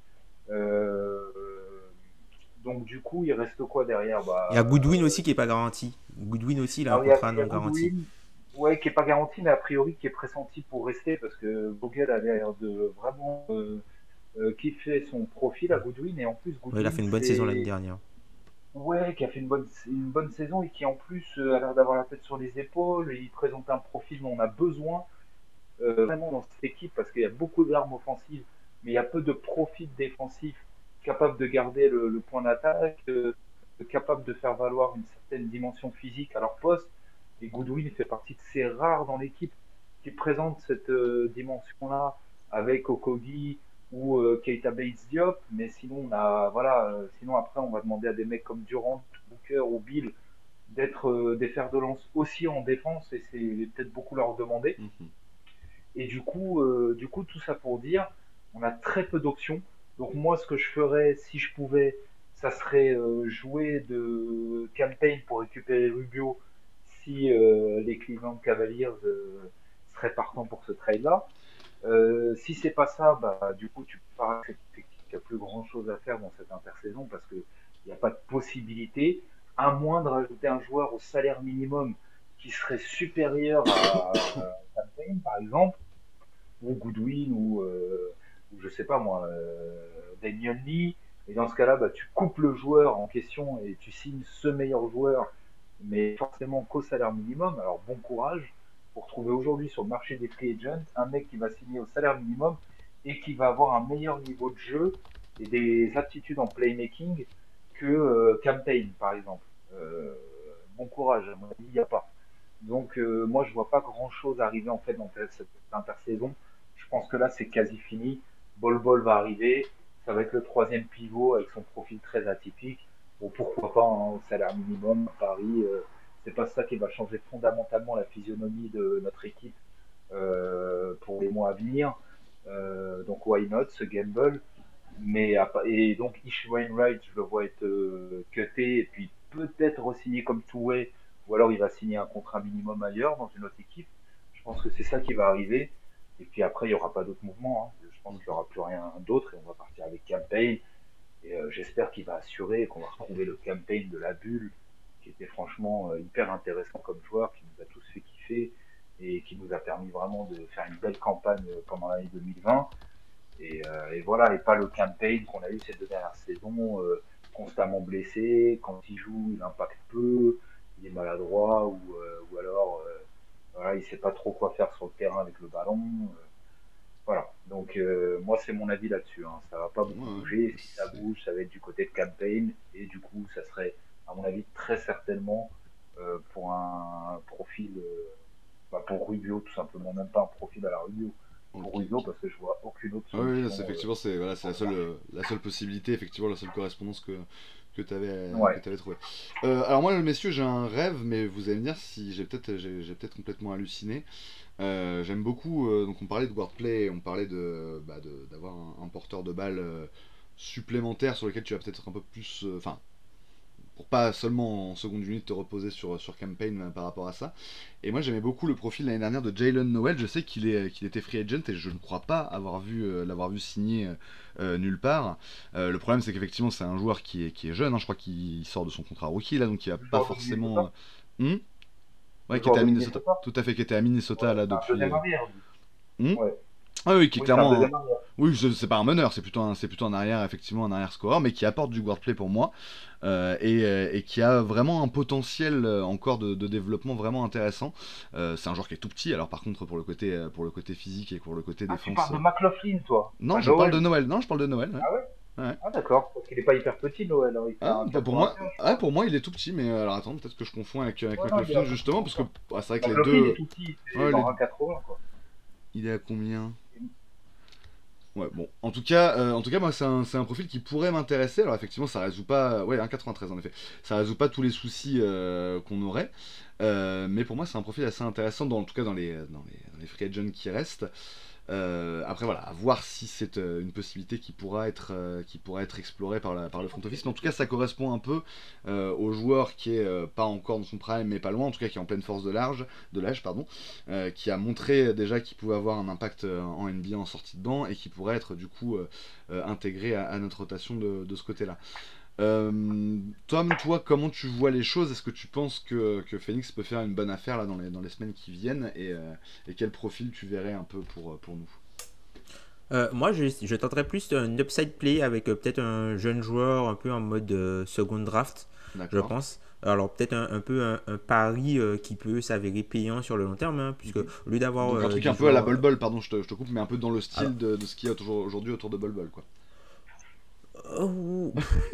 donc du coup, il reste quoi derrière? Bah, Il y a Goodwin aussi qui n'est pas garanti. Goodwin aussi, il a un contrat non garanti. Ouais, qui est pas garanti, mais a priori qui est pressenti pour rester parce que Vogel a l'air de vraiment euh, euh, kiffer son profil à Goodwin et en plus Goodwin. il a fait une bonne saison l'année dernière. Ouais, qui a fait une bonne, une bonne saison et qui en plus euh, a l'air d'avoir la tête sur les épaules. Et il présente un profil dont on a besoin vraiment dans cette équipe parce qu'il y a beaucoup d'armes offensives, mais il y a peu de profils défensifs capables de garder le, point d'attaque, capables de faire valoir une certaine dimension physique à leur poste. Et Goodwin fait partie de ces rares dans l'équipe qui présentent cette euh, dimension-là avec Okogi ou euh, Keita Bates Diop. Mais sinon, on a, voilà, euh, sinon après, on va demander à des mecs comme Durant, Booker ou Bill d'être des fers de lance aussi en défense et c'est peut-être beaucoup leur demander. Mhm. Et du coup, du coup, tout ça pour dire, on a très peu d'options. Donc moi, ce que je ferais, si je pouvais, ça serait jouer de campaign pour récupérer Rubio si euh, les Cleveland Cavaliers euh, seraient partants pour ce trade-là. Euh, si c'est pas ça, bah, du coup, tu parais qu'il n'y a plus grand chose à faire dans cette intersaison parce qu'il n'y a pas de possibilité, à moins de rajouter un joueur au salaire minimum qui serait supérieur à, Campaign, par exemple, ou Goodwin, ou, ou je sais pas moi, Daniel Lee. Et dans ce cas-là, bah, tu coupes le joueur en question et tu signes ce meilleur joueur mais forcément qu'au salaire minimum. Alors bon courage pour trouver aujourd'hui sur le marché des free agents un mec qui va signer au salaire minimum et qui va avoir un meilleur niveau de jeu et des aptitudes en playmaking que euh, Campaign par exemple. Euh, bon courage, à mon avis, il n'y a pas. Donc euh, moi je vois pas grand chose arriver en fait dans cette intersaison. Je pense que là c'est quasi fini. Bol Bol va arriver, ça va être le troisième pivot avec son profil très atypique pourquoi pas hein, au salaire minimum à Paris. Euh, c'est pas ça qui va changer fondamentalement la physionomie de notre équipe euh, pour les mois à venir. Euh, donc why not ce gamble? Mais et donc Ish Wainwright je le vois être cuté et puis peut-être re-signé comme Toué ou alors il va signer un contrat minimum ailleurs dans une autre équipe. Je pense que c'est ça qui va arriver. Et puis après il n'y aura pas d'autres mouvements hein. je pense qu'il n'y aura plus rien d'autre et on va partir avec Campaign et euh, j'espère qu'il va assurer qu'on va retrouver le campaign de la bulle, qui était franchement euh, hyper intéressant comme joueur, qui nous a tous fait kiffer et qui nous a permis vraiment de faire une belle campagne euh, pendant l'année 2020. Et, voilà, et pas le campaign qu'on a eu ces deux dernières saisons, constamment blessé, quand il joue, il impacte peu, il est maladroit, ou, ou alors voilà, il sait pas trop quoi faire sur le terrain avec le ballon. Voilà. Donc euh, moi c'est mon avis là-dessus. Hein. Ça va pas beaucoup bouger. Si ça bouge, ça va être du côté de campaign et du coup ça serait à mon avis très certainement euh, pour un profil euh, bah, pour Rubio tout simplement, même pas un profil à la Rubio. Pour Rubio parce que je vois aucune autre. oui, c'est effectivement c'est voilà, la seule la seule possibilité effectivement la seule correspondance que que tu avais, avais trouvé. alors moi messieurs j'ai un rêve mais vous allez me dire si j'ai peut-être j'ai peut-être complètement halluciné. Euh, j'aime beaucoup, euh, donc on parlait de wordplay, on parlait de bah, d'avoir un, porteur de balle euh, supplémentaire sur lequel tu vas peut-être un peu plus. Enfin, pour pas seulement en seconde unité te reposer sur, sur campaign par rapport à ça. Et moi j'aimais beaucoup le profil l'année dernière de Jalen Noel. Je sais qu'il est qu'il était free agent et je ne crois pas avoir vu l'avoir vu signer nulle part. le problème c'est qu'effectivement c'est un joueur qui est, qui est jeune. Hein. je crois qu'il sort de son contrat rookie là, donc il va pas forcément. Ouais, qui était à Minnesota. Tout à fait, qui était à Minnesota là depuis. Hmm? Ah oui, qui est clairement. Oui, c'est pas un meneur, c'est plutôt un, c'est plutôt un arrière, effectivement, un arrière score, mais qui apporte du wordplay pour moi euh, et, euh, et, qui a vraiment un potentiel euh, encore de, de développement vraiment intéressant. c'est un joueur qui est tout petit, alors par contre pour le côté, pour le côté physique et pour le côté ah, défense. Tu parles de McLaughlin, toi Non, je parle de Noël. Non, je parle de Noël. Ah ouais ah d'accord, parce qu'il n'est pas hyper petit Noël. Ah, bah, pour, moi, ah, pour moi il est tout petit, mais alors attends, peut-être que je confonds avec, avec ouais, justement, parce que ah, c'est vrai que les deux. Il est tout petit, ouais, dans les... 80 quoi. Il est à combien? Ouais, bon, en tout cas, euh, en tout cas moi c'est un, un, profil qui pourrait m'intéresser. Alors effectivement, ça résout pas, ouais, 1,93 en effet, ça résout pas tous les soucis euh, qu'on aurait, euh, mais pour moi c'est un profil assez intéressant, dans, en tout cas dans les, dans les, dans les free agents qui restent. Euh, après voilà, à voir si c'est euh, une possibilité qui pourra être, euh, qui pourra être explorée par, le front office. Mais en tout cas, ça correspond un peu au joueur qui est pas encore dans son prime, mais pas loin, en tout cas qui est en pleine force de l'âge, de l'âge pardon, qui a montré déjà qu'il pouvait avoir un impact en NBA en sortie de banc et qui pourrait être du coup intégré à, notre rotation de ce côté-là. Euh, Tom, toi, comment tu vois les choses? Est-ce que tu penses que, que, Phoenix peut faire une bonne affaire là, dans, les, dans les semaines qui viennent? Et, euh, et, quel profil tu verrais un peu pour, pour nous? Euh, moi, je, je tenterais plus un upside play avec peut-être un jeune joueur un peu en mode second draft, je pense. Alors peut-être un, peu un, pari qui peut s'avérer payant sur le long terme, hein, puisque mhm. au lieu d'avoir... un truc un peu à la Bol Bol, pardon, je te, je te, coupe, mais un peu dans le style de, de, ce qu'il y a aujourd'hui autour de Bol Bol, quoi. Oh,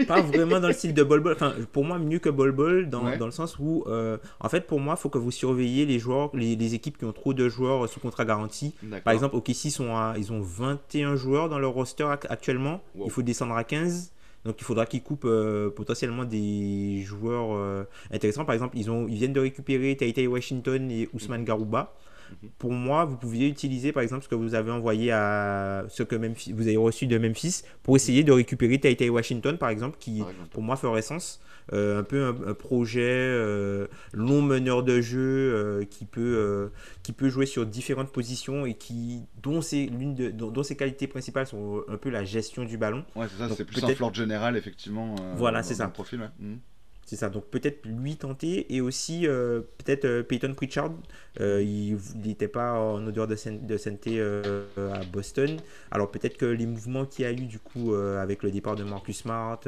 pas vraiment dans le style de Bol Bol. Enfin, pour moi, mieux que Bol Bol, dans, dans le sens où, euh, en fait, pour moi, il faut que vous surveillez les joueurs, les, équipes qui ont trop de joueurs sous contrat garanti. Par exemple, OKC, sont ils ont 21 joueurs dans leur roster actuellement. Il faut descendre à 15. Donc il faudra qu'ils coupent euh, potentiellement des joueurs euh, intéressants. Par exemple, ils, ont, ils viennent de récupérer Taitei Washington et Ousmane Garouba. Pour moi, vous pouviez utiliser par exemple ce que vous avez envoyé à ce que Memphis, vous avez reçu de Memphis pour essayer de récupérer Tai Washington par exemple, qui pour moi ferait sens. Euh, un peu un, projet euh, long meneur de jeu euh, qui, peut, qui peut jouer sur différentes positions et qui, dont, ses, l'une de, dont, ses qualités principales sont un peu la gestion du ballon. Ouais, c'est ça, c'est plus un floor général, effectivement. voilà, c'est ça. Profil, mhm. C'est ça. Donc peut-être lui tenter et aussi euh, peut-être euh, Peyton Pritchard. Euh, il n'était pas en odeur de, sainteté à Boston. Alors peut-être que les mouvements qu'il y a eu du coup avec le départ de Marcus Smart,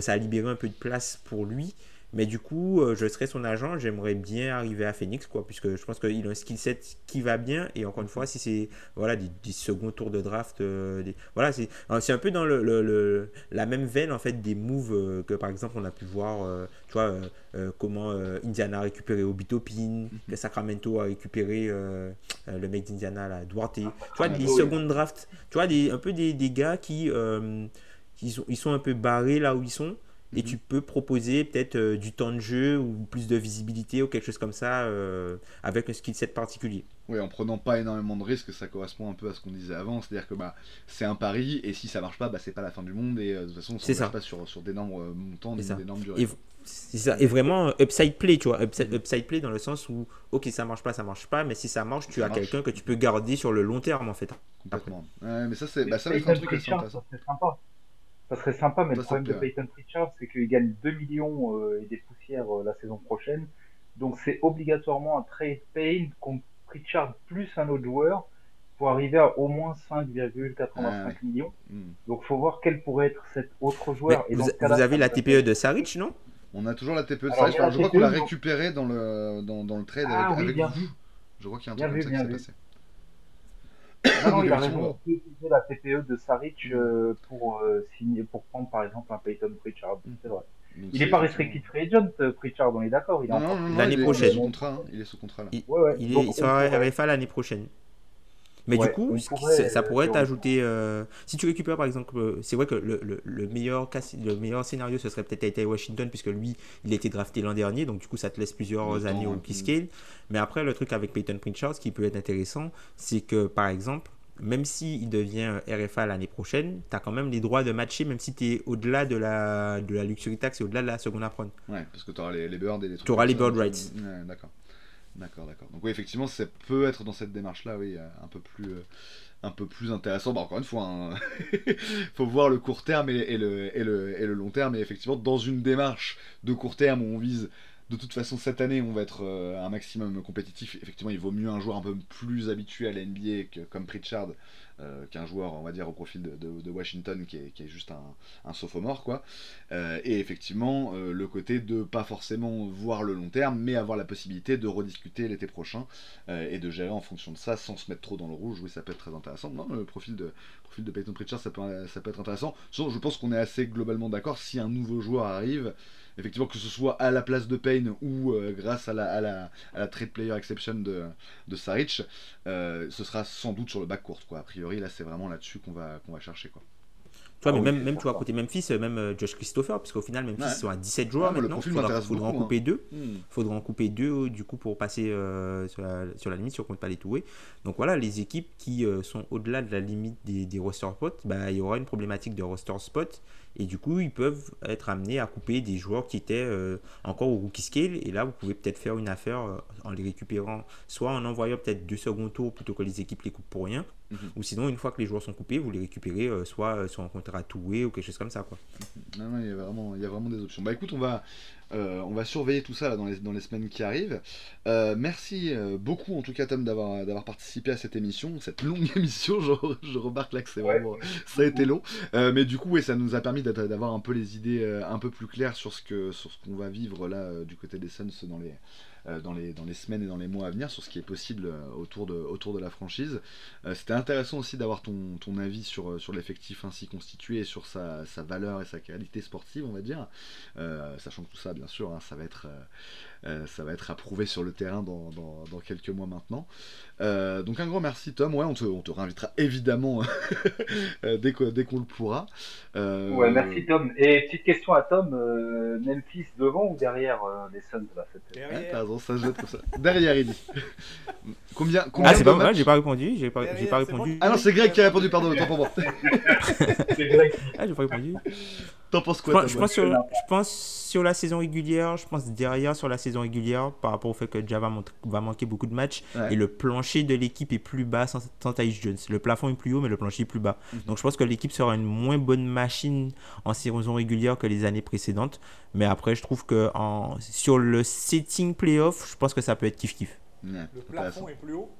ça a libéré un peu de place pour lui. Mais du coup, euh, je serais son agent, j'aimerais bien arriver à Phoenix, quoi, puisque je pense qu'il a un skill set qui va bien. Et encore une fois, si c'est voilà, des, seconds tours de draft, euh, voilà, c'est, c'est un peu dans le, le, la même veine en fait, des moves euh, que par exemple on a pu voir, tu vois, comment Indiana a récupéré Obitopin, mhm. que Sacramento a récupéré le mec d'Indiana, là, Duarte. Tu vois, des secondes drafts, tu vois, des, un peu des, des gars qui ils sont, ils sont un peu barrés là où ils sont et tu peux proposer peut-être euh, du temps de jeu ou plus de visibilité ou quelque chose comme ça euh, avec un skill set particulier. Oui, en prenant pas énormément de risques, ça correspond un peu à ce qu'on disait avant, c'est-à-dire que bah, c'est un pari et si ça marche pas, bah, c'est pas la fin du monde et euh, de toute façon, on ne ça. pas sur, sur d'énormes montants, d'énormes durées. C'est ça, et vraiment upside play, tu vois, upside, play dans le sens où, ok, ça marche pas, ça marche pas, mais si ça marche, tu as quelqu'un que tu peux garder sur le long terme en fait. Complètement. mais ça, c'est bah, ça, un truc sympa ça serait sympa, mais le problème de Peyton Pritchard, c'est qu'il gagne 2 millions euh, et des poussières euh, la saison prochaine. Donc c'est obligatoirement un trade paid contre Pritchard plus un autre joueur pour arriver à au moins 5,85 ah millions. Hmm. Donc faut voir quel pourrait être cet autre joueur. Et vous, avez la TPE de Saric, non? On a toujours la TPE de Saric. je crois qu'on l'a récupéré dans le, dans, dans le trade ah avec, oui, bien Vu. Je crois qu'il y a un truc comme ça qui s'est passé. Non, il a raison. On peut utiliser la TPE de Saric euh, pour euh, signer, pour prendre par exemple un Peyton Pritchard. Mm. C'est vrai. il n'est pas restricted free agent, euh, Pritchard, on est d'accord. L'année prochaine. Il est, sous contrat là. Il, ouais, ouais. il, est, il sera RFA l'année prochaine. Mais du coup, ça, pourrait t'ajouter. Euh, si tu récupères par exemple, euh, c'est vrai que le, le, meilleur le meilleur scénario ce serait peut-être Tay Washington, puisque lui, il a été drafté l'an dernier, donc du coup, ça te laisse plusieurs années au p scale. Mais après, le truc avec Peyton Pritchard, ce qui peut être intéressant, c'est que par exemple, même s'il devient RFA l'année prochaine, tu as quand même les droits de matcher, même si tu es au-delà de la, de la luxury tax et au-delà de la seconde apprendre. Ouais, parce que tu auras les, les birds et les trucs. Tu auras les bird rights. d'accord. D'accord, d'accord. Donc oui, effectivement, ça peut être dans cette démarche-là, oui, euh, un peu plus, euh, un peu plus intéressant. Bah, encore une fois, hein, faut voir le court terme et, le, et, le, et, le, long terme. Et effectivement, dans une démarche de court terme où on vise, de toute façon, cette année, on va être euh, un maximum compétitif. Effectivement, il vaut mieux un joueur un peu plus habitué à la NBA que, comme Pritchard, euh, qu'un joueur, on va dire, au profil de, Washington qui est, juste un, sophomore, quoi. Euh, et effectivement, le côté de pas forcément voir le long terme, mais avoir la possibilité de rediscuter l'été prochain et de gérer en fonction de ça sans se mettre trop dans le rouge. Oui, ça peut être très intéressant. Non, le profil de, profil Pritchard, ça peut, ça peut être intéressant. je pense qu'on est assez globalement d'accord. Si un nouveau joueur arrive, effectivement, que ce soit à la place de Payne ou euh, grâce à la, à, la, à la, trade player exception de, de Saric, euh, ce sera sans doute sur le back court. Quoi. A priori, là, c'est vraiment là-dessus qu'on va, qu'on va chercher. Quoi. Tu vois, mais même, même tu vois, côté Memphis, même Josh Christopher, puisqu'au final, Memphis ils sont à 17 joueurs maintenant. Il faudra, faudra en couper deux. Il hmm. faudra en couper deux, du coup, pour passer sur, la, sur, la, limite, si on compte pas les touer. Donc voilà, les équipes qui sont au-delà de la limite des, des roster spots, bah, il y aura une problématique de roster spot et du coup, ils peuvent être amenés à couper des joueurs qui étaient euh, encore au rookie scale. Et là, vous pouvez peut-être faire une affaire euh, en les récupérant, soit en envoyant peut-être deux second tours plutôt que les équipes les coupent pour rien. Mhm. Ou sinon, une fois que les joueurs sont coupés, vous les récupérez euh, soit sur un contrat toué ou quelque chose comme ça. Quoi. Non, non, il y a vraiment, il y a vraiment des options. Bah écoute, on va, euh, on va surveiller tout ça dans, les, dans, les, semaines qui arrivent. Euh, merci euh, beaucoup en tout cas Tom d'avoir, d'avoir participé à cette émission, cette longue émission. Je, remarque là que c'est vraiment, ça a été long, mais du coup ouais, ça nous a permis d'avoir un peu les idées un peu plus claires sur ce que sur ce qu'on va vivre là du côté des Suns dans les dans, les, dans les semaines et dans les mois à venir sur ce qui est possible euh, autour de, autour de la franchise. Euh, c'était intéressant aussi d'avoir ton, ton avis sur, sur l'effectif ainsi constitué sur sa, sa, valeur et sa qualité sportive, on va dire. sachant que tout ça, bien sûr, hein, ça va être euh, ça va être approuvé sur le terrain dans, dans, quelques mois maintenant. Euh, donc un grand merci Tom, ouais, on te, on te réinvitera évidemment euh, dès qu'on dès le pourra. Ouais, merci Tom. Et petite question à Tom, Memphis devant ou derrière les Suns là, Derrière. Ah, ça jette comme ça. Derrière il dit. combien, combien Ah c'est pas mal, j'ai pas répondu, j'ai pas, pas répondu. Ah non c'est Greg qui a répondu, pardon, pour moi. c'est Greg. Ah j'ai pas répondu. T'en penses quoi je, pense sur, je pense sur la saison régulière, je pense derrière sur la saison régulière, par rapport au fait que Java va manquer beaucoup de matchs, et le plancher de l'équipe est plus bas sans, sans Jones. Le plafond est plus haut, mais le plancher est plus bas. Mhm. Donc je pense que l'équipe sera une moins bonne machine en saison régulière que les années précédentes. Mais après, je trouve que en, sur le setting playoff, je pense que ça peut être kiff-kiff. le plafond est plus haut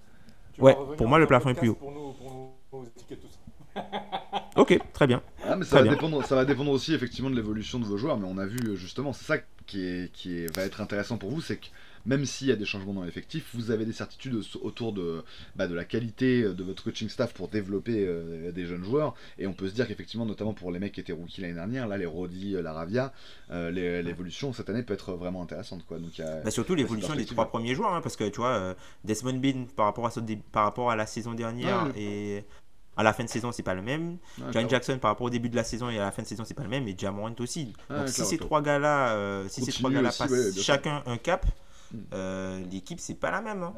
Ouais, pour moi, le plafond est plus haut. Pour nous, pour nous ok, très bien. Ah, mais ça, va dépendre, ça va dépendre aussi effectivement de l'évolution de vos joueurs, mais on a vu euh, justement, c'est ça qui, est, qui va être intéressant pour vous, c'est que même s'il y a des changements dans l'effectif, vous avez des certitudes autour de, bah, de la qualité euh, de votre coaching staff pour développer euh, des jeunes joueurs. Et on peut se dire qu'effectivement, notamment pour les mecs qui étaient rookies l'année dernière, là, les Rodi, la Ravia, l'évolution cette année peut être vraiment intéressante. Quoi. Donc, bah, surtout l'évolution des trois premiers joueurs, hein, parce que tu vois, Desmond Bean par rapport à, par rapport à la saison dernière et à la fin de saison, c'est pas le même. John Jackson, par rapport au début de la saison et à la fin de saison, c'est pas le même. Et Jamorant aussi. Donc, si ces trois gars-là, euh, si ces trois gars-là passent chacun un cap, hmm. euh, l'équipe c'est pas la même. Hein.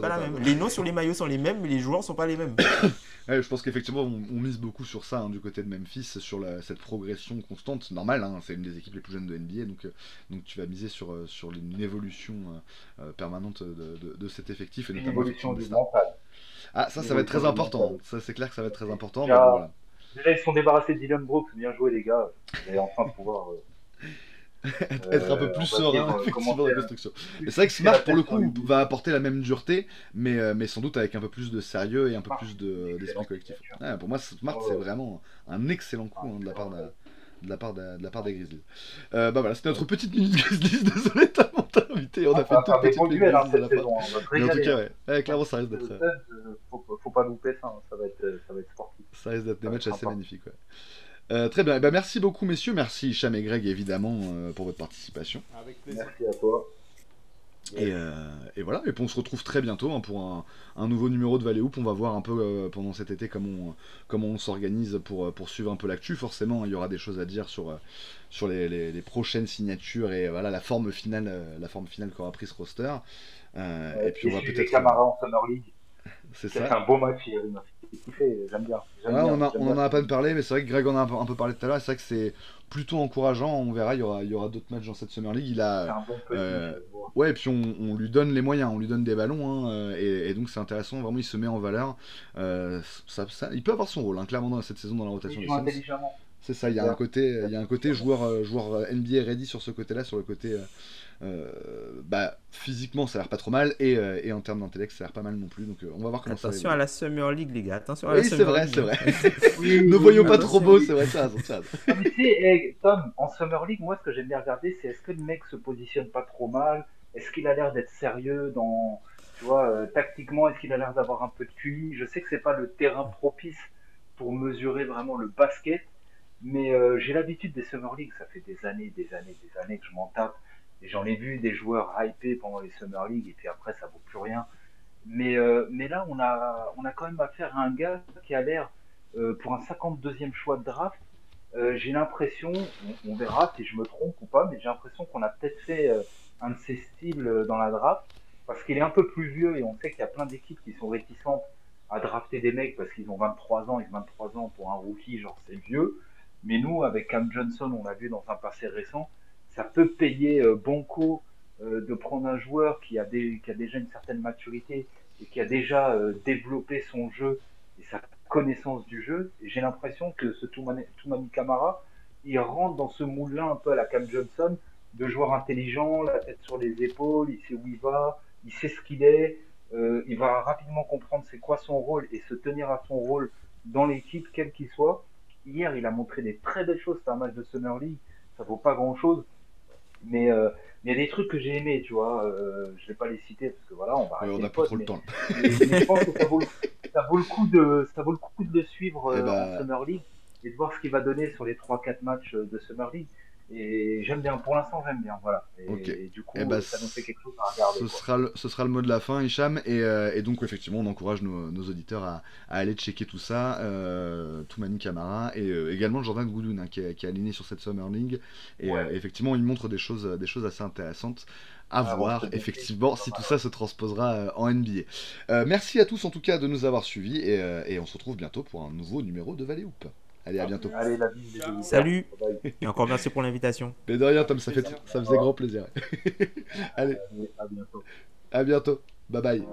pas la même. Les noms sur les maillots sont les mêmes, mais les joueurs sont pas les mêmes. je pense qu'effectivement on, mise beaucoup sur ça hein, du côté de Memphis, sur cette progression constante, normale. Hein, c'est une des équipes les plus jeunes de NBA, donc, euh, donc tu vas miser sur, sur une évolution permanente de, de, cet effectif et notamment une évolution du mental. Ah, ça, ça va être très important. Ça, c'est clair que ça va être très important. Déjà, voilà. déjà ils sont débarrassés de Dylan Brooks. Bien joué, les gars. Vous allez enfin pouvoir. Euh, être un peu plus serein euh, effectivement dans la construction. c'est vrai que Smart pour le coup va apporter la même dureté, mais, euh, mais sans doute avec un peu plus de sérieux et un peu plus d'esprit collectif. pour moi, Smart c'est vraiment un excellent coup hein, de la part de, de la part, de, la part des Grizzlies. Euh, bah voilà, c'était notre petite minute Grizzlies. Désolé, t'as invité. On a fait une petite minute hein, cette saison. Mais en tout cas, ouais. clairement, ça risque d'être. Euh, faut, faut, pas louper ça, hein. ça, va être, ça va être sportif. Ça risque d'être des matchs assez magnifiques. Ouais. Euh, très bien, bah, merci beaucoup messieurs, merci Cham et Greg évidemment euh, pour votre participation. Avec plaisir. Merci à toi. Euh, et, voilà, et puis on se retrouve très bientôt hein, pour un, nouveau numéro de Valley Hoop. On va voir un peu euh, pendant cet été comment on, comment on s'organise pour, euh, pour suivre un peu l'actu. Forcément, il y aura des choses à dire sur, sur les, prochaines signatures et voilà la forme finale, la forme finale qu'aura pris ce roster. et puis on va peut-être. en Summer League. C'est ça. Un beau match, j'aime bien. on, a, on en a pas parlé, mais c'est vrai que Greg en a un peu, parlé tout à l'heure. C'est vrai que c'est plutôt encourageant. On verra, il y aura, il y aura d'autres matchs dans cette Summer League. Il a, euh, ouais, et puis on, lui donne les moyens, on lui donne des ballons, hein, euh, et, donc c'est intéressant. Vraiment, il se met en valeur. Euh, ça, il peut avoir son rôle, hein, clairement dans cette saison dans la rotation. C'est ça. Il y a un côté, il y a un côté joueur, joueur NBA ready sur ce côté-là, sur le côté euh, bah, physiquement ça a l'air pas trop mal et, euh, et en termes d'intellect ça a l'air pas mal non plus. Donc euh, on va voir comment attention ça Attention à la Summer League les gars attention à la oui, c'est vrai c'est vrai. Ne voyons pas trop beau c'est vrai ça, ça. tu sais Tom en Summer League moi ce que j'aime bien regarder c'est est-ce que le mec se positionne pas trop mal? Est-ce qu'il a l'air d'être sérieux dans tu vois tactiquement? Est-ce qu'il a l'air d'avoir un peu de QI je sais que c'est pas le terrain propice pour mesurer vraiment le basket mais j'ai l'habitude des Summer League ça fait des années des années des années que je m'en tape et j'en ai vu des joueurs hypés pendant les Summer League et puis après ça vaut plus rien. Mais, euh, mais là, on a, on a quand même affaire à un gars qui a l'air pour un 52e choix de draft, j'ai l'impression, on, verra si je me trompe ou pas, mais j'ai l'impression qu'on a peut-être fait un de ses styles dans la draft, parce qu'il est un peu plus vieux et on sait qu'il y a plein d'équipes qui sont réticentes à drafter des mecs parce qu'ils ont 23 ans et 23 ans pour un rookie, genre c'est vieux. Mais nous, avec Cam Johnson, on l'a vu dans un passé récent, ça peut payer euh, bon coup euh, de prendre un joueur qui a, des, qui a déjà une certaine maturité et qui a déjà euh, développé son jeu et sa connaissance du jeu. J'ai l'impression que ce Toumani Kamara, il rentre dans ce moule-là un peu à la Cam Johnson, de joueur intelligent, la tête sur les épaules, il sait où il va, il sait ce qu'il est, euh, il va rapidement comprendre c'est quoi son rôle et se tenir à son rôle dans l'équipe, quel qu'il soit. Hier, il a montré des très belles choses. C'est un match de Summer League, ça vaut pas grand chose, mais euh, il y a des trucs que j'ai aimés, tu vois. Euh, je vais pas les citer parce que voilà, on va. on n'a pas trop le temps. Mais, je pense que ça vaut, le coup de, ça vaut le coup de le suivre eh en ben, Summer League et de voir ce qu'il va donner sur les 3-4 matchs de Summer League. Et j'aime bien, pour l'instant j'aime bien, voilà. Et, du coup, eh ben, ça nous fait quelque chose à regarder. Ce, Sera le, ce sera le mot de la fin, Hicham. Et, euh, et donc, effectivement, on encourage nos, nos auditeurs à, à, aller checker tout ça. Euh, Toumani Camara et euh, également Jordan Goudoun hein, qui, est, qui, est aligné sur cette Summer League. Et euh, effectivement, il montre des choses, des choses assez intéressantes à ah, voir effectivement si tout ça se transposera en NBA. merci à tous en tout cas de nous avoir suivis et, et on se retrouve bientôt pour un nouveau numéro de Valley Hoop. Allez, à bientôt. Allez, la Salut. Et encore merci pour l'invitation. Mais de rien, Tom, ça, fait, ça faisait grand plaisir. Allez. À bientôt. À bientôt. Bye bye.